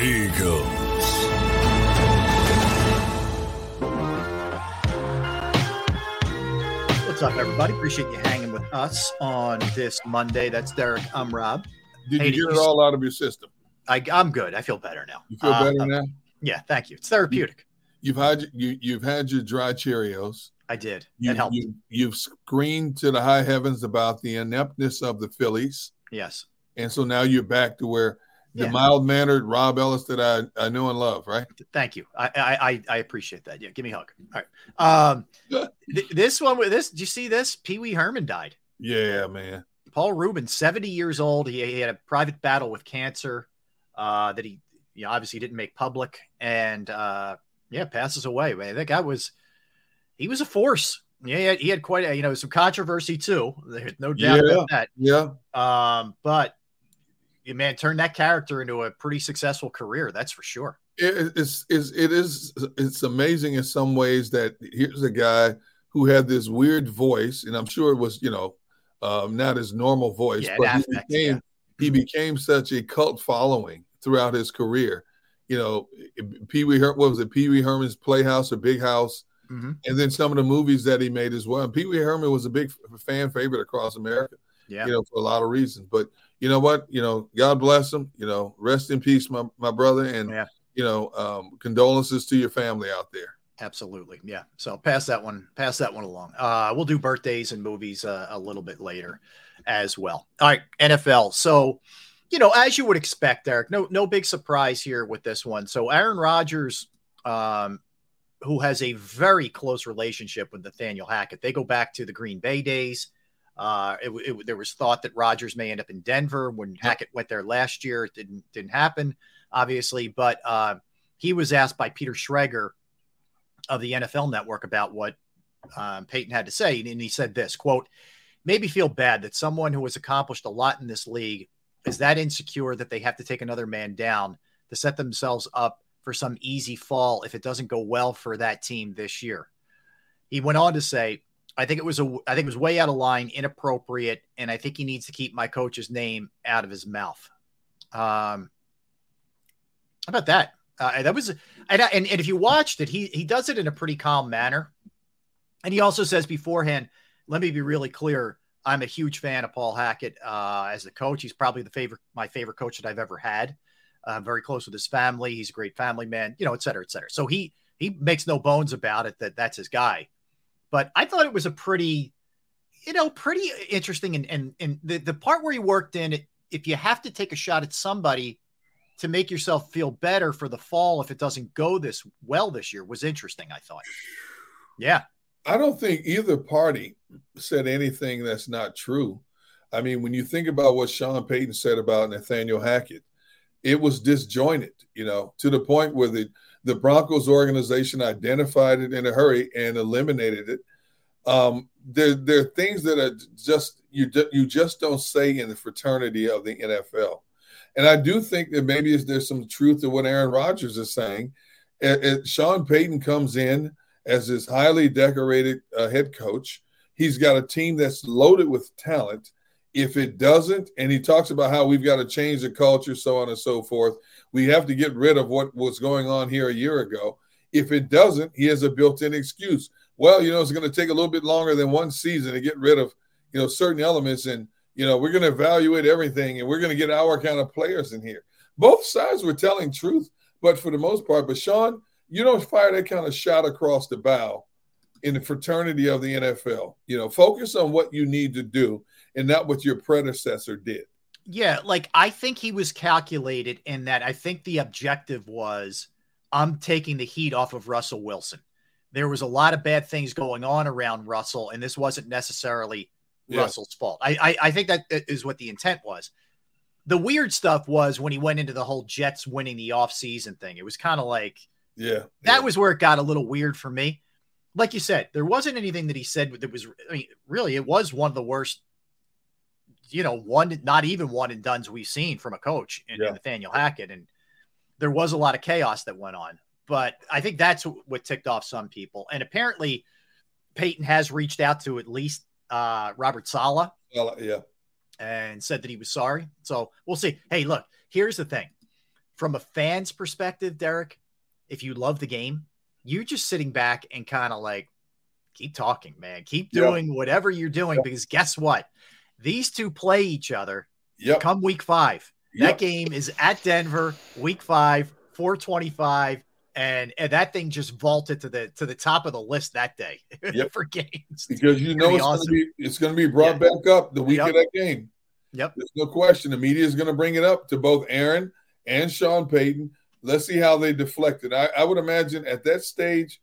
Eagles.
What's up, everybody? Appreciate you hanging with us on this Monday. That's Derek. I'm Rob.
Did
Hey,
you get it all out of your system?
I, I'm good. I feel better now.
You feel
Uh,
better
uh,
now?
Yeah, thank you. It's therapeutic.
You've had you you've had your dry Cheerios.
I did.
You,
it helped.
You, you've screamed to the high heavens about the ineptness of the Phillies,
yes.
and so now you're back to where the
Yeah.
mild mannered Rob Ellis that I, I know and love, right?
Thank you. I, I I appreciate that. Yeah, give me a hug. All right. Um, th- this one with this. Did you see this? Pee Wee Herman died.
Yeah, man.
Paul Reubens, 70 years old. He, he had a private battle with cancer uh, that he you know, obviously didn't make public, and uh, yeah, passes away. Man, that guy was he was a force. Yeah, he had, he had quite a you know some controversy too. There's no doubt
Yeah.
about that.
Yeah.
Um, but man, turned that character into a pretty successful career. That's for sure.
It's, it's it is it's amazing in some ways that here's a guy who had this weird voice, and I'm sure it was you know um, not his normal voice,
Yeah, it
but he became
yeah.
he became such a cult following throughout his career. You know, Pee Wee Her- what was it? Pee Wee Herman's Playhouse or Big House,
Mhm.
and then some of the movies that he made as well. And Pee Wee Herman was a big f- fan favorite across America.
Yeah.
you know, for a lot of reasons. But you know what? You know, God bless him. You know, rest in peace, my my brother, and
Yeah.
you know, um, condolences to your family out there.
Absolutely. Yeah. So pass that one, pass that one along. Uh, we'll do birthdays and movies uh, a little bit later as well. All right. NFL. So, you know, as you would expect, Eric, no, no big surprise here with this one. So Aaron Rodgers, um, who has a very close relationship with Nathaniel Hackett, they go back to the Green Bay days. Uh, it, it- there was thought that Rodgers may end up in Denver when Hackett went there last year. It didn't didn't happen, obviously, but uh, he was asked by Peter Schrager of the NFL Network about what um, Payton had to say, and he said this quote: "Made me feel bad that someone who has accomplished a lot in this league is that insecure that they have to take another man down to set themselves up for some easy fall if it doesn't go well for that team this year." He went on to say, "I think it was a, I think it was way out of line, inappropriate, and I think he needs to keep my coach's name out of his mouth." Um, how about that? Uh, that was, and, and and if you watched it, he he does it in a pretty calm manner, and he also says beforehand, "Let me be really clear. I'm a huge fan of Paul Hackett uh, as a coach. He's probably the favorite, my favorite coach that I've ever had. Uh, very close with his family. He's a great family man, you know, et cetera, et cetera. So he he makes no bones about it that that's his guy. But I thought it was a pretty, you know, pretty interesting. And and and the the part where he worked in, if you have to take a shot at somebody to make yourself feel better for the fall if it doesn't go this well this year was interesting. I thought. Yeah.
I don't think either party said anything that's not true. I mean, when you think about what Sean Payton said about Nathaniel Hackett, it was disjointed, you know, to the point where the, the Broncos organization identified it in a hurry and eliminated it. Um, there, there are things that are just you you just don't say in the fraternity of the NFL. And I do think that maybe there's some truth to what Aaron Rodgers is saying. It, it, Sean Payton comes in as this highly decorated uh, head coach. He's got a team that's loaded with talent. If it doesn't, and he talks about how we've got to change the culture, so on and so forth, we have to get rid of what was going on here a year ago. If it doesn't, he has a built in excuse. Well, you know, it's going to take a little bit longer than one season to get rid of, you know, certain elements. And, you know, we're going to evaluate everything and we're going to get our kind of players in here. Both sides were telling truth, but for the most part, but Sean, you don't fire that kind of shot across the bow in the fraternity of the NFL. You know, focus on what you need to do and not what your predecessor did.
Yeah, like I think he was calculated in that I think the objective was I'm taking the heat off of Russell Wilson. There was a lot of bad things going on around Russell, and this wasn't necessarily
Yeah.
Russell's fault. I, I I think that uh, is what the intent was. The weird stuff was when he went into the whole Jets winning the offseason thing. It was kind of like
Yeah.
that was where it got a little weird for me. Like you said, there wasn't anything that he said that was. I mean, really, it was one of the worst. You know, one not even one and duns we've seen from a coach in,
Yeah.
Nathaniel Hackett, and there was a lot of chaos that went on. But I think that's what ticked off some people, and apparently, Payton has reached out to at least uh, Robert Saleh
Well, yeah.
and said that he was sorry. So we'll see. Hey, look, here's the thing from a fan's perspective, Derek, if you love the game, you're just sitting back and kind of like, keep talking, man. Keep
Yeah.
doing whatever you're doing because guess what? These two play each other
Yep.
come week five.
Yep.
That game is at Denver, week five, 425. And, and that thing just vaulted to the to the top of the list that day
Yep.
for games.
Because you know it's
awesome.
going to be it's going to be brought back up the week
Yep.
of that game.
Yep.
There's no question. The media is going to bring it up to both Aaron and Sean Payton. Let's see how they deflect it. I, I would imagine at that stage,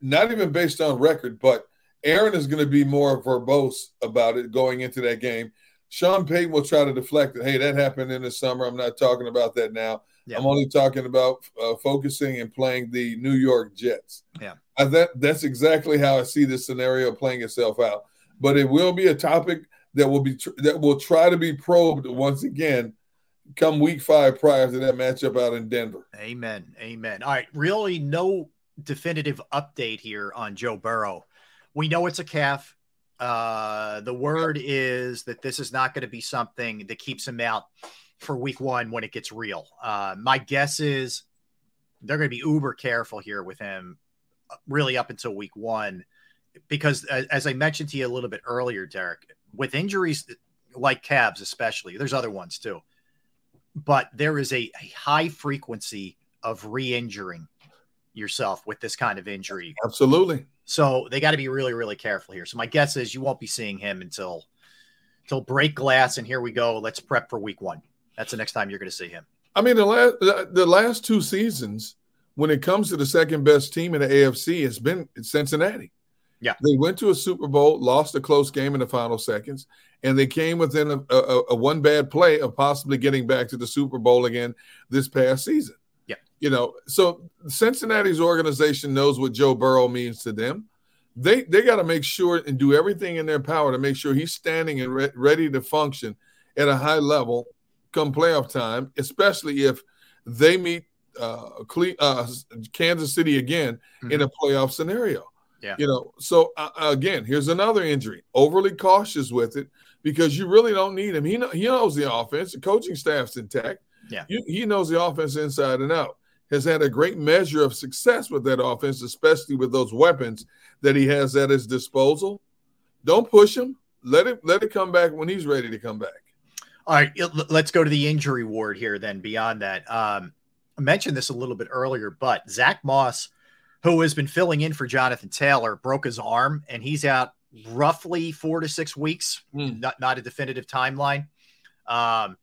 not even based on record, but Aaron is going to be more verbose about it going into that game. Sean Payton will try to deflect it. Hey, that happened in the summer. I'm not talking about that now.
Yeah.
I'm only talking about uh, focusing and playing the New York Jets.
Yeah.
I, that that's exactly how I see this scenario playing itself out. But it will be a topic that will be tr- that will try to be probed once again come week five prior to that matchup out in Denver.
Amen. Amen. All right. Really, no definitive update here on Joe Burrow. We know it's a calf. Uh, the word is that this is not going to be something that keeps him out for week one when it gets real. Uh, my guess is they're going to be uber careful here with him, uh, really up until week one, because as, as I mentioned to you a little bit earlier, Derek, with injuries like calves, especially, there's other ones too but there is a, a high frequency of re-injuring yourself with this kind of injury.
Absolutely.
So they got to be really, really careful here. So my guess is you won't be seeing him until until break glass. And here we go. Let's prep for week one. That's the next time you're going to see him.
I mean, the last the, last two seasons, when it comes to the second best team in the AFC, it's been Cincinnati.
Yeah.
They went to a Super Bowl, lost a close game in the final seconds, and they came within a, a, a one bad play of possibly getting back to the Super Bowl again this past season.
Yeah.
You know, so Cincinnati's organization knows what Joe Burrow means to them. They they got to make sure and do everything in their power to make sure he's standing and re- ready to function at a high level come playoff time, especially if they meet uh, Cle- uh, Kansas City again in a playoff scenario.
Yeah.
You know, so uh, again, here's another injury. Overly cautious with it because you really don't need him. He know, he knows the offense. The coaching staff's intact.
Yeah.
You, he knows the offense inside and out. Has had a great measure of success with that offense, especially with those weapons that he has at his disposal. Don't push him. Let it let it come back when he's ready to come back.
All right, let's go to the injury ward here. Then beyond that, um, I mentioned this a little bit earlier, but Zach Moss, who has been filling in for Jonathan Taylor, broke his arm and he's out roughly four to six weeks. Not not a definitive timeline. Um,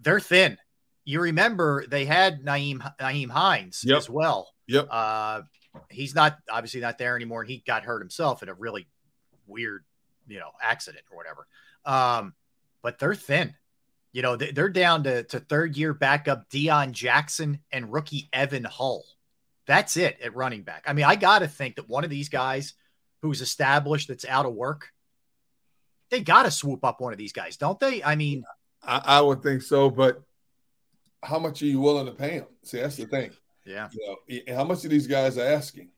they're thin. You remember they had Nyheim Nyheim Hines
Yep.
as well.
Yep.
Uh, he's not obviously not there anymore, and he got hurt himself in a really weird, you know, accident or whatever. Um, but they're thin. You know, they- they're down to, to third year backup Deon Jackson and rookie Evan Hull. That's it at running back. I mean, I got to think that one of these guys who's established that's out of work, they got to swoop up one of these guys, don't they? I mean,
I, I would think so, but how much are you willing to pay them? See, that's the thing.
Yeah.
You know, how much are these guys asking?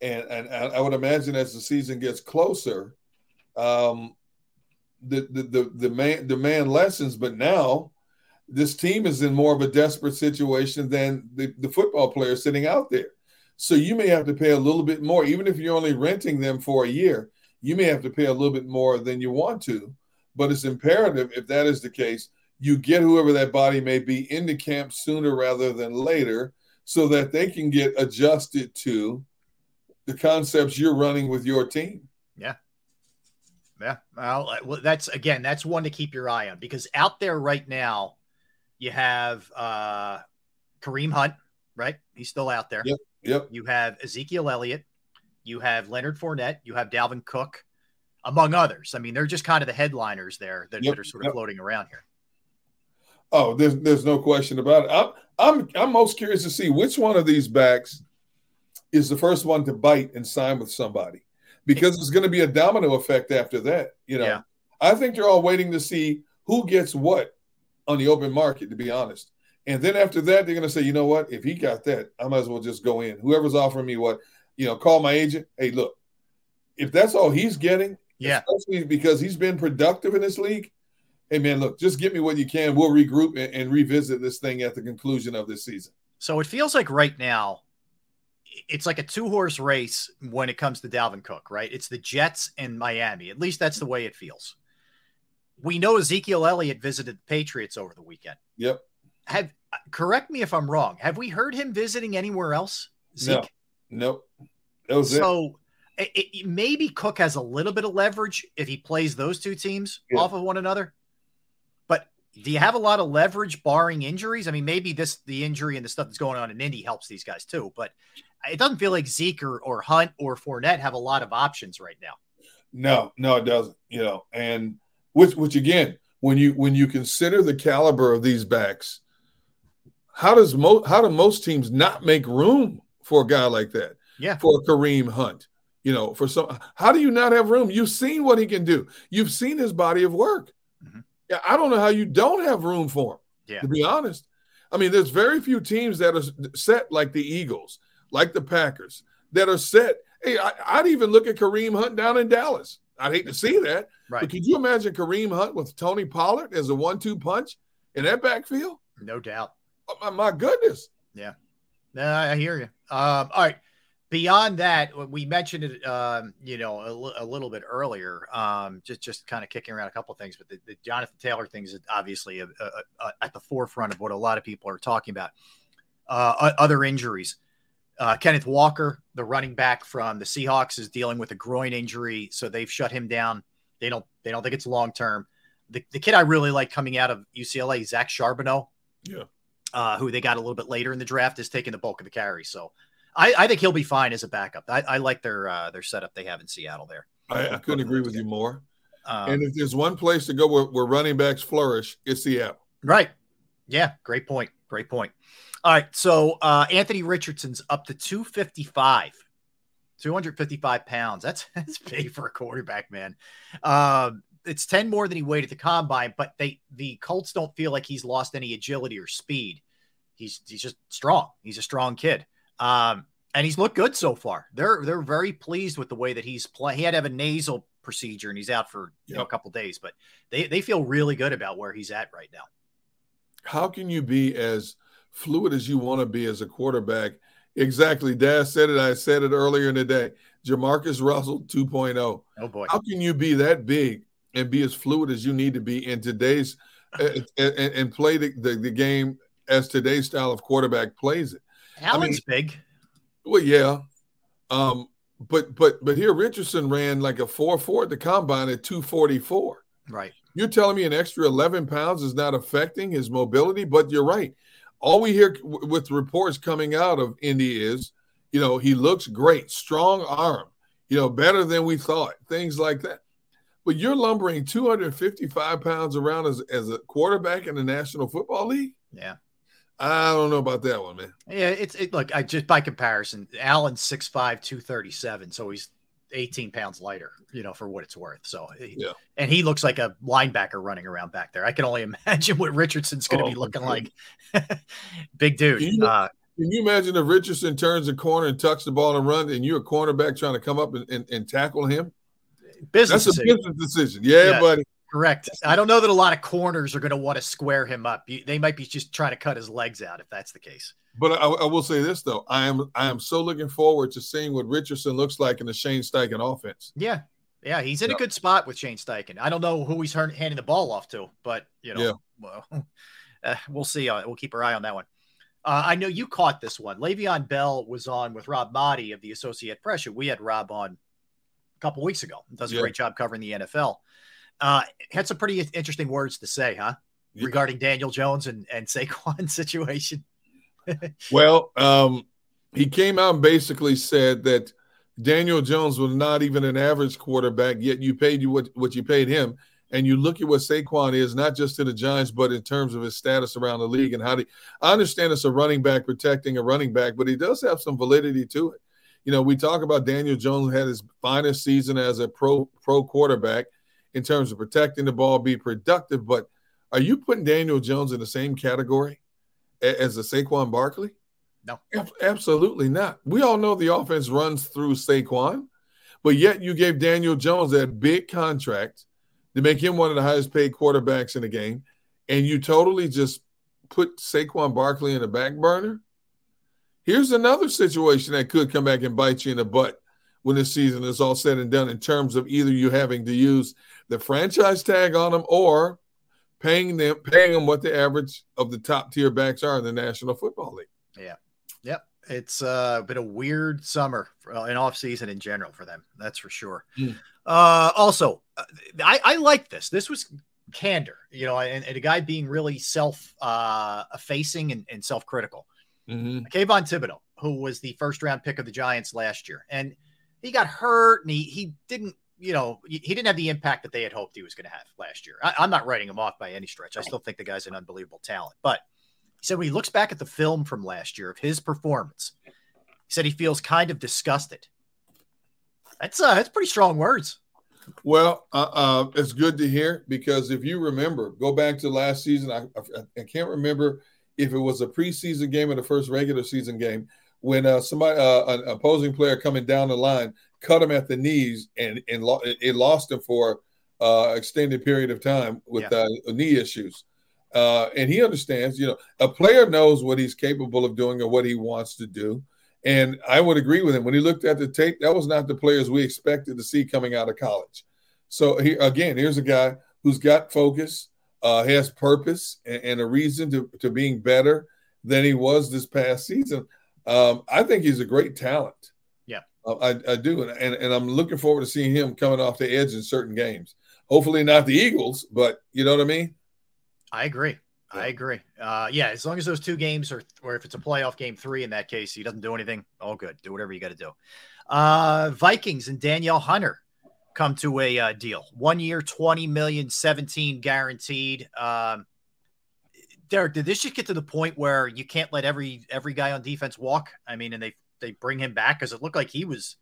And and I would imagine as the season gets closer, um, the the the demand demand lessens. But now, this team is in more of a desperate situation than the, the football players sitting out there. So you may have to pay a little bit more, even if you're only renting them for a year. You may have to pay a little bit more than you want to, but it's imperative if that is the case, you get whoever that body may be into camp sooner rather than later, so that they can get adjusted to the concepts you're running with your team.
Yeah. Yeah. Well, well, that's again, that's one to keep your eye on because out there right now, you have uh Kareem Hunt, right? He's still out there.
Yep. Yep.
You have Ezekiel Elliott. You have Leonard Fournette. You have Dalvin Cook, among others. I mean, they're just kind of the headliners there that,
Yep,
that are sort of
yep.
floating around here.
Oh, there's there's no question about it. I'm I'm I'm most curious to see which one of these backs is the first one to bite and sign with somebody because it's going to be a domino effect after that. You know,
Yeah.
I think they're all waiting to see who gets what on the open market. To be honest, and then after that, they're going to say, you know what? If he got that, I might as well just go in. Whoever's offering me what, you know, call my agent. Hey, look, if that's all he's getting,
Yeah.
especially because he's been productive in this league. Hey man, look, just get me what you can. We'll regroup and, and revisit this thing at the conclusion of this season.
So it feels like right now, it's like a two horse race when it comes to Dalvin Cook, right? It's the Jets and Miami. At least that's the way it feels. We know Ezekiel Elliott visited the Patriots over the weekend.
Yep.
Have correct me if I'm wrong. Have we heard him visiting anywhere else? Zeke?
No, nope. That was it.
So it, it- maybe Cook has a little bit of leverage if he plays those two teams
Yeah.
off of one another. Do you have a lot of leverage barring injuries? I mean, maybe this the injury and the stuff that's going on in Indy helps these guys too. But it doesn't feel like Zeke or, or Hunt or Fournette have a lot of options right now.
No, no, it doesn't. You know, and which which again, when you when you consider the caliber of these backs, how does most how do most teams not make room for a guy like that?
Yeah.
For Kareem Hunt. You know, for some how do you not have room? You've seen what he can do. You've seen his body of work. Yeah, I don't know how you don't have room for him.
Yeah.
To be honest. I mean, there's very few teams that are set like the Eagles, like the Packers, that are set. Hey, I, I'd even look at Kareem Hunt down in Dallas. I'd hate to see that.
Right.
But could you imagine Kareem Hunt with Tony Pollard as a one-two punch in that backfield?
No doubt.
Oh, my, my goodness.
Yeah. No, I hear you. Um, all right. Beyond that, we mentioned it, um, you know, a, a little bit earlier, um, just just kind of kicking around a couple of things, but the, the Jonathan Taylor things is obviously uh uh uh at the forefront of what a lot of people are talking about. Uh, other injuries. Uh, Kenneth Walker, the running back from the Seahawks, is dealing with a groin injury, so they've shut him down. They don't they don't think it's long term. The, the kid I really like coming out of UCLA, Zach Charbonnet,
Yeah.
uh, who they got a little bit later in the draft, is taking the bulk of the carry. So I, I think he'll be fine as a backup. I, I like their uh, their setup they have in Seattle there.
I, I couldn't agree with you more.
Um,
and if there's one place to go where, where running backs flourish, it's Seattle.
Right. Yeah. Great point. Great point. All right. So uh, Anthony Richardson's up to 255, 255 pounds. That's that's big for a quarterback, man. Um, it's 10 more than he weighed at the combine, but they the Colts don't feel like he's lost any agility or speed. He's he's just strong. He's a strong kid. Um, and he's looked good so far. They're they're very pleased with the way that he's playing. He had to have a nasal procedure and he's out for you know a couple days, but they they feel really good about where he's at right now.
How can you be as fluid as you want to be as a quarterback? Exactly. Dad said it. I said it earlier in the day. JaMarcus Russell 2.0.
Oh boy.
How can you be that big and be as fluid as you need to be in today's uh, and, and play the, the, the game as today's style of quarterback plays it?
Allen's big.
Well, yeah. Um, but but but here Richardson ran like a 4-4 at the combine at 244.
Right.
You're telling me an extra 11 pounds is not affecting his mobility, but you're right. All we hear w- with reports coming out of Indy is, you know, he looks great, strong arm, you know, better than we thought, things like that. But you're lumbering 255 pounds around as, as a quarterback in the National Football League?
Yeah.
I don't know about that one, man.
Yeah, it's it look, I just by comparison, Allen's 6'5, 237, so he's 18 pounds lighter, you know, for what it's worth. So,
yeah.
and he looks like a linebacker running around back there. I can only imagine what Richardson's going to
Oh,
be looking like. Big dude.
Can you,
Uh,
can you imagine if Richardson turns a corner and tucks the ball and run, and you're a cornerback trying to come up and, and, and tackle him?
business
That's a
decision.
business decision. Yeah,
Yeah.
buddy.
Correct. I don't know that a lot of corners are going to want to square him up. They might be just trying to cut his legs out if that's the case.
But I, I will say this though, I am I am so looking forward to seeing what Richardson looks like in the Shane Steichen offense.
Yeah. Yeah. He's in a good spot with Shane Steichen. I don't know who he's turn- handing the ball off to, but, you know,
Yeah.
well, uh, we'll see. Uh, we'll keep our eye on that one. Uh, I know you caught this one. Le'Veon Bell was on with Rob Maaddi of the Associate Press. We had Rob on a couple weeks ago. Does a
Yeah.
great job covering the NFL. Uh, had some pretty interesting words to say, huh?
Yeah.
Regarding Daniel Jones and, and Saquon situation.
Well, um, he came out and basically said that Daniel Jones was not even an average quarterback, yet you paid you what, what you paid him. And you look at what Saquon is, not just to the Giants, but in terms of his status around the league and how he I understand it's a running back protecting a running back, but he does have some validity to it. You know, we talk about Daniel Jones had his finest season as a pro pro quarterback in terms of protecting the ball, be productive, but are you putting Daniel Jones in the same category as a Saquon Barkley?
No.
Absolutely not. We all know the offense runs through Saquon, but yet you gave Daniel Jones that big contract to make him one of the highest paid quarterbacks in the game, and you totally just put Saquon Barkley in the back burner. Here's another situation that could come back and bite you in the butt when the season is all said and done in terms of either you having to use the franchise tag on them or paying them paying them what the average of the top tier backs are in the National Football League.
Yeah. Yep. It's uh, been a weird summer uh, in off season in general for them. That's for sure.
Mm.
Uh, also, uh, I, I like this. This was candor, you know, and, and a guy being really self uh, effacing and, and self critical.
Mm-hmm.
Kayvon Thibodeaux, who was the first round pick of the Giants last year, and he got hurt and he, he didn't, you know, he didn't have the impact that they had hoped he was going to have last year. I, I'm not writing him off by any stretch. I still think the guy's an unbelievable talent, but he said when he looks back at the film from last year of his performance, he said he feels kind of disgusted. That's uh, that's pretty strong words.
Well, uh, uh, it's good to hear because if you remember, go back to last season. I, I, I can't remember if it was a preseason game or the first regular season game when uh, somebody, uh, an opposing player coming down the line, cut him at the knees and and lo- it lost him for uh, extended period of time with uh, knee issues. Uh, and he understands, you know, a player knows what he's capable of doing or what he wants to do. And I would agree with him when he looked at the tape. That was not the players we expected to see coming out of college. So he, again, here's a guy who's got focus, uh, has purpose, and, and a reason to, to being better than he was this past season. Um, I think he's a great talent.
Yeah.
Uh, I, I do, and, and and I'm looking forward to seeing him coming off the edge in certain games. Hopefully not the Eagles, but you know what I mean.
I agree. I agree. Uh, yeah, as long as those two games are, or if it's a playoff game three in that case, he doesn't do anything. All good. Do whatever you got to do. Uh, Vikings and Danielle Hunter come to a uh, deal. One year, 20 million, 17 guaranteed. Um, Derek, did this just get to the point where you can't let every every guy on defense walk? I mean, and they they bring him back because it looked like he was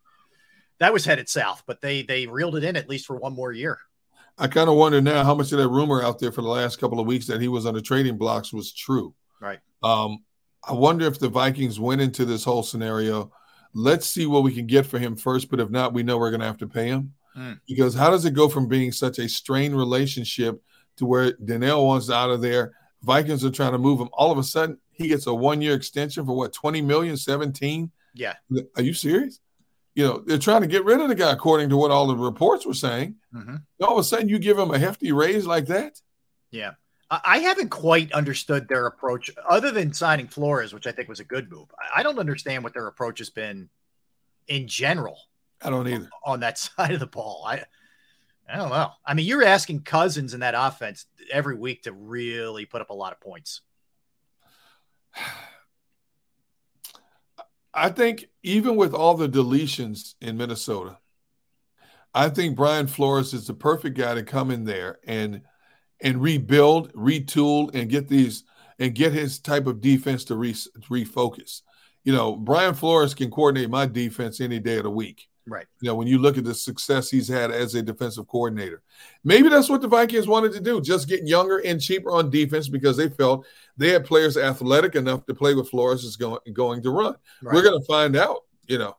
that was headed south, but they they reeled it in at least for one more year.
I kind of wonder now how much of that rumor out there for the last couple of weeks that he was on the trading blocks was true.
Right.
Um, I wonder if the Vikings went into this whole scenario. Let's see what we can get for him first, but if not, we know we're going to have to pay him.
Mm.
Because how does it go from being such a strained relationship to where Danielle wants out of there? Vikings are trying to move him. All of a sudden, he gets a one year extension for what, 20 million, 17?
Yeah.
Are you serious? You know, they're trying to get rid of the guy, according to what all the reports were saying.
Mm-hmm.
All of a sudden, you give him a hefty raise like that?
Yeah. I haven't quite understood their approach other than signing Flores, which I think was a good move. I- I don't understand what their approach has been in general
I don't either.
on that side of the ball. I I don't know. I mean, you're asking Cousins in that offense every week to really put up a lot of points.
I think even with all the deletions in Minnesota, I think Brian Flores is the perfect guy to come in there and and rebuild, retool, and get these and get his type of defense to re, refocus. You know, Brian Flores can coordinate my defense any day of the week.
Right.
You know, when you look at the success he's had as a defensive coordinator, maybe that's what the Vikings wanted to do just get younger and cheaper on defense because they felt they had players athletic enough to play with Flores is going, going to run.
Right.
We're going to find out, you know,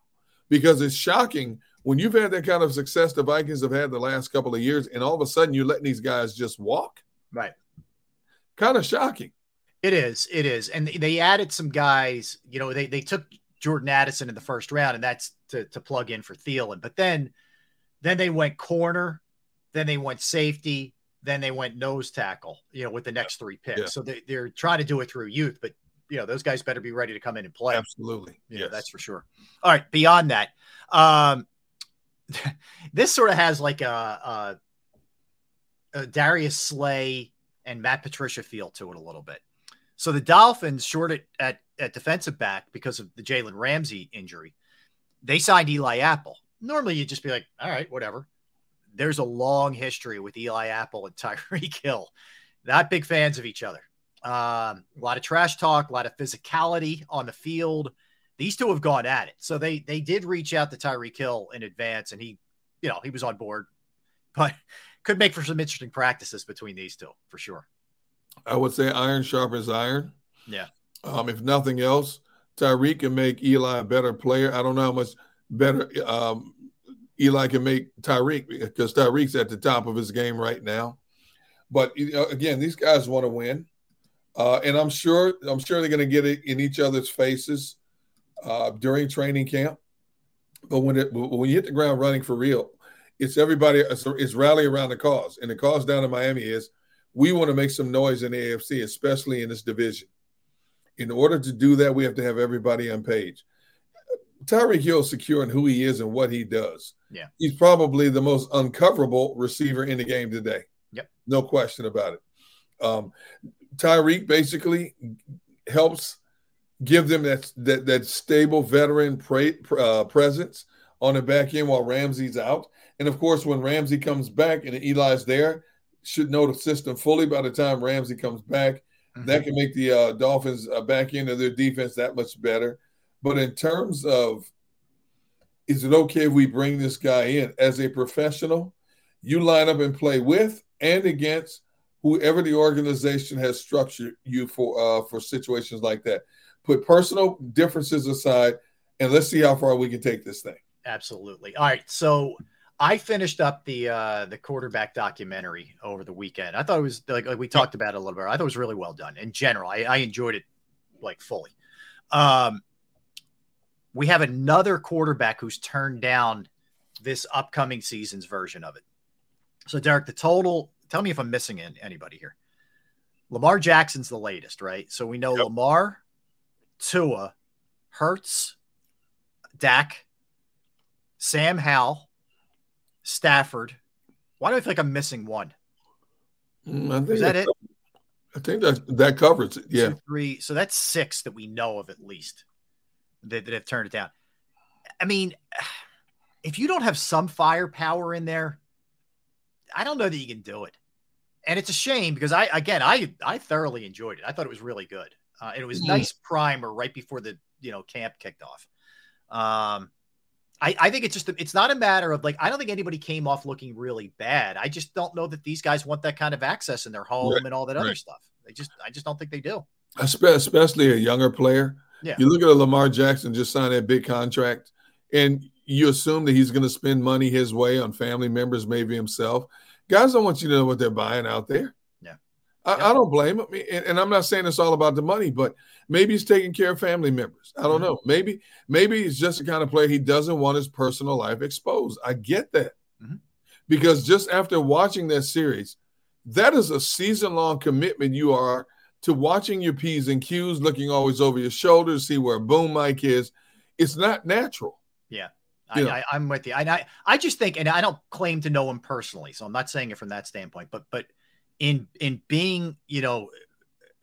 because it's shocking when you've had that kind of success the Vikings have had the last couple of years, and all of a sudden you're letting these guys just walk.
Right.
Kind of shocking.
It is. It is. And they added some guys, you know, they, they took Jordan Addison in the first round, and that's to, to plug in for Thielen. But then then they went corner, then they went safety, then they went nose tackle, you know, with the next three picks.
Yeah.
So they, they're trying to do it through youth, but you know, those guys better be ready to come in and play.
Absolutely.
Yeah, that's for sure. All right. Beyond that, um, this sort of has like a, a, a Darius Slay and Matt Patricia feel to it a little bit. So the Dolphins, short at, at, at defensive back because of the Jalen Ramsey injury, they signed Eli Apple. Normally you'd just be like, all right, whatever. There's a long history with Eli Apple and Tyreek Hill. Not big fans of each other. Um, a lot of trash talk, a lot of physicality on the field. These two have gone at it. So they they did reach out to Tyreek Hill in advance, and he, you know, he was on board, but could make for some interesting practices between these two for sure.
I would say iron sharpens iron.
Yeah.
Um, if nothing else, Tyreek can make Eli a better player. I don't know how much better um, Eli can make Tyreek because Tyreek's at the top of his game right now. But you know, again, these guys want to win, uh, and I'm sure I'm sure they're going to get it in each other's faces uh, during training camp. But when it when you hit the ground running for real, it's everybody it's, it's rally around the cause, and the cause down in Miami is we want to make some noise in the AFC, especially in this division. In order to do that, we have to have everybody on page. Tyreek Hill secure in who he is and what he does.
Yeah.
He's probably the most uncoverable receiver in the game today.
Yep.
No question about it. Um, Tyreek basically helps give them that that, that stable veteran pre, uh, presence on the back end while Ramsey's out. And of course, when Ramsey comes back and Eli's there, should know the system fully by the time Ramsey comes back. That can make the uh, Dolphins uh, back end of their defense that much better. But in terms of, is it okay if we bring this guy in as a professional? You line up and play with and against whoever the organization has structured you for uh, for situations like that. Put personal differences aside, and let's see how far we can take this thing.
Absolutely. All right. So I finished up the uh the quarterback documentary over the weekend. I thought it was like, like we talked about it a little bit. I thought it was really well done in general. I, I enjoyed it like fully. Um we have another quarterback who's turned down this upcoming season's version of it. So Derek, the total, tell me if I'm missing in, anybody here. Lamar Jackson's the latest, right? So we know Lamar, Tua, Hurts, Dak, Sam Howell, Stafford. Why do I feel like I'm missing one?
Mm,
Is that it?
I think that that covers it. Yeah.
Two, three. So that's six that we know of at least that, that have turned it down. I mean, if you don't have some firepower in there, I don't know that you can do it. And it's a shame because I, again, I, I thoroughly enjoyed it. I thought it was really good. Uh, and it was
Mm.
nice primer right before the, you know, camp kicked off. Um, I, I think it's just, it's not a matter of like, I don't think anybody came off looking really bad. I just don't know that these guys want that kind of access in their home
Right,
and all that other stuff. They just, I just don't think they do.
Especially a younger player.
Yeah.
You look at a Lamar Jackson just signed that big contract, and you assume that he's going to spend money his way on family members, maybe himself. Guys don't want you to know what they're buying out there. I, I don't blame him. And, and I'm not saying it's all about the money, but maybe he's taking care of family members. I
Mm-hmm.
don't know. Maybe maybe he's just the kind of player he doesn't want his personal life exposed. I get that.
Mm-hmm.
Because just after watching that series, that is a season long commitment you are to watching your P's and Q's, looking always over your shoulder to see where boom mic is. It's not natural.
Yeah. I. I, I'm with you. And I, I just think, and I don't claim to know him personally, so I'm not saying it from that standpoint, but, but in, in being, you know,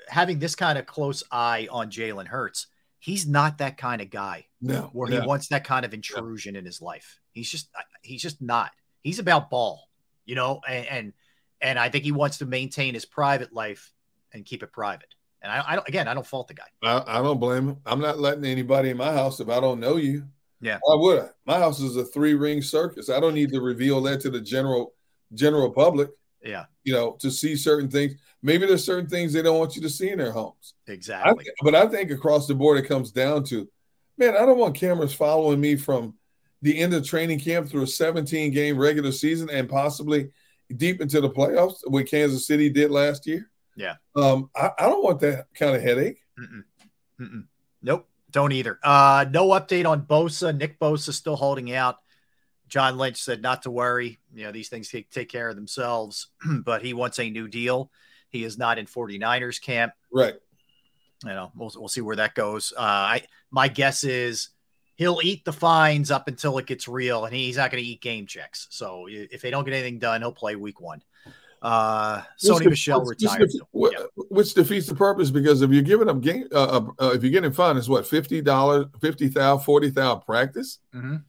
having this kind of close eye on Jalen Hurts, he's not that kind of guy
No.
where
no.
he wants that kind of intrusion in his life. He's just, he's just not. He's about ball, you know, and, and, and I think he wants to maintain his private life and keep it private. And I, I don't, again, I don't fault the guy.
I, I don't blame him. I'm not letting anybody in my house if I don't know you.
Yeah.
Why would I? My house is a three ring circus. I don't need to reveal that to the general general public.
Yeah.
You know, to see certain things. Maybe there's certain things they don't want you to see in their homes. I
Exactly.
but I think across the board, it comes down to, man, I don't want cameras following me from the end of training camp through a 17 game regular season and possibly deep into the playoffs, what Kansas City did last year.
Yeah.
Um, I, I don't want that kind of headache.
Mm-mm. Mm-mm. Nope, don't either. Uh, no update on Bosa. Nick Bosa is still holding out. John Lynch said not to worry. You know, these things take, take care of themselves, but he wants a new deal. He is not in 49ers camp.
Right.
You know, we'll, we'll see where that goes. Uh, I my guess is he'll eat the fines up until it gets real, and he's not going to eat game checks. So if they don't get anything done, he'll play week one. Uh, Sony
Which Michel which
retired.
def- wh- Which defeats the purpose because if you're giving up game, uh, uh, if you're getting fined, it's what fifty dollars, fifty thousand, forty thousand practice.
Mhm.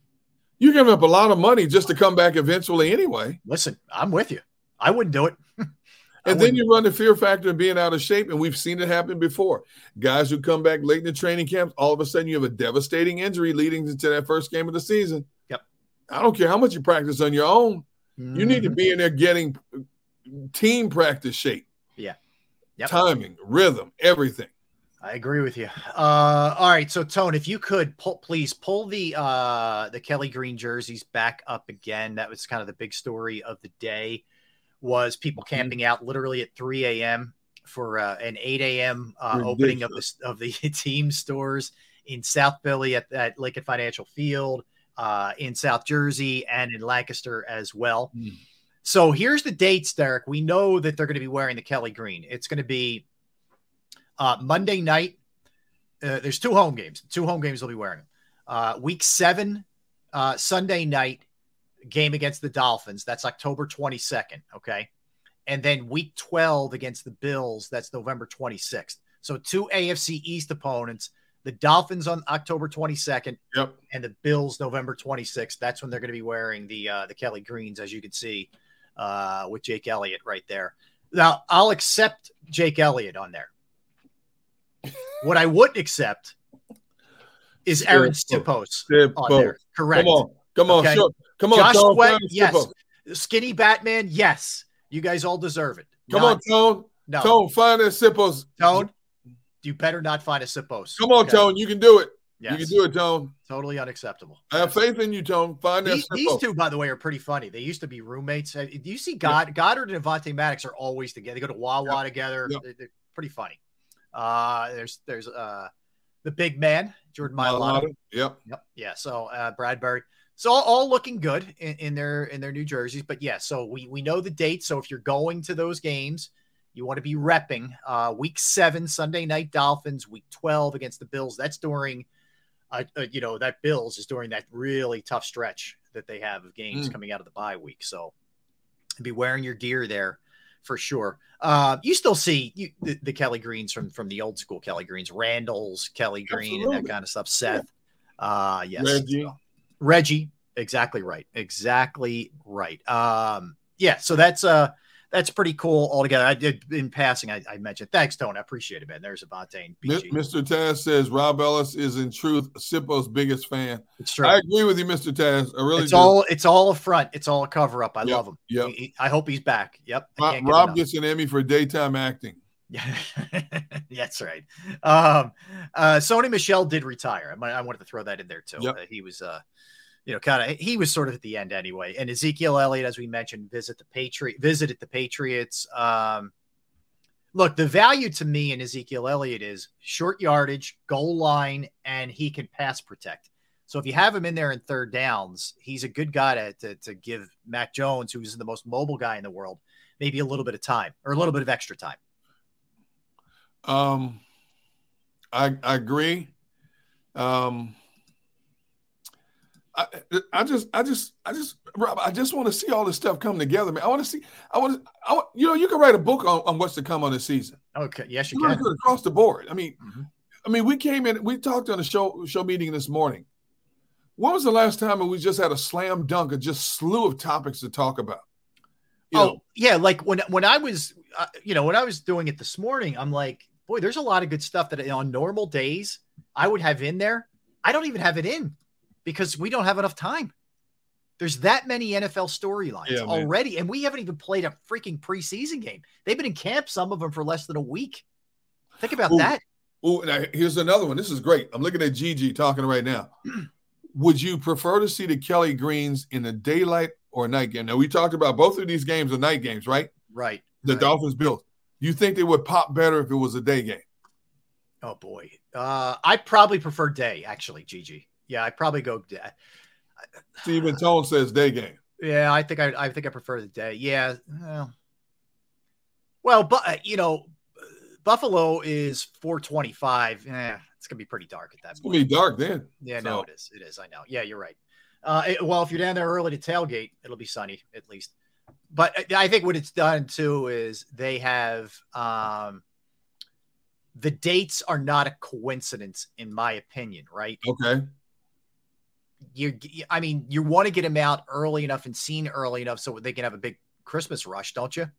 You're giving up a lot of money just to come back eventually anyway.
Listen, I'm with you. I wouldn't do it.
And then you run the fear factor of being out of shape, and we've seen it happen before. Guys who come back late in the training camps, all of a sudden you have a devastating injury leading into that first game of the season.
Yep.
I don't care how much you practice on your own. You need to mm-hmm. be in there getting team practice shape,
Yeah. Yep.
timing, rhythm, everything.
I agree with you. Uh, all right, so Tone, if you could pull, please pull the uh, the Kelly Green jerseys back up again. That was kind of the big story of the day. Was people camping out literally at 3 a.m. for uh, an 8 a.m. Uh, opening of the of the team stores in South Philly at, at Lincoln Financial Field, uh, in South Jersey, and in Lancaster as well. So here's the dates, Derek. We know that they're going to be wearing the Kelly Green. It's going to be uh, Monday night. Uh, there's two home games. Two home games they'll be wearing them. Uh, week seven, uh, Sunday night game against the Dolphins. That's October 22nd. Okay. And then week 12 against the Bills. That's November 26th. So two AFC East opponents. The Dolphins on October 22nd.
Yep.
And the Bills November 26th. That's when they're going to be wearing the uh, the Kelly Greens, as you can see uh, with Jake Elliott right there. Now I'll accept Jake Elliott on there. What I wouldn't accept is Arryn Siposs on there. Correct.
Come on, come on,
Okay.
sure. come on,
Josh Sweat, yes. Skinny Batman, yes. You guys all deserve it.
Come
Not-
on, Tone.
No.
Tone, find that Siposs.
Tone, you better not find a Siposs.
Come on,
Okay?
Tone. You can do it. You can do it, Tone.
Totally unacceptable.
I have faith in you, Tone. Find that
These, these two, by the way, are pretty funny. They used to be roommates. Uh, Do you see God, Goedert and Avonte Maddox are always together. They go to Wawa together.
Yep.
They're, they're pretty funny. Uh, there's there's uh the big man, Jordan Mailata.
Yep.
Yep. Yeah. So uh, Bradberry. So all, all looking good in, in their in their new jerseys. But yeah, so we we know the date. So if you're going to those games, you want to be repping uh, week seven Sunday night Dolphins, week twelve against the Bills. That's during, uh, uh, you know, that Bills is during that really tough stretch that they have of games
Mm.
coming out of the bye week. So be wearing your gear there for sure. Uh, you still see you, the, the Kelly Greens from from the old school Kelly Greens, Randall's Kelly Green, and that kind of stuff. Seth, uh, yes,
Reggie.
So- Reggie, exactly right, exactly right. Um, yeah, so that's uh that's pretty cool altogether. I did in passing, I, I mentioned thanks, Tone. I appreciate it, man. There's Avonte and BG.
Mr. Taz says Rob Ellis is in truth Siposs's biggest fan.
It's true.
I agree with you, Mr. Taz. I really
it's
do.
all it's all a front. It's all a cover up. I
Yep,
love him. he- I hope he's back. Yep. I
Rob,
can't get
Rob gets an Emmy for daytime acting.
Yeah, that's right. Um, uh, Sony Michel did retire. I, I wanted to throw that in there too.
Yep.
Uh, he was, uh, you know, kind of he was sort of at the end anyway. And Ezekiel Elliott, as we mentioned, visit the Patriot visited the Patriots. Um, look, the value to me in Ezekiel Elliott is short yardage, goal line, and he can pass protect. So if you have him in there in third downs, he's a good guy to, to, to give Mac Jones, who's the most mobile guy in the world, maybe a little bit of time or a little bit of extra time.
Um, I, I agree. Um, I, I just, I just, I just, Rob, I just want to see all this stuff come together, man. I want to see, I want to, I want, you know, you can write a book on, on what's to come on this season.
Okay. Yes, you
You
can.
across the board. I mean,
Mm-hmm.
I mean, we came in, we talked on the show show meeting this morning. When was the last time we just had a slam dunk, a just slew of topics to talk about? You
oh
know,
yeah, like when when I was, uh, you know, when I was doing it this morning, I'm like, boy, there's a lot of good stuff that on normal days I would have in there. I don't even have it in because we don't have enough time. There's that many NFL storylines
Yeah,
already, and we haven't even played a freaking preseason game. They've been in camp, some of them for less than a week. Think about
Ooh.
that.
Oh, here's another one. This is great. I'm looking at Gigi talking right now. Would you prefer to see the Kelly Greens in a daylight or a night game? Now we talked about both of these games are night games, right?
Right.
The
right.
Dolphins Bills. You think they would pop better if it was a day game?
Oh boy. Uh, I probably prefer day, actually, Gigi. Yeah, I probably go day.
Stephen Tone says day game.
Yeah, I think I, I think I prefer the day. Yeah. Well, well but uh, you know, Buffalo is 425. Yeah, it's gonna be pretty dark at that
It's
point.
gonna be dark then.
Yeah,
So-
no, it is. It is. I know. Yeah, you're right. Uh, it- well, if you're down there early to tailgate, it'll be sunny at least. But I think what it's done too is they have um, the dates are not a coincidence, in my opinion. Right?
Okay.
You, I mean, you want to get them out early enough and seen early enough so they can have a big Christmas rush, don't you?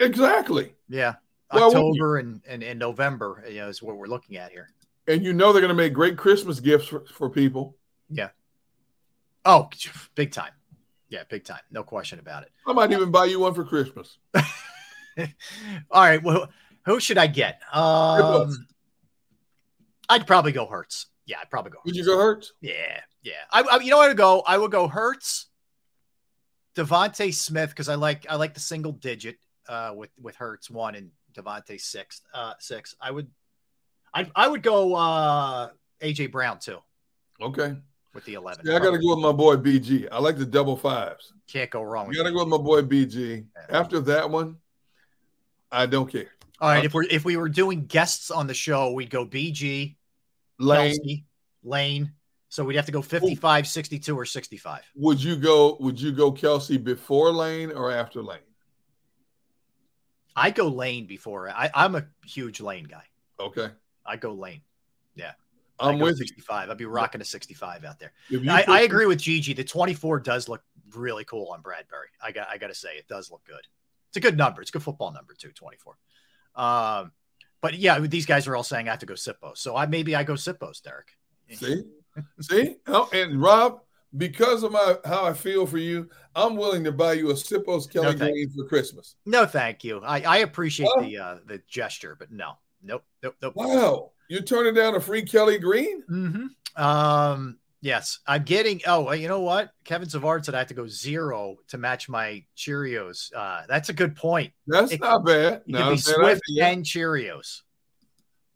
Exactly.
Yeah.
Why?
October and, and, and November, you know, is what we're looking at here.
And you know they're gonna make great Christmas gifts for, for people.
Yeah. Oh, big time. Yeah, big time. No question about it.
I might even buy you one for Christmas.
All right. Well, who should I get? Um, I'd probably go Hurts. Yeah, I'd probably go.
Would you go Hurts?
Yeah, yeah. I, I you know I would go? I would go Hurts, DeVonta Smith because I like I like the single digit uh, with with Hurts one and DeVonta six uh, six. I would I I would go uh, AJ Brown too
Okay.
with the eleven.
Yeah, I gotta go with my boy BG. I like the double fives.
Can't go wrong.
I
With
gotta go with my boy BG. After that one, I don't care.
All right, if we're if we were doing guests on the show, we'd go BG,
Lane.
Kelce, Lane. So we'd have to go 55, 62, or 65.
Would you go? Would you go Kelce before Lane or after Lane?
I go Lane before. I, I'm a huge Lane guy.
Okay,
I go Lane. Yeah.
I'm with you.
65. I'd be rocking a 65 out there. I, I agree with Gigi. The 24 does look really cool on Bradberry. I got I got to say it does look good. It's a good number. It's a good football number too. 24. Um, but yeah, these guys are all saying I have to go Sippos. So I maybe I go Sippos, Derrick.
See, see, oh, and Rob, because of my how I feel for you, I'm willing to buy you a Sippos Kelly
No,
Green for Christmas.
No, thank you. I, I appreciate the uh, the gesture, but no, nope, nope, nope.
Wow, you're turning down a free Kelly Green?
Mm-hmm. Um, yes, I'm getting. Oh, you know what? Kevin Savard said I have to go zero to match my Cheerios. Uh, that's a good point.
That's
It-
not bad.
You
Not
be Swift
idea.
and Cheerios.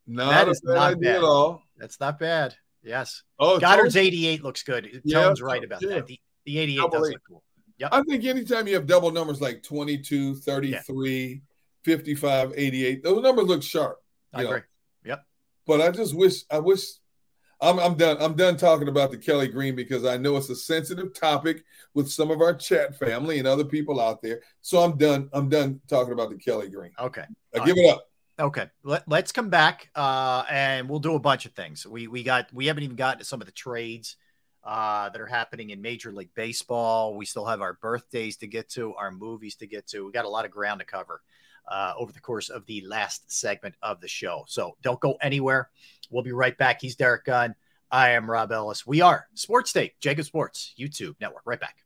Not
that
a
is
bad
not bad.
at all.
That's not bad. Yes.
Oh,
Goedert's
Tony-
88 looks good.
Yeah,
Tone's right about
yeah.
that. The, the 88
Double
does
eight.
look cool. Yep.
I think anytime you have double numbers like 22, 33, 55, 88, those numbers look sharp.
I
know.
agree. Yep.
But I just wish I wish I'm I'm done. I'm done talking about the Kelly Green because I know it's a sensitive topic with some of our chat family and other people out there. So I'm done. I'm done talking about the Kelly Green.
Okay.
I give it up.
Okay, Let, let's come back uh, and we'll do a bunch of things. We we got we haven't even gotten to some of the trades uh, that are happening in Major League Baseball. We still have our birthdays to get to, our movies to get to. We got a lot of ground to cover uh, over the course of the last segment of the show. So don't go anywhere. We'll be right back. He's Derrick Gunn. I am Rob Ellis. We are Sports Take, JAKIB Sports YouTube Network. Right back.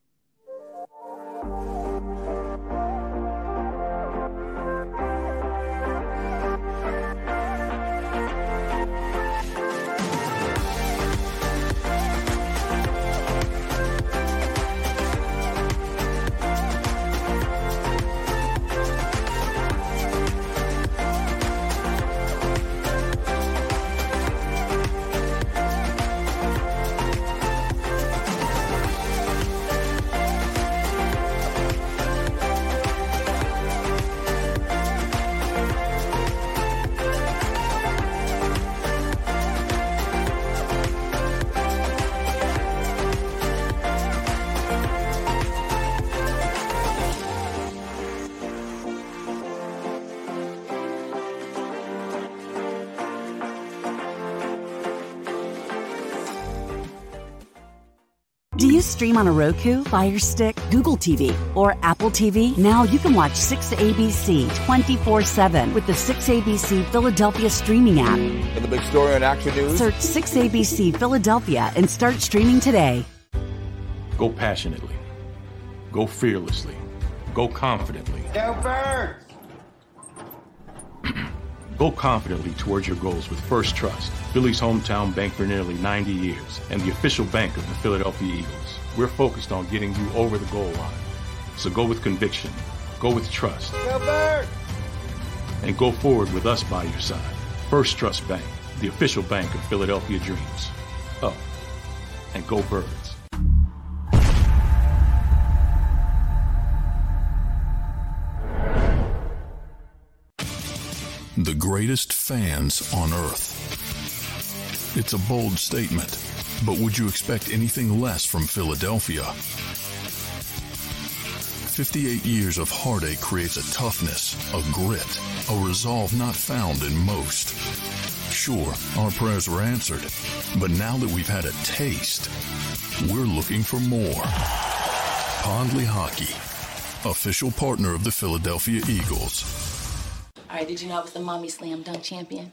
Stream on a Roku, Fire Stick, Google TV, or Apple TV? Now you can watch 6ABC 24 7 with the 6ABC Philadelphia streaming app.
For the big story on Action News,
Search 6ABC Philadelphia and start streaming today.
Go passionately. Go fearlessly. Go confidently.
Go Birds!
Go confidently towards your goals with First Trust, Philly's hometown bank for nearly 90 years and the official bank of the Philadelphia Eagles. We're focused on getting you over the goal line. So go with conviction, go with trust,
Go
and go forward with us by your side. First Trust Bank, the official bank of Philadelphia Dreams. Oh, and go Birds.
The greatest fans on earth. It's a bold statement, but would you expect anything less from Philadelphia? 58 years of heartache creates a toughness, a grit, a resolve not found in most. Sure, our prayers were answered, but now that we've had a taste, we're looking for more. Pondley Hockey, official partner of the Philadelphia Eagles.
All right, did you know I was the mommy slam dunk champion?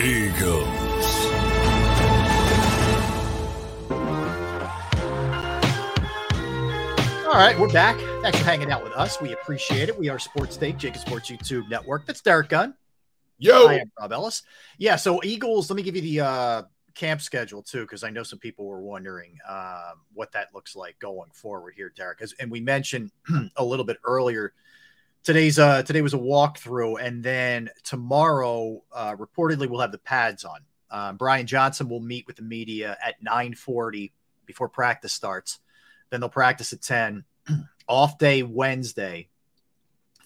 Eagles.
All right, we're back. Thanks for hanging out with us. We appreciate it. We are Sports Take, JAKIB Sports YouTube Network. That's Derrick Gunn.
Yo.
I am Rob Ellis. Yeah, so Eagles, let me give you the uh, camp schedule too, because I know some people were wondering um, what that looks like going forward here, Derrick. As, and we mentioned a little bit earlier, today's uh today was a walkthrough, and then tomorrow, uh, reportedly, we'll have the pads on. Um, Brian Johnson will meet with the media at 9:40 before practice starts. Then they'll practice at 10. Off day Wednesday.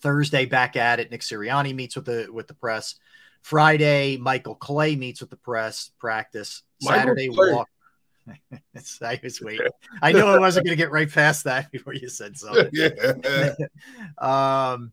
Thursday back at it. Nick Sirianni meets with the with the press. Friday, Michael Clay meets with the press. Practice.
Michael
Saturday
Clay.
walk. I was waiting. I knew I wasn't going to get right past that before you said something.
yeah.
um,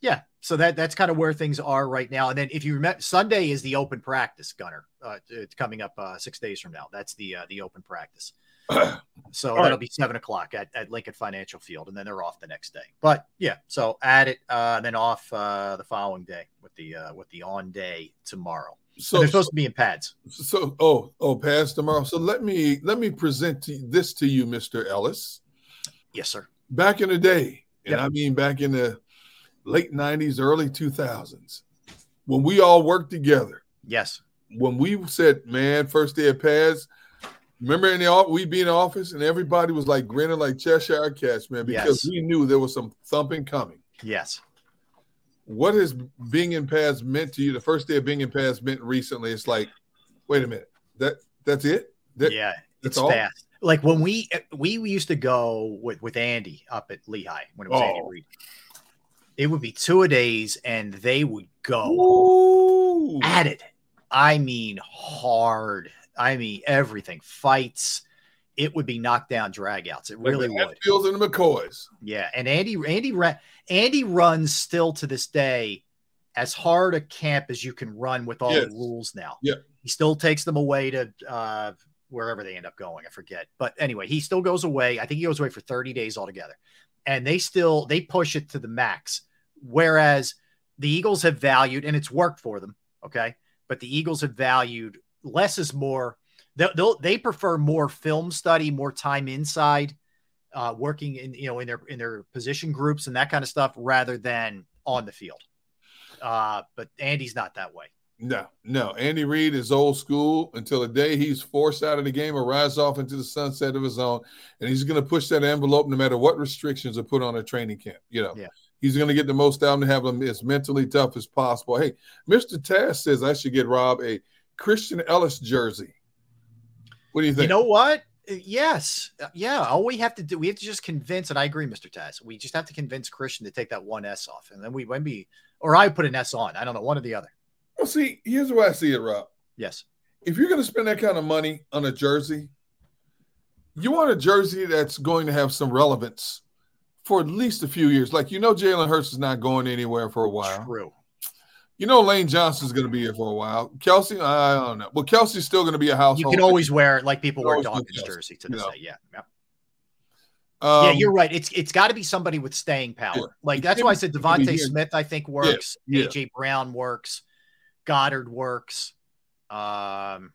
yeah. So that that's kind of where things are right now. And then if you remember, Sunday is the open practice, Gunner. Uh, it's coming up uh, six days from now. That's the uh, the open practice. So
All
that'll
right.
be seven o'clock at, at Lincoln Financial Field, and then they're off the next day. But yeah, so at it, uh, and then off uh, the following day with the uh, with the on day tomorrow. So they're supposed to be in pads.
So, oh, oh, pads tomorrow. So let me let me present to, this to you, Mister Ellis.
Yes, sir.
Back in the day, and
Yep.
I mean back in the late '90s, early 2000s, when we all worked together.
Yes.
When we said, "Man, first day of pads," remember in the we'd be in the office and everybody was like grinning like Cheshire cats, man, because
Yes.
we knew there was some thumping coming.
Yes.
What has being in pads meant to you? The first day of being in pads meant recently. It's like, wait a minute, that that's it. That,
yeah,
that's
it's
all?
fast. Like when we we we used to go with with Andy up at Lehigh when it was Andy
Oh.
Reid. It would be two a days, and they would go at it. I mean, hard. I mean, everything fights. It would be knockdown dragouts. It
Like
really
the
would.
Hatfields and the McCoys.
Yeah, and Andy Andy Andy runs still to this day as hard a camp as you can run with all
Yes.
the rules now.
Yeah.
He still takes them away to uh, wherever they end up going. I forget, but anyway, he still goes away. I think he goes away for thirty days altogether, and they still they push it to the max. Whereas the Eagles have valued, and it's worked for them. Okay, but the Eagles have valued less is more. They'll, they'll, they prefer more film study, more time inside uh, working in you know in their in their position groups and that kind of stuff rather than on the field. Uh, but Andy's not that way.
No, no. Andy Reid is old school until the day he's forced out of the game or rides off into the sunset of his own, and he's going to push that envelope no matter what restrictions are put on a training camp. You know,
Yeah.
he's going to get the most out of him to have him as mentally tough as possible. Hey, Mister Tass says I should get Rob a Christian Elliss jersey. What do you think?
You know what? Uh, Yes. Uh, Yeah. All we have to do, we have to just convince, and I agree, Mr. Taz. We just have to convince Christian to take that one S off. And then we maybe, or I put an S on. I don't know, one or the other.
Well, see, here's the way I see it, Rob.
Yes.
If you're going to spend that kind of money on a jersey, you want a jersey that's going to have some relevance for at least a few years. Like, you know, Jalen Hurts is not going anywhere for a while.
True.
You know, Lane Johnson's going to be here for a while. Kelce, I don't know. Well, Kelce's still going to be a household.
You can always wear like people wear Dawkins jersey to
you
this
know.
day. Yeah. Yeah.
Um,
yeah, you're right. It's it's got to be somebody with staying power.
Yeah.
Like that's why I said
be DeVonta.
Smith. I think works.
yeah.
AJ Brown works. Goedert works. Um,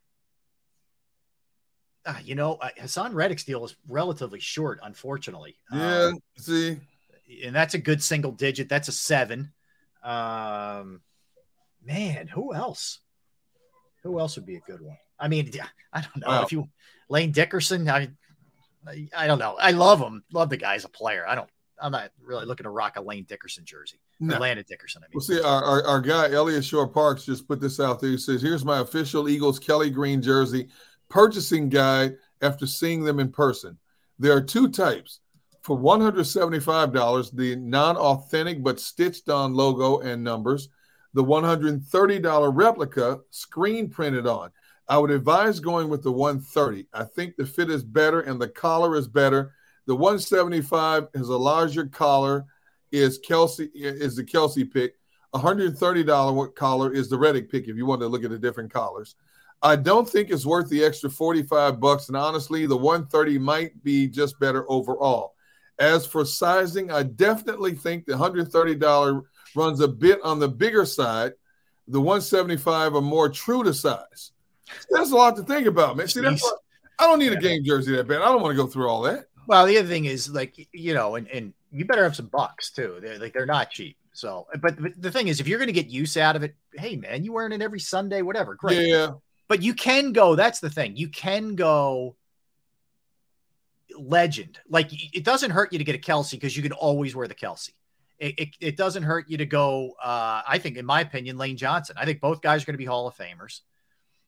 ah, you know, uh, Haason Reddick's deal is relatively short, unfortunately.
Yeah,
Um,
see,
and that's a good single digit. That's a seven. Um, man, who else? Who else would be a good one? I mean, I don't know
Wow.
if you Landon Dickerson. I, I, I don't know. I love him. Love the guy as a player. I don't. I'm not really looking to rock a Landon Dickerson jersey.
No.
Landon Dickerson. I mean,
Well, see, our, our, our guy Eliot Shorr-Parks just put this out there. He says, "Here's my official Eagles Kelly Green jersey purchasing guide after seeing them in person. There are two types. For $175, the non-authentic but stitched-on logo and numbers. The $130 replica screen printed on. I would advise going with the 130. I think the fit is better and the collar is better. The 175 has a larger collar is Kelce is the Kelce pick. $130 collar is the Reddick pick if you want to look at the different collars. I don't think it's worth the extra 45 bucks. And honestly, the 130 might be just better overall. As for sizing, I definitely think the $130 runs a bit on the bigger side. The 175 are more true to size. That's a lot to think about, man. See, that's what, I don't need a game jersey that bad. I don't want to go through all that.
Well, the other thing is like you know, and, and you better have some bucks too. They're like they're not cheap. So, but, but the thing is, if you're going to get use out of it, hey man, you wearing it every Sunday, whatever, great.
Yeah.
But you can go. That's the thing. You can go legend. Like it doesn't hurt you to get a Kelce because you can always wear the Kelce. It, it, it doesn't hurt you to go. Uh, I think, in my opinion, Lane Johnson. I think both guys are going to be Hall of Famers.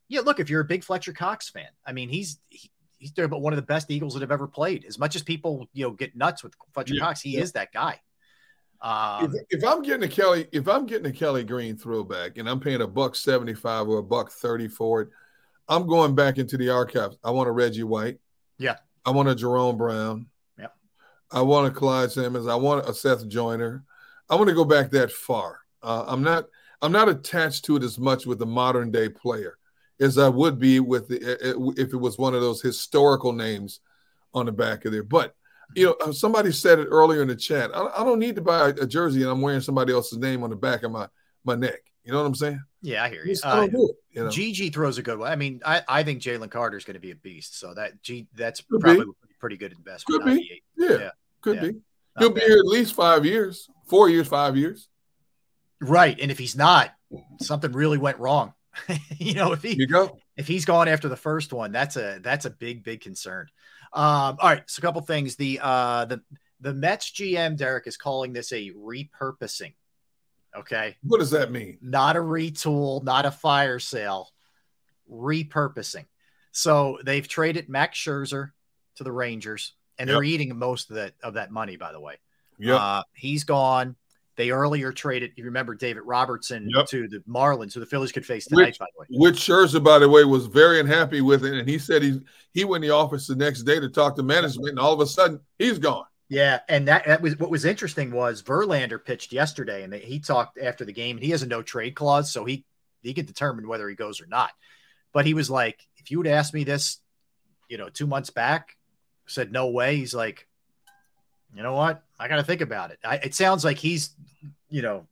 Yeah, look, if you're a big Fletcher Cox fan, I mean, he's he, he's there, but one of the best Eagles that have ever played. As much as people you know get nuts with Fletcher
Yeah,
Cox, he
yeah.
is that guy. Um,
if, if I'm getting a Kelly, if I'm getting a Kelly Green throwback and I'm paying a buck 75 or a buck 30 for it, I'm going back into the archives. I want a Reggie White.
yeah,
I want a Jerome Brown.
Yeah.
I want a Clyde Simmons. I want a Seth Joyner. I want to go back that far. Uh, I'm not. I'm not attached to it as much with the modern day player as I would be with the if it was one of those historical names on the back of there. But you know, uh, somebody said it earlier in the chat. I, I don't need to buy a, jersey and I'm wearing somebody else's name on the back of my my neck. You know what I'm saying?
yeah, I hear you.
Do it, you know?
GG throws a good one. I mean, I, I think Jalen Carter is going to be a beast. So that G that's
Could
probably
be.
a pretty good investment.
Could be.
98.
Yeah, could
yeah.
be.
Not
He'll be here at least five years, four years, five years.
Right. And if he's not, something really went wrong. you know, if he
You go.
if he's gone after the first one, that's a that's a big, big concern. Um, all right, so a couple things. The uh the the Mets GM Derrick is calling this a repurposing. Okay.
What does that mean?
Not a retool, not a fire sale, repurposing. So they've traded Max Scherzer to the Rangers, and they're eating most of that of that money, by the way.
yeah,
Uh, he's gone. They earlier traded, you remember David Robertson
Yep.
to the Marlins, who the Phillies could face tonight,
Which,
by the way.
which Scherzer, by the way, was very unhappy with it, and he said he he went in the office the next day to talk to management, and all of a sudden he's gone.
Yeah, and that, that was what was interesting was Verlander pitched yesterday, and he talked after the game. And he has a no trade clause, so he he can determine whether he goes or not. But he was like, if you would ask me this, you know, two months back, said no way. He's like, you know what? I got to think about it. I, it sounds like he's, you know,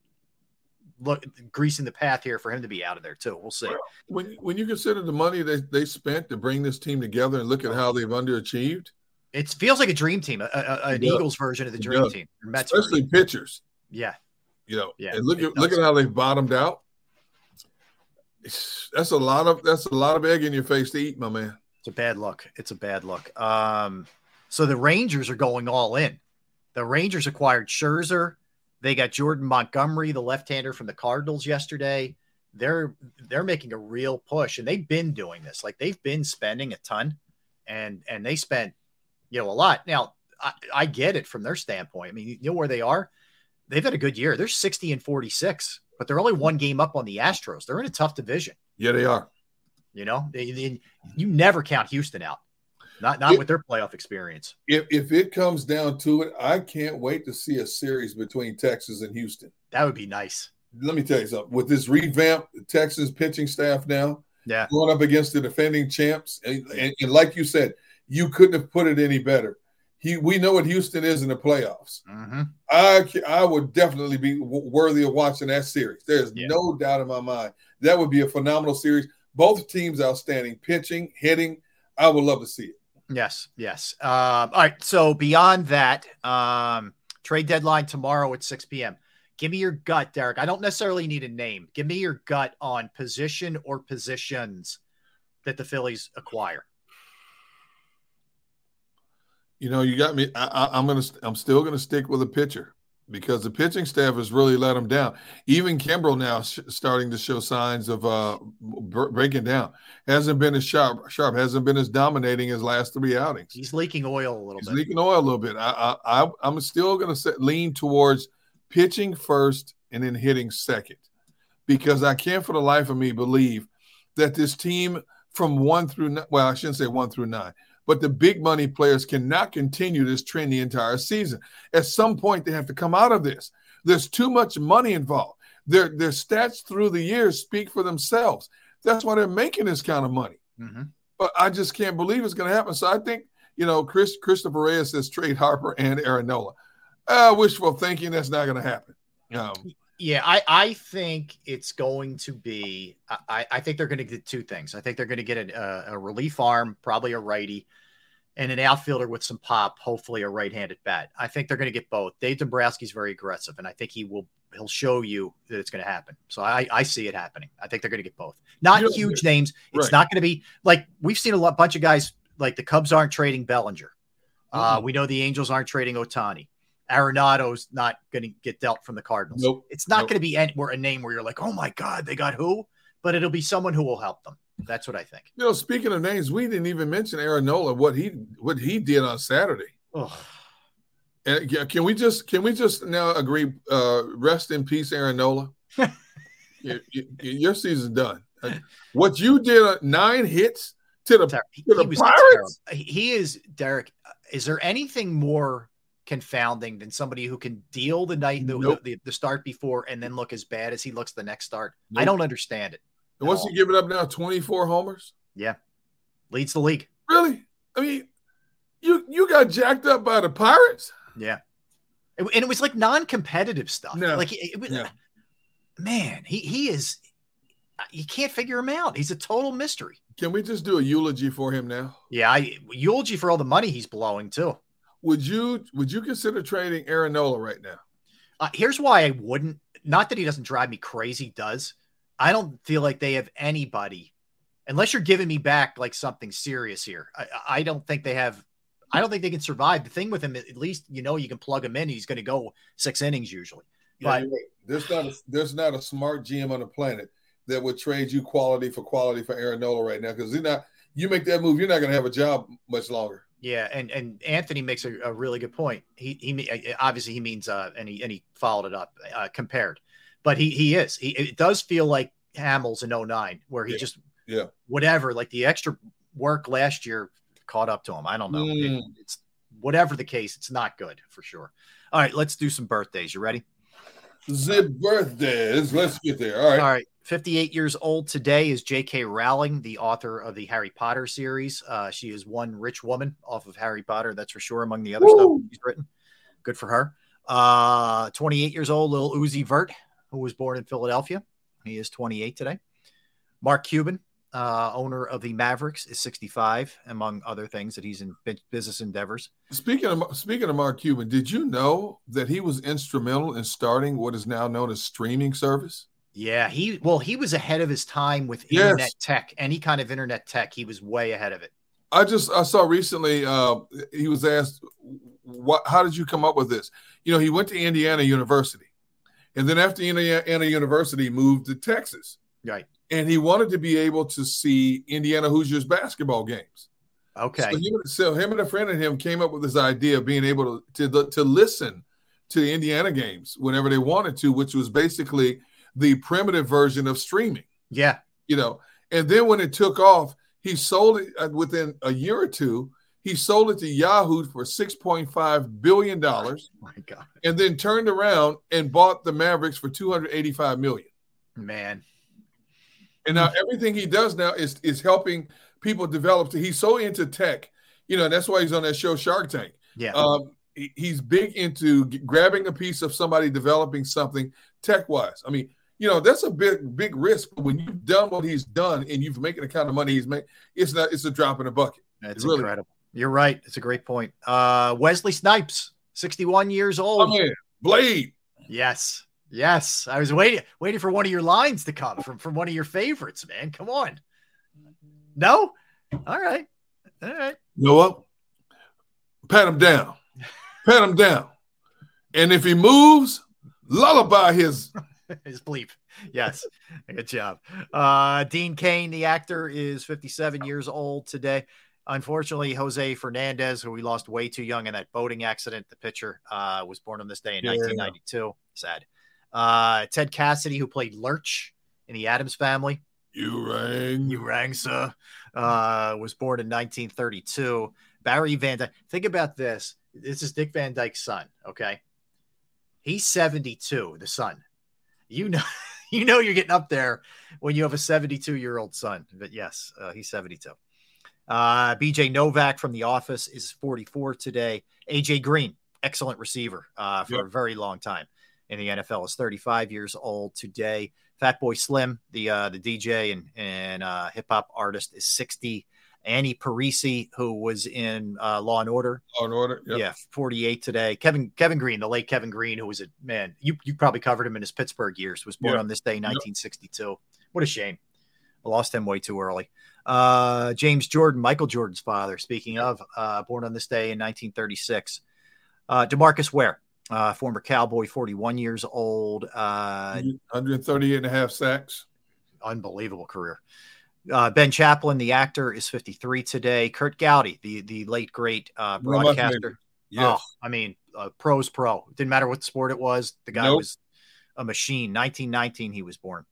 look greasing the path here for him to be out of there too. We'll see.
When when you consider the money they, they spent to bring this team together and look at how they've underachieved,
It feels like a dream team, a, a, an
does.
Eagles version of the dream
does.
team, Mets
especially
version.
pitchers,
Yeah,
you know,
Yeah,
and look
it
at look at how they've bottomed out. It's- that's a lot of that's a lot of egg in your face to eat, my man.
It's a bad look. It's a bad look. Um, so the Rangers are going all in. The Rangers acquired Scherzer. They got Jordan Montgomery, the left-hander from the Cardinals yesterday. They're they're making a real push, and they've been doing this. Like they've been spending a ton. and and they spent you know a lot. Now I, I get it from their standpoint. I mean, you know where they are. They've had a good year. They're 60 and 46, but they're only one game up on the Astros. They're in a tough division.
Yeah, they are.
You know, they, they, you never count Houston out. Not not
If-
with their playoff experience.
If if it comes down to it, I can't wait to see a series between Texas and Houston.
That would be nice.
Let me tell you something. With this revamped Texas pitching staff now,
Yeah.
going up against the defending champs, and, and, and like you said, you couldn't have put it any better. He, we know what Houston is in the playoffs.
Mm-hmm.
I I would definitely be w- worthy of watching that series. There's
Yeah.
no doubt in my mind that would be a phenomenal series. Both teams outstanding, pitching, hitting. I would love to see it.
Yes, yes. Um, all right. So beyond that, um, trade deadline tomorrow at 6 p.m. Give me your gut, Derrick. I don't necessarily need a name. Give me your gut on position or positions that the Phillies acquire.
You know, you got me. I, I, I'm gonna. I'm still gonna stick with a pitcher because the pitching staff has really let him down. Even Kimbrel now sh- starting to show signs of uh, b- breaking down. Hasn't been as sharp. Sharp hasn't been as dominating as last three outings.
He's leaking oil a little
He's
bit.
leaking oil a little bit. I, I, I I'm still going to lean towards pitching first and then hitting second, because I can't for the life of me believe that this team from one through well, I shouldn't say one through nine, but the big money players cannot continue this trend the entire season. At some point, they have to come out of this. There's too much money involved. Their their stats through the years speak for themselves. That's why they're making this kind of money
Mhm.
but I just can't believe it's going to happen. So I think you know, Chris Christopher Reyes says trade Harper and Aaron Nola. Uh, wishful thinking. That's not going to happen. Um,
Yeah, I, I think it's going to be. I, I think they're going to get two things. I think they're going to get a, a relief arm, probably a righty, and an outfielder with some pop, hopefully a right-handed bat. I think they're going to get both. Dave Dombrowski's very aggressive, and I think he will. He'll show you that it's going to happen. So I, I see it happening. I think they're going to get both. Not
You know,
huge names. It's
right.
not going to be like we've seen a lot, bunch of guys like the Cubs aren't trading Bellinger. Uh,
Mhm.
we know the Angels aren't trading Ohtani. Arenado's not going to get dealt from the Cardinals.
Nope.
It's not
Nope.
going to be any, where a name where you're like, oh my God, they got who? But it'll be someone who will help them. That's what I think.
you know, speaking of names, we didn't even mention Aaron Nola what he what he did on Saturday.
Ugh.
And yeah, can we just can we just now agree? Uh, rest in peace, Aaron Nola. your, your, your season's done. What you did, uh, nine hits to the to
He
the
was
Pirates.
terrible. He- He is Derrick. uh, Is there anything more confounding than somebody who can deal the night the,
Nope.
the, the start before and then look as bad as he looks the next start? I don't understand it.
And what's he giving up now? Twenty four homers.
Yeah, leads the league.
Really? I mean, you you got jacked up by the Pirates.
Yeah, and it was like non-competitive stuff.
No.
Like it, it was, man, he he is. Uh, you can't figure him out. He's a total mystery.
Can we just do a eulogy for him now?
Yeah, I, eulogy for all the money he's blowing too.
Would you would you consider trading Aaron Nola right now?
Uh, here's why I wouldn't. Not that he doesn't drive me crazy. Does I don't feel like they have anybody, unless you're giving me back like something serious here. I, I don't think they have. I don't think they can survive. The thing with him, at least you know you can plug him in. He's going to go six innings usually.
Yeah,
But
there's not a, there's not a smart GM on the planet that would trade you quality for quality for Aaronola right now because you're not you make that move, you're not going to have a job much longer.
Yeah, and and Anthony makes a, a really good point. He he obviously he means uh and he and he followed it up uh, compared, but he he is he it does feel like Hamels in 09 where he
Yeah.
just
Yeah.
whatever like the extra work last year caught up to him. I don't know. It-
Mm.
it's whatever the case, it's not good for sure. All right, let's do some birthdays. You ready?
Zip birthdays. Let's get there. All right.
All right. 58 years old today is J.K. Rowling, the author of the Harry Potter series. Uh, she is one rich woman off of Harry Potter, that's for sure, among the other stuff she's written. Good for her. Uh, 28 years old, Lil Uzi Vert, who was born in Philadelphia. He is 28 today. Mark Cuban, uh, owner of the Mavericks, is 65, among other things that he's in business endeavors.
Speaking of speaking of Mark Cuban, did you know that he was instrumental in starting what is now known as streaming service?
Yeah, he well, he was ahead of his time with
Yes.
internet tech, any kind of internet tech. He was way ahead of it.
I just I saw recently uh, he was asked, "What? How did you come up with this?" You know, he went to Indiana University, and then after Indiana University, moved to Texas,
Right.
And he wanted to be able to see Indiana Hoosiers basketball games.
Okay.
So him, so him and a friend of him came up with this idea of being able to, to to listen to the Indiana games whenever they wanted to, which was basically the primitive version of streaming.
Yeah.
You know, and then when it took off, he sold it uh, within a year or two. He sold it to Yahoo for six point five billion dollars.
Oh my God.
And then turned around and bought the Mavericks for two hundred eighty five million.
Man.
And now everything he does now is is helping people develop. He's so into tech, you know. that's why he's on that show Shark Tank.
Yeah.
Um, he, he's big into g- grabbing a piece of somebody developing something tech wise. I mean, you know, that's a big big risk. But when you've done what he's done and you've making the kind of money he's made, it's not. It's a drop in the bucket.
That's
really-
incredible. You're right. It's a great point. Uh, Wesley Snipes, 61 years
Oh
old.
man, Blade.
Yes. Yes. I was waiting waiting for one of your lines to come from from one of your favorites, man. Come on. No? All right. All right.
You know what? Pat him down. Pat him down. And if he moves, lullaby his.
His bleep. Yes. Good job. Uh, Dean Cain, the actor, is 57 years old today. Unfortunately, Jose Fernandez, who we lost way too young in that boating accident, the pitcher, uh, was born on this day in
Yeah.
1992. Sad. Uh, Ted Cassidy, who played Lurch in the Addams family.
You rang.
You rang, sir. Uh, was born in 1932. Barry Van Dyke. Think about this. This is Dick Van Dyke's son. Okay, he's 72. The son. You know, you know, you're getting up there when you have a 72 year old son. But yes, uh, he's 72. Uh, BJ Novak from The Office is 44 today. AJ Green, excellent receiver uh, for
Yep.
a very long time in the NFL, is 35 years old today. Fatboy Slim, the uh, the DJ and and uh, hip hop artist, is 60. Annie Parisse, who was in uh, Law and Order,
Law and Order. Yep.
yeah, 48 today. Kevin Kevin Greene, the late Kevin Greene, who was a man, you you probably covered him in his Pittsburgh years, was born
Yeah.
on this day,
Yep.
1962. What a shame. I lost him way too early. Uh, James Jordan, Michael Jordan's father, speaking of, uh, born on this day in 1936. Uh, Demarcus Ware, uh, former Cowboy, 41 years old. Uh,
138 and a half sacks.
unbelievable career. Uh, ben Chaplin, the actor, is 53 today. Kurt Gowdy, the the late great uh,
One of my
broadcaster.
Yes.
Oh, I mean, uh, pro's pro. Didn't matter what sport it was. The guy
Nope.
was a machine. 1919, he was born.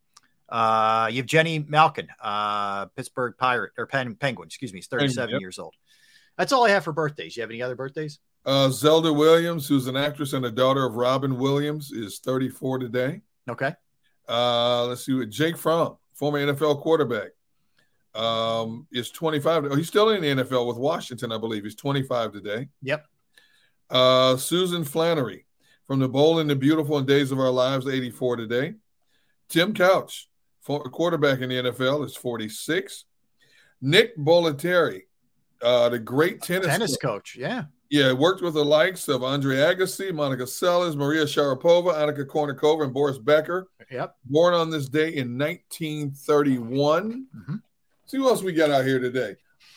Uh, you have Geno Malkin, uh, Pittsburgh Pirate or Pen, Penguin. Excuse me, he's 37
yep.
years old. That's all I have for birthdays. You have any other birthdays?
Uh, Zelda Williams, who's an actress and a daughter of Robin Williams, is 34 today.
Okay.
Uh, let's see what Jake Fromm, former NFL quarterback, um, is 25. Oh, he's still in the NFL with Washington, I believe. He's 25 today.
Yep.
Uh, Susan Flannery from the Bold and the Beautiful and Days of Our Lives, 84 today. Tim Couch, former quarterback in the NFL, is 46. Nick Bollettieri, uh, the great tennis,
Tennis coach. Yeah.
Yeah, worked with the likes of Andre Agassi, Monica Seles, Maria Sharapova, Annika Kournikova, and Boris Becker.
Yep.
Born on this day in 1931.
Mhm.
See who else we got out here today.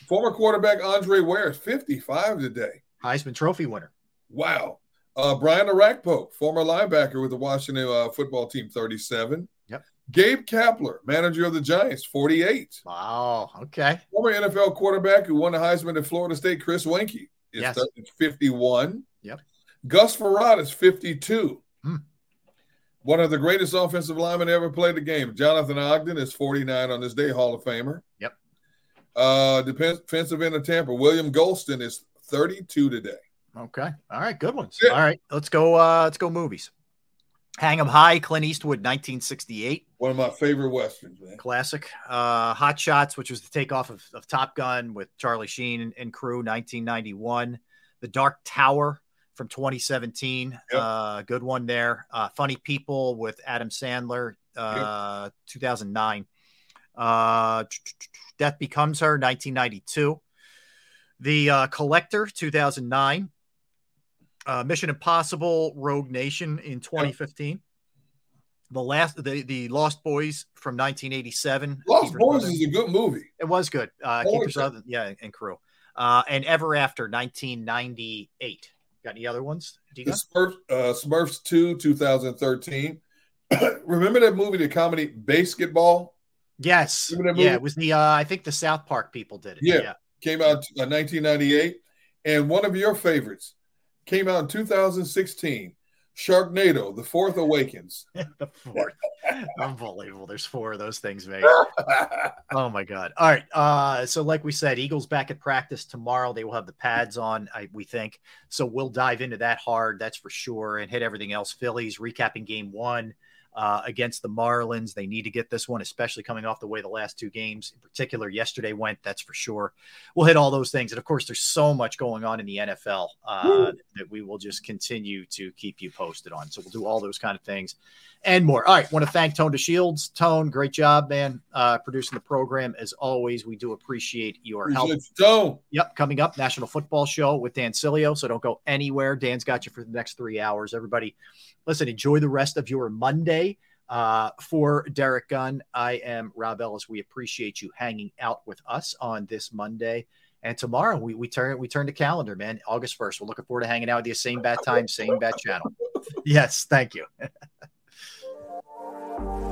Former quarterback Andre Ware is 55 today.
Heisman Trophy winner.
Wow. Uh, Brian Orakpo, former linebacker with the Washington uh, football team, 37.
Yep.
Gabe Kapler, manager of the Giants, 48.
Wow. Okay.
Former NFL quarterback who won the Heisman at Florida State, Chris Weinke, is
Yes.
th- 51.
Yep.
Gus Frerotte is 52.
Hmm.
One of the greatest offensive linemen ever played the game. Jonathan Ogden is 49 on this day, Hall of Famer.
Yep.
Uh, defensive end of Tampa, William Gholston is 32 today.
Okay. All right. Good ones.
Yeah.
All right. Let's go. Uh, let's go movies. Hang 'em High, Clint Eastwood, 1968.
One of my favorite westerns, man.
Classic. Uh, Hot Shots, which was the takeoff of, of Top Gun with Charlie Sheen and, and crew, 1991. The Dark Tower from 2017.
Yep.
Uh, good one there. Uh, Funny People with Adam Sandler, uh, 2009. Uh, Death Becomes Her, 1992. The uh, Collector, 2009. Uh, Mission Impossible, Rogue Nation in 2015. The last, the the Lost Boys from 1987.
Lost Boys
Sutherland.
is a good movie.
It was good. Uh, Kiefer yeah, and crew. Uh, and Ever After, 1998. Got any other ones? Do you
Smurfs, uh, Smurfs 2, 2013. Remember that movie, the comedy Basketball?
Yes.
Remember that
Yeah, it was the uh, I think the South Park people did it.
Yeah. came out in 1998, and one of your favorites came out in 2016. Sharknado, The Fourth Awakens.
the fourth. Unbelievable. There's four of those things, mate. oh my god. All right. Uh, so like we said, Eagles back at practice tomorrow. They will have the pads on, I, we think. So we'll dive into that hard, that's for sure, and hit everything else. Phillies recapping game one uh, against the Marlins. They need to get this one, especially coming off the way the last two games, in particular, yesterday went. That's for sure. We'll hit all those things, and of course, there's so much going on in the NFL uh, that we will just continue to keep you posted on. So we'll do all those kind of things and more. All right, want to thank Tone to Shields. Tone, great job, man, uh, producing the program as always. We do appreciate your help.
Tone.
Yep, coming up, National Football Show with Dan Sileo. So don't go anywhere. Dan's got you for the next three hours. Everybody, listen, enjoy the rest of your Monday. Uh, for Derrick Gunn, I am Rob Ellis. We appreciate you hanging out with us on this Monday. And tomorrow we, we turn we turn the calendar, man. August 1st. We're looking forward to hanging out with you. Same bad time, same bad channel. yes, thank you.